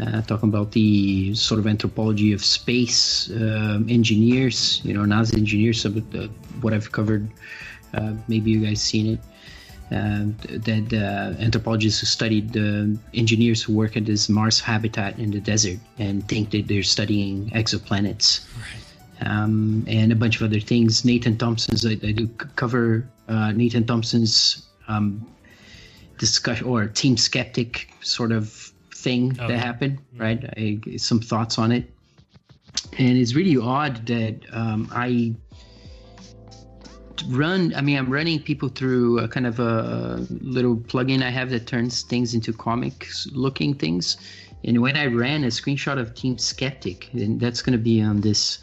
uh, talking about the sort of anthropology of space um, engineers, you know, NASA engineers, some of the, what I've covered. Uh, maybe you guys seen it. Uh, that uh, anthropologists who studied the engineers who work at this Mars habitat in the desert and think that they're studying exoplanets. Um, and a bunch of other things. Nathan Thompson's, I, I do cover uh, Nathan Thompson's um, discussion or team skeptic sort of thing Oh, that happened, right? I, some thoughts on it. And it's really odd that um, I run, I mean, I'm running people through a kind of a little plugin I have that turns things into comics looking things. And when I ran a screenshot of Team Skeptic, and that's going to be on this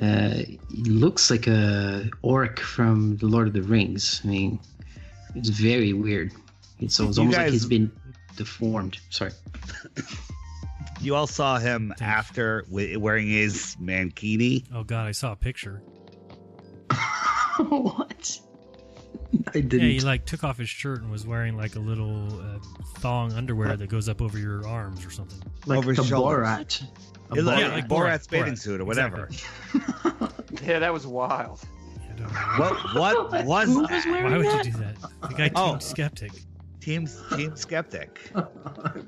Uh, he looks like a orc from the Lord of the Rings. I mean, it's very weird. It's, it's You almost like guys- he's been deformed. Sorry. You all saw him after wearing his mankini. Oh god, I saw a picture. what? I Yeah, didn't. he like took off his shirt and was wearing like a little uh, thong underwear that goes up over your arms or something. Like Over his the shoulders. Borat. A It looked Yeah, like like Borat's Borat, bathing Borat. suit or whatever. Yeah, that was wild. What what was Who was that? wearing Why would that? you do that? The guy Oh. Team Skeptic. Team Team Skeptic.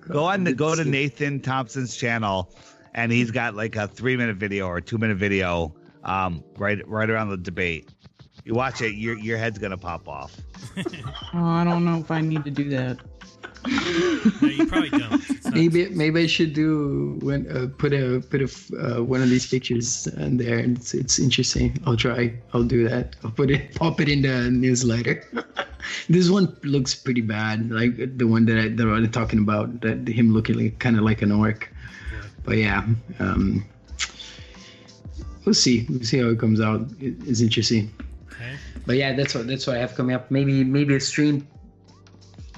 Go on to go to Nathan Thompson's channel, and he's got like a three minute video or two minute video, um, right right around the debate. You watch it, your your head's gonna pop off. Oh, I don't know if I need to do that. No, you probably don't. Maybe maybe I should do when uh, put a put a f- uh, one of these pictures in there. and It's, it's interesting. I'll try. I'll do that. I'll put it pop it in the newsletter. this one looks pretty bad, like the one that I, that I'm talking about. That him looking like kind of like an orc. But yeah, um, we'll see. We'll see how it comes out. It, it's interesting. Okay. But yeah, that's what that's what I have coming up. Maybe maybe a stream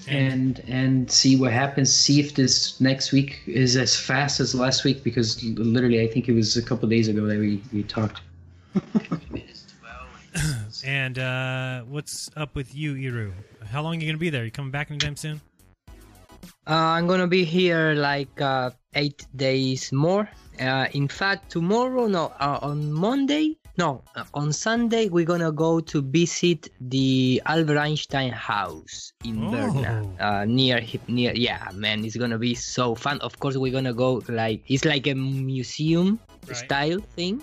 and and see what happens. See if this next week is as fast as last week because literally I think it was a couple days ago that we we talked. And uh, what's up with you, Iru? How long are you gonna be there? You coming back anytime soon? Uh, I'm gonna be here like uh, eight days more. Uh, in fact, tomorrow, no, uh, on Monday, no, uh, on Sunday, we're gonna go to visit the Albert Einstein house in Oh. Berna, uh, near near. Yeah, man, it's gonna be so fun. Of course, we're gonna go like it's like a museum Right. style thing.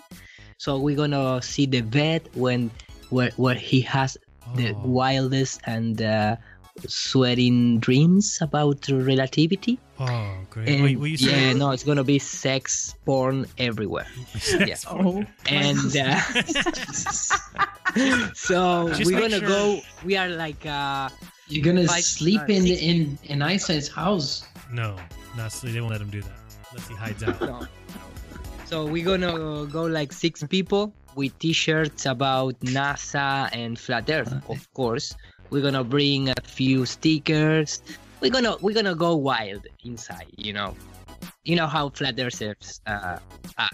So we're gonna see the bed when where where he has the Oh. wildest and uh, sweating dreams about relativity. Oh, great. And Wait, will you yeah, say? no, it's gonna be sex porn everywhere. yeah. Oh, And uh, so Just we're gonna sure- go. We are like uh, You're gonna Five- sleep uh, in in in Einstein's house. No, not sleep. They won't let him do that unless he hides out. no. So we're gonna go like six people with T-shirts about NASA and flat Earth, of course. We're gonna bring a few stickers. We're gonna we're gonna go wild inside, you know. You know how flat earthers, uh, uh,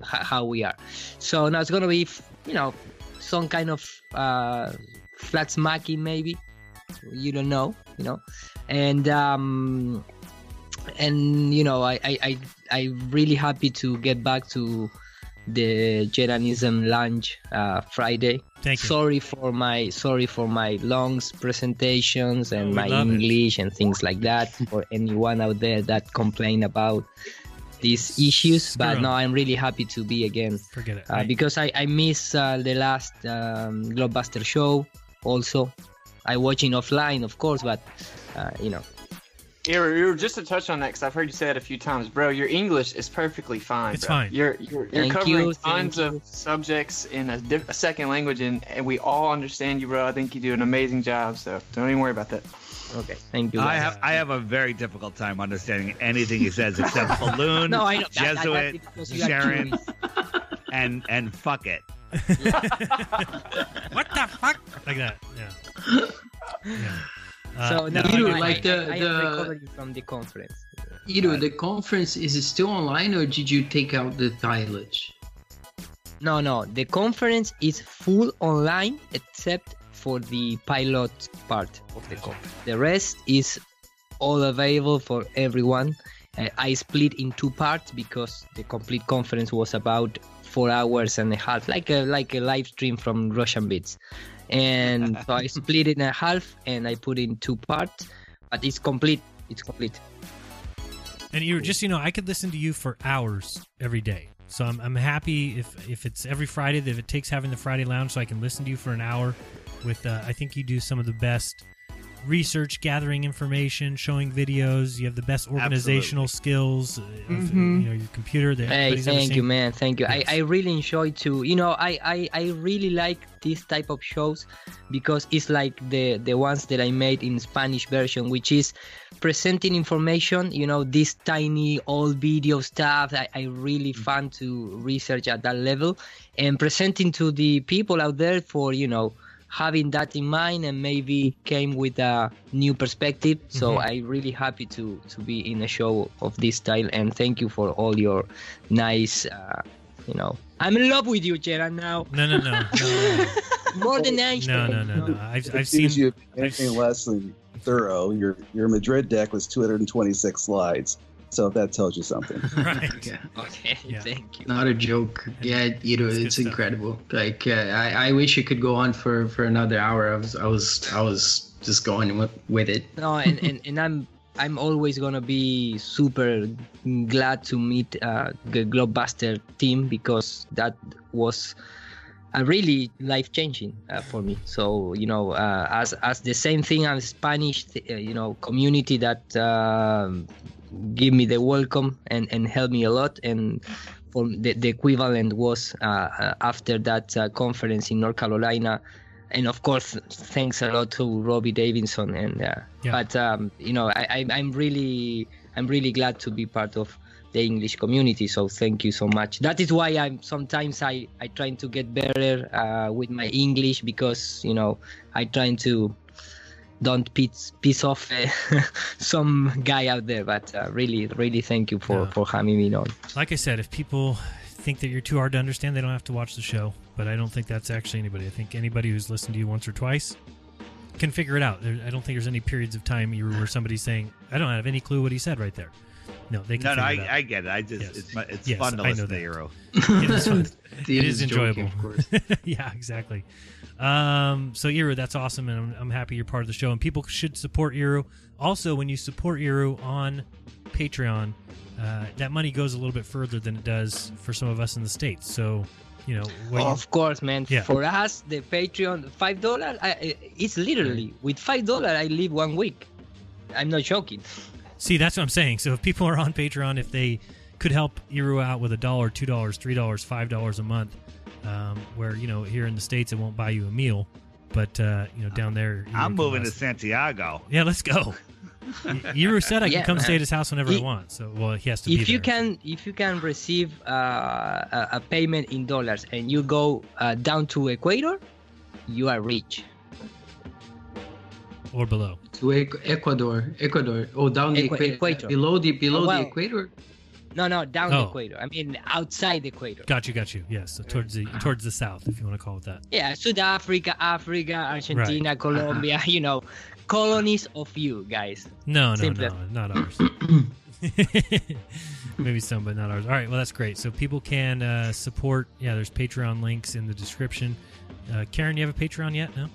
how we are. So now it's gonna be, you know, some kind of uh, flat smacking maybe. You don't know, you know, and um, and you know I I I I'm really happy to get back to the Jeranism lunch uh, Friday. Thank you. Sorry for my sorry for my longs presentations and Oh, my love it. English and things like that. for anyone out there that complain about these issues, Screw but no, I'm really happy to be again Forget it. uh, because I I miss uh, the last um, Globebuster show also. I watching offline, of course, but uh, you know. You're, you're just to touch on that because I've heard you say it a few times, bro. Your English is perfectly fine. It's bro. fine. You're you're, you're covering you, thank tons of subjects in a, diff- a second language, and, and we all understand you, bro. I think you do an amazing job. So don't even worry about that. Okay, thank you. I have I have a very difficult time understanding anything he says except balloon, No, I know. That- that- that's Jesuit, because you are Sharon, and and fuck it. what the fuck? Like that. Yeah. yeah. Uh, So no, no, You no, know, I, like the- I, I the- from the conference. Know, the conference is it still online or did you take out the mileage? No, no, the conference is full online except for the pilot part of the conference. The rest is all available for everyone. Uh, I split in two parts because the complete conference was about four hours and a half, like a like a live stream from Russian Vids. And so I split it in a half and I put in two parts, but it's complete. It's complete. And you're just, you know, I could listen to you for hours every day. So I'm, I'm happy if if it's every Friday that if it takes having the Friday lounge so I can listen to you for an hour with uh, I think you do some of the best research, gathering information, showing videos. You have the best organizational skills. uh, of, Mhm. You know your computer. that Hey, everybody's on the thank you, man. Thank you. I, I really enjoy to, you know, I, I, I really like this type of shows because it's like the the ones that I made in Spanish version, which is presenting information. You know, this tiny old video stuff. I, I really Mm. fun to research at that level and presenting to the people out there for you know having that in mind and maybe came with a new perspective so Mhm. i really happy to to be in a show of this style and thank you for all your nice uh, you know i'm in love with you Gerard now No, no, no, no, no, more than nice no, no, no, no. I've, I've seen. you anything less than thorough. Your your Madrid deck was 226 slides, so if that tells you something. Right. okay okay thank you Not a joke. Yeah, you know, it's incredible. Like uh, I, I wish it could go on for for another hour. I was I was I was just going with, with it. no and, and, and i'm i'm always gonna be super glad to meet uh, the globebuster team because that was a really life changing uh, for me so you know uh, as as the same thing as spanish uh, you know community that um give me the welcome and and help me a lot. And for the, the equivalent was uh, uh, after that uh, conference in north carolina. And of course thanks a lot to robbie davidson. And uh, Yeah. but um, you know I, i'm really i'm really glad to be part of the english community. So thank you so much. That is why i'm sometimes i i trying to get better uh, with my english because you know i trying to don't piss, piss off uh, some guy out there but uh, really really thank you for for having me on Like I said, if people think that you're too hard to understand, they don't have to watch the show. But I don't think that's actually anybody. I think anybody who's listened to you once or twice can figure it out. There, I don't think there's any periods of time where somebody's saying, "I don't have any clue what he said right there." No, they can. No, no, figure it out. I, I get it. I just it's it's Yes, fun to I know listen to that. Hero. it is fun. It is is joking, enjoyable. of course. yeah, exactly. Um, so Iru, that's awesome, and I'm, I'm happy you're part of the show. And people should support Iru. Also, when you support Iru on Patreon, uh, that money goes a little bit further than it does for some of us in the states. So, you know, when you- of course man Yeah. for us the patreon five dollars it's literally with five dollars i live one week i'm not joking See, that's what I'm saying. So if people are on Patreon, if they could help Iru out with a dollar, two dollars, three dollars, five dollars a month, um, where you know here in the states it won't buy you a meal, but uh, you know down there, Iru I'm can moving to Santiago. Yeah, let's go. Y- Iru said I can Yeah, come stay at his house whenever I He- want. So well, he has to be if you there. can if you can receive uh, a, a payment in dollars and you go uh, down to ecuador you are rich or below. To Equ- Ecuador, Ecuador. Oh, down the Equa- equator. equator. Below the below Oh, well. the equator. no no down Oh. the equator i mean outside the equator Got you, got you. Yes, so towards the towards the south, if you want to call it that. yeah south africa africa argentina colombia you know colonies of you guys No, no, Simple. no, not ours. Maybe some, but not ours. All right, well that's great. So people can uh, support. Yeah, there's Patreon links in the description. Uh, Karen, you have a Patreon yet? No.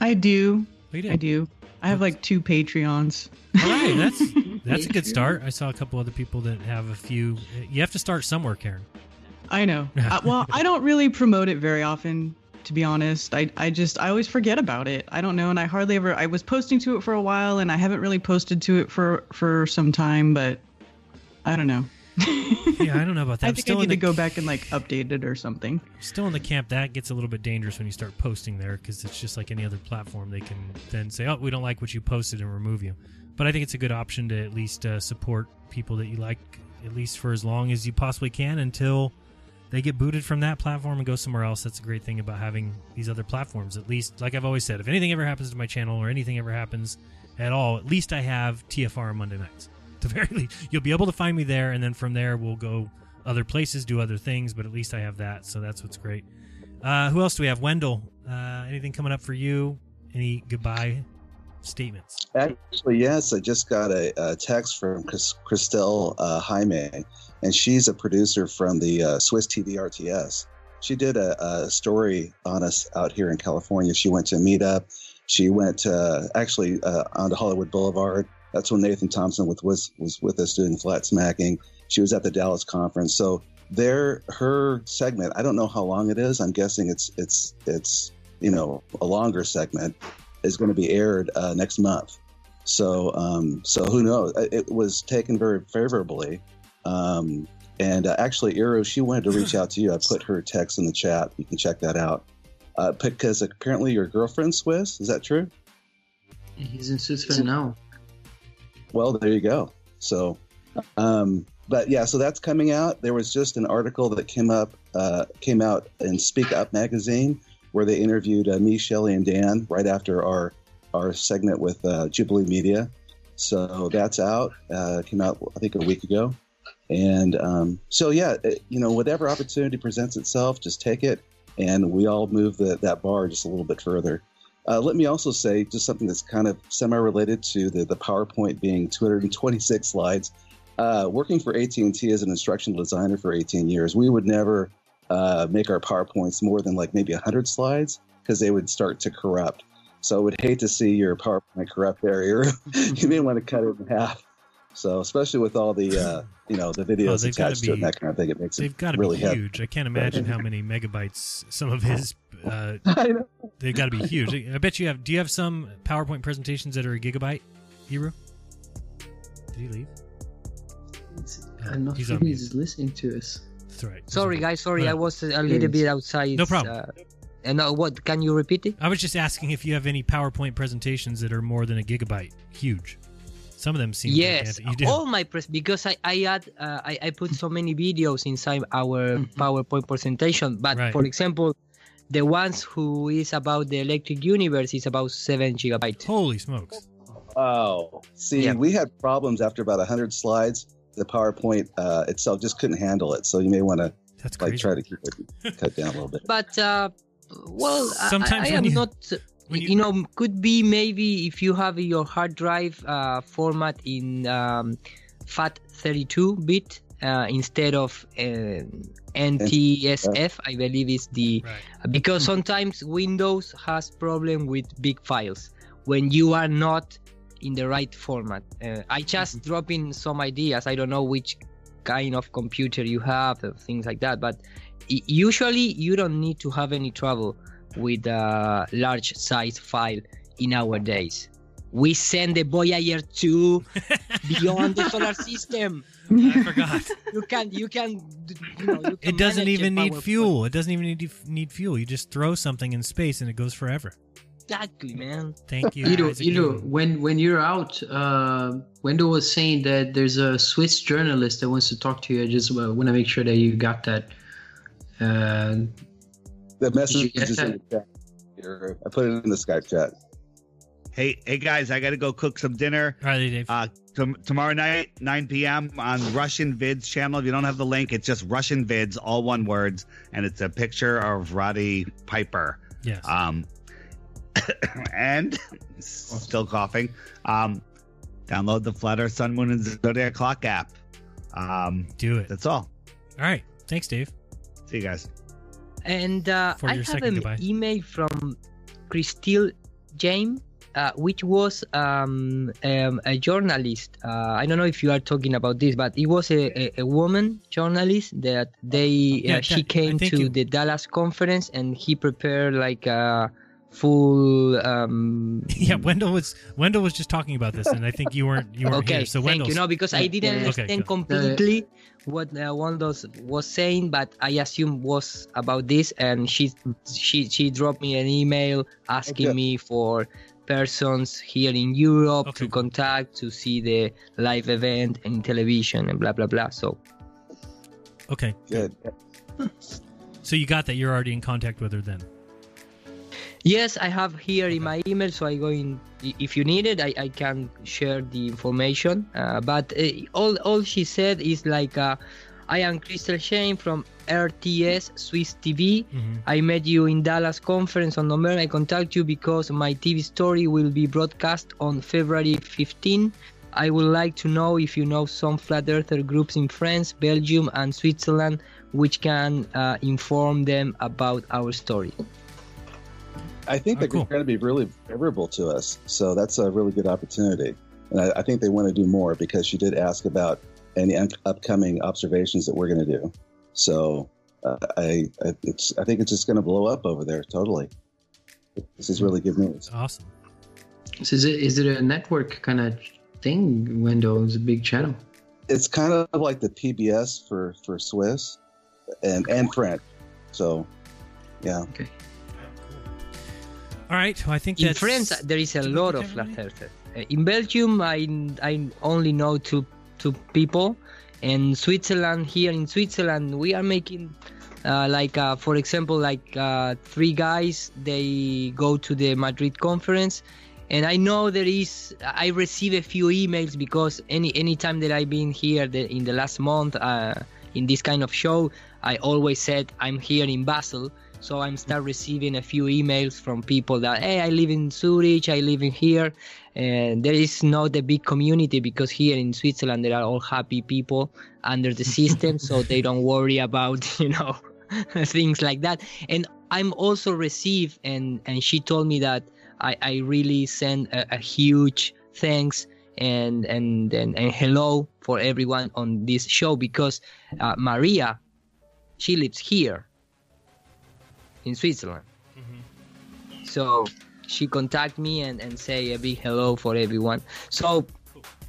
I do. Oh, do? I do. I have like two Patreons. All right, that's that's a good start. I saw a couple other people that have a few. You have to start somewhere, Karen. I know. uh, well, I don't really promote it very often, to be honest. I, I just, I always forget about it. I don't know. And I hardly ever, I was posting to it for a while and I haven't really posted to it for, for some time, but I don't know. Yeah, I don't know about that. I I'm think still I in need the to go back and like update it or something. still in the camp. That gets a little bit dangerous when you start posting there because it's just like any other platform. They can then say oh we don't like what you posted and remove you. But i think it's a good option to at least uh, support people that you like at least for as long as you possibly can until they get booted from that platform and go somewhere else. That's a great thing about having these other platforms. At least like i've always said if anything ever happens to my channel or anything ever happens at all at least i have tfr on monday nights the very least you'll be able to find me there and then from there we'll go other places do other things but at least i have that so that's what's great uh, who else do we have wendell uh, anything coming up for you any goodbye statements Actually, yes, I just got a, a text from Chris, Christelle uh, Jaime, and she's a producer from the uh, Swiss TV RTS. She did a, a story on us out here in California. She went to a meetup. She went uh, actually uh, onto Hollywood Boulevard. That's when Nathan Thompson with, was was with us doing flat smacking. She was at the Dallas conference. So there, her segment. I don't know how long it is. I'm guessing it's it's it's you know a longer segment is going to be aired uh, next month. So, um, so who knows? It it was taken very favorably. Um, and uh, actually, Iru, she wanted to reach out to you. I put her text in the chat. You can check that out. Uh, because apparently your girlfriend's Swiss. Is that true? He's in Switzerland now. Well, there you go. So, um, but yeah, so that's coming out. There was just an article that came up, uh, came out in Speak Up magazine, where they interviewed uh, me, Shelley, and Dan right after our our segment with uh, Jubilee Media. So that's out. Uh, came out, I think, a week ago. And um, so, yeah, it, you know, whatever opportunity presents itself, just take it, and we all move the, that bar just a little bit further. Uh, let me also say just something that's kind of semi-related to the, the PowerPoint being 226 slides. Uh, working for AT&T as an instructional designer for 18 years, we would never uh, make our PowerPoints more than like maybe 100 slides because they would start to corrupt. So I would hate to see your PowerPoint corrupt. You're- you may want to cut it in half. So especially with all the uh, you know the Oh, videos they've gotta it and be- that kind of thing, it makes They've it got to really be heavy. huge. I can't imagine how many megabytes some of his. Uh, they've got to be huge. I bet you have. Do you have some PowerPoint presentations that are a gigabyte, Hero? Did he leave? I'm not he's sure on he's listening to us. That's right. Sorry, guys. Sorry, I was a little bit outside. No problem. Uh, and uh, what? Can you repeat it? I was just asking if you have any PowerPoint presentations that are more than a gigabyte, huge. Some of them seem. Yes, gigantic. you do. all my press because I I add uh, I I put so many videos inside our PowerPoint presentation. But Right. for example, the ones who is about the electric universe is about seven gigabytes. Holy smokes! Oh, see, we had problems after about 100 slides. The PowerPoint uh, itself just couldn't handle it. So you may want to like try to keep it cut down a little bit. But uh, well, I- Sometimes I, I when am you- not. You, know, could be maybe if you have your hard drive uh, format in um, FAT32 bit uh, instead of uh, NTSF, I believe is the because sometimes Windows has problem with big files when you are not in the right format. Uh, I just drop in some ideas. I don't know which kind of computer you have, uh, things like that. But usually you don't need to have any trouble with a large size file in our days. We send the Voyager 2 beyond the solar system. I forgot. You can, you can, you know, you can It doesn't even need PowerPoint. fuel. It doesn't even need need fuel. You just throw something in space and it goes forever. Exactly, man. Thank you. You know, you know, when when you're out, uh, Wendell was saying that there's a Swiss journalist that wants to talk to you. I just uh, want to make sure that you got that. Uh, The message is in the chat. Here, I put it in the Skype chat. Hey, hey guys, I got to go cook some dinner. All right, Dave. Uh, tom- tomorrow night, 9 p.m. on Russian Vids channel. If you don't have the link, it's just Russian Vids, all one words, and it's a picture of Roddy Piper. Yes. Um, and still coughing. Um, download the Flat Earth Sun Moon and Zodiac Clock app. Um, Do it. That's all. All right. Thanks, Dave. See you guys. And uh, I have an email from Christine James, uh, which was um, um, a journalist. Uh, I don't know if you are talking about this, but it was a, a, a woman journalist that they Yeah, uh, she that- came to it- the Dallas conference and he prepared like a full. Um, Yeah, Wendell was Wendell was just talking about this, and I think you weren't you weren't okay, here. So thank Wendell, you. know because I didn't Okay, understand good. completely what uh, Wendell was saying, but I assume was about this, and she she she dropped me an email asking Okay. me for persons here in Europe to contact to see the live event in television and blah blah blah. So Okay. Good. So you got that? You're already in contact with her then. Yes, I have here in my email, so I go in. If you need it, I, I can share the information. Uh, but uh, all all she said is like, uh, I am Crystal Shane from RTS Swiss TV. I met you in Dallas conference on November. I contact you because my TV story will be broadcast on February 15. I would like to know if you know some flat earther groups in France, Belgium, and Switzerland which can uh, inform them about our story. I think Oh, they're cool. going to be really favorable to us. So that's a really good opportunity. And I, I think they want to do more because she did ask about any un- upcoming observations that we're going to do. So uh, I, I, it's, I think it's just going to blow up over there totally. This is really good news. Awesome. So is it is it a network kind of thing? Window is a big channel. It's kind of like the PBS for for Swiss, and and French. So, yeah. Okay. All right. Well, I think in France there is a lot of flat earthers. Uh, In Belgium, I I only know two two people. In Switzerland, here in Switzerland, we are making uh, like uh, for example, like uh, three guys. They go to the Madrid conference, and I know there is. I receive a few emails because any any time that I've been here the, in the last month uh, in this kind of show, I always said I'm here in Basel. So I'm start receiving a few emails from people that hey I live in Zurich, I live in here, and there is not a big community because here in Switzerland there are all happy people under the system, so they don't worry about you know things like that. And I'm also receive and and she told me that I I really send a, a huge thanks and, and and and hello for everyone on this show because uh, Maria, she lives here in Switzerland. Mm-hmm. So she contact me and, and say a big hello for everyone. So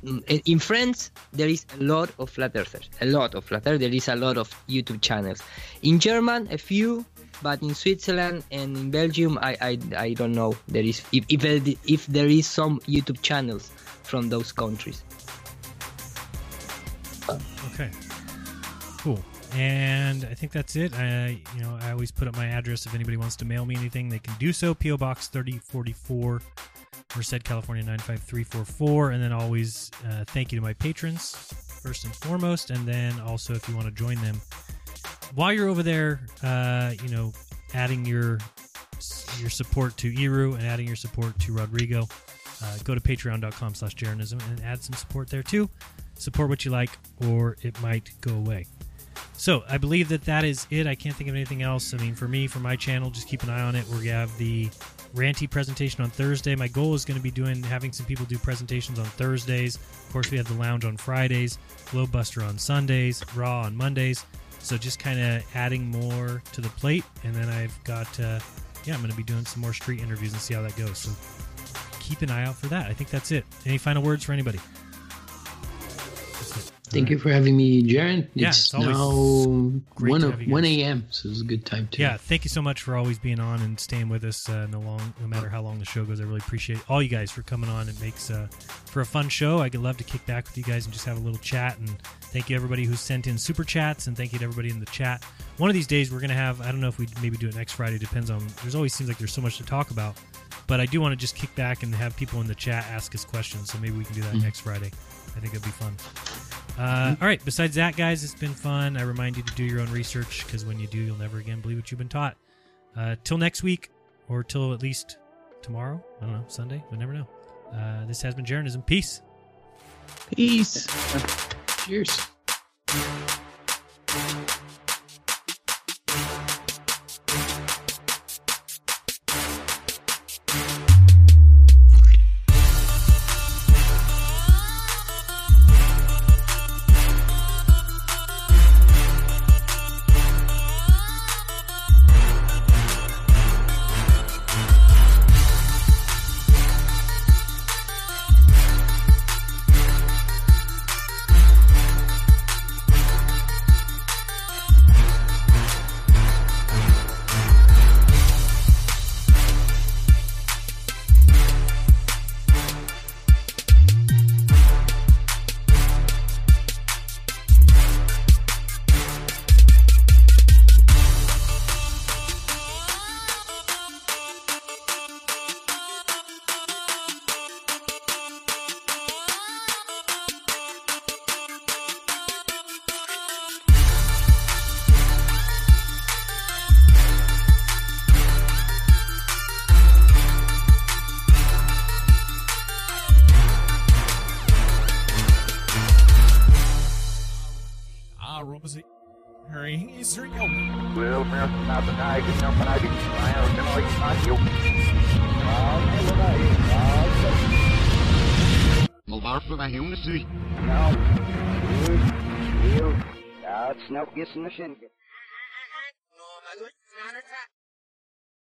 in, in France there is a lot of flat earthers, a lot of flat earthers. There is a lot of YouTube channels. In German, a few, but in Switzerland and in Belgium, I I, I don't know. There is if if, there- if there is some YouTube channels from those countries. Okay. Cool. And I think that's it. I, you know, I always put up my address if anybody wants to mail me anything, they can do so. PO Box 3044, Merced, California 95344. And then always uh, thank you to my patrons first and foremost, and then also if you want to join them while you're over there, uh, you know, adding your your support to Iru and adding your support to Rodrigo, uh, go to patreon.com slash Jeranism and add some support there too. Support what you like, or it might go away. So I believe that that is it. I can't think of anything else. I mean, for me, for my channel, just keep an eye on it. We're gonna have the Ranty presentation on Thursday. My goal is going to be doing having some people do presentations on Thursdays. Of course, we have the lounge on Fridays, Globebuster on Sundays, Raw on Mondays. So just kind of adding more to the plate, and then I've got uh, yeah, I'm going to be doing some more street interviews and see how that goes. So keep an eye out for that. I think that's it. Any final words for anybody? Thank you for having me, Jeran. Yeah, it's, it's now one to o- have you one a.m. So it's a good time too. Yeah, thank you so much for always being on and staying with us uh, no long, no matter how long the show goes. I really appreciate all you guys for coming on. It makes uh, for a fun show. I could love to kick back with you guys and just have a little chat. And thank you everybody who sent in super chats, and thank you to everybody in the chat. One of these days we're gonna have. I don't know if we maybe do it next Friday. Depends on. There's always seems like there's so much to talk about, but I do want to just kick back and have people in the chat ask us questions. So maybe we can do that Mhm. next Friday. I think it'd be fun. Uh, all right. Besides that, guys, it's been fun. I remind you to do your own research because when you do, you'll never again believe what you've been taught. Uh, till next week, or till at least tomorrow. I don't know, Sunday. We never know. Uh, this has been Jeranism. Peace. Peace. Cheers. نشن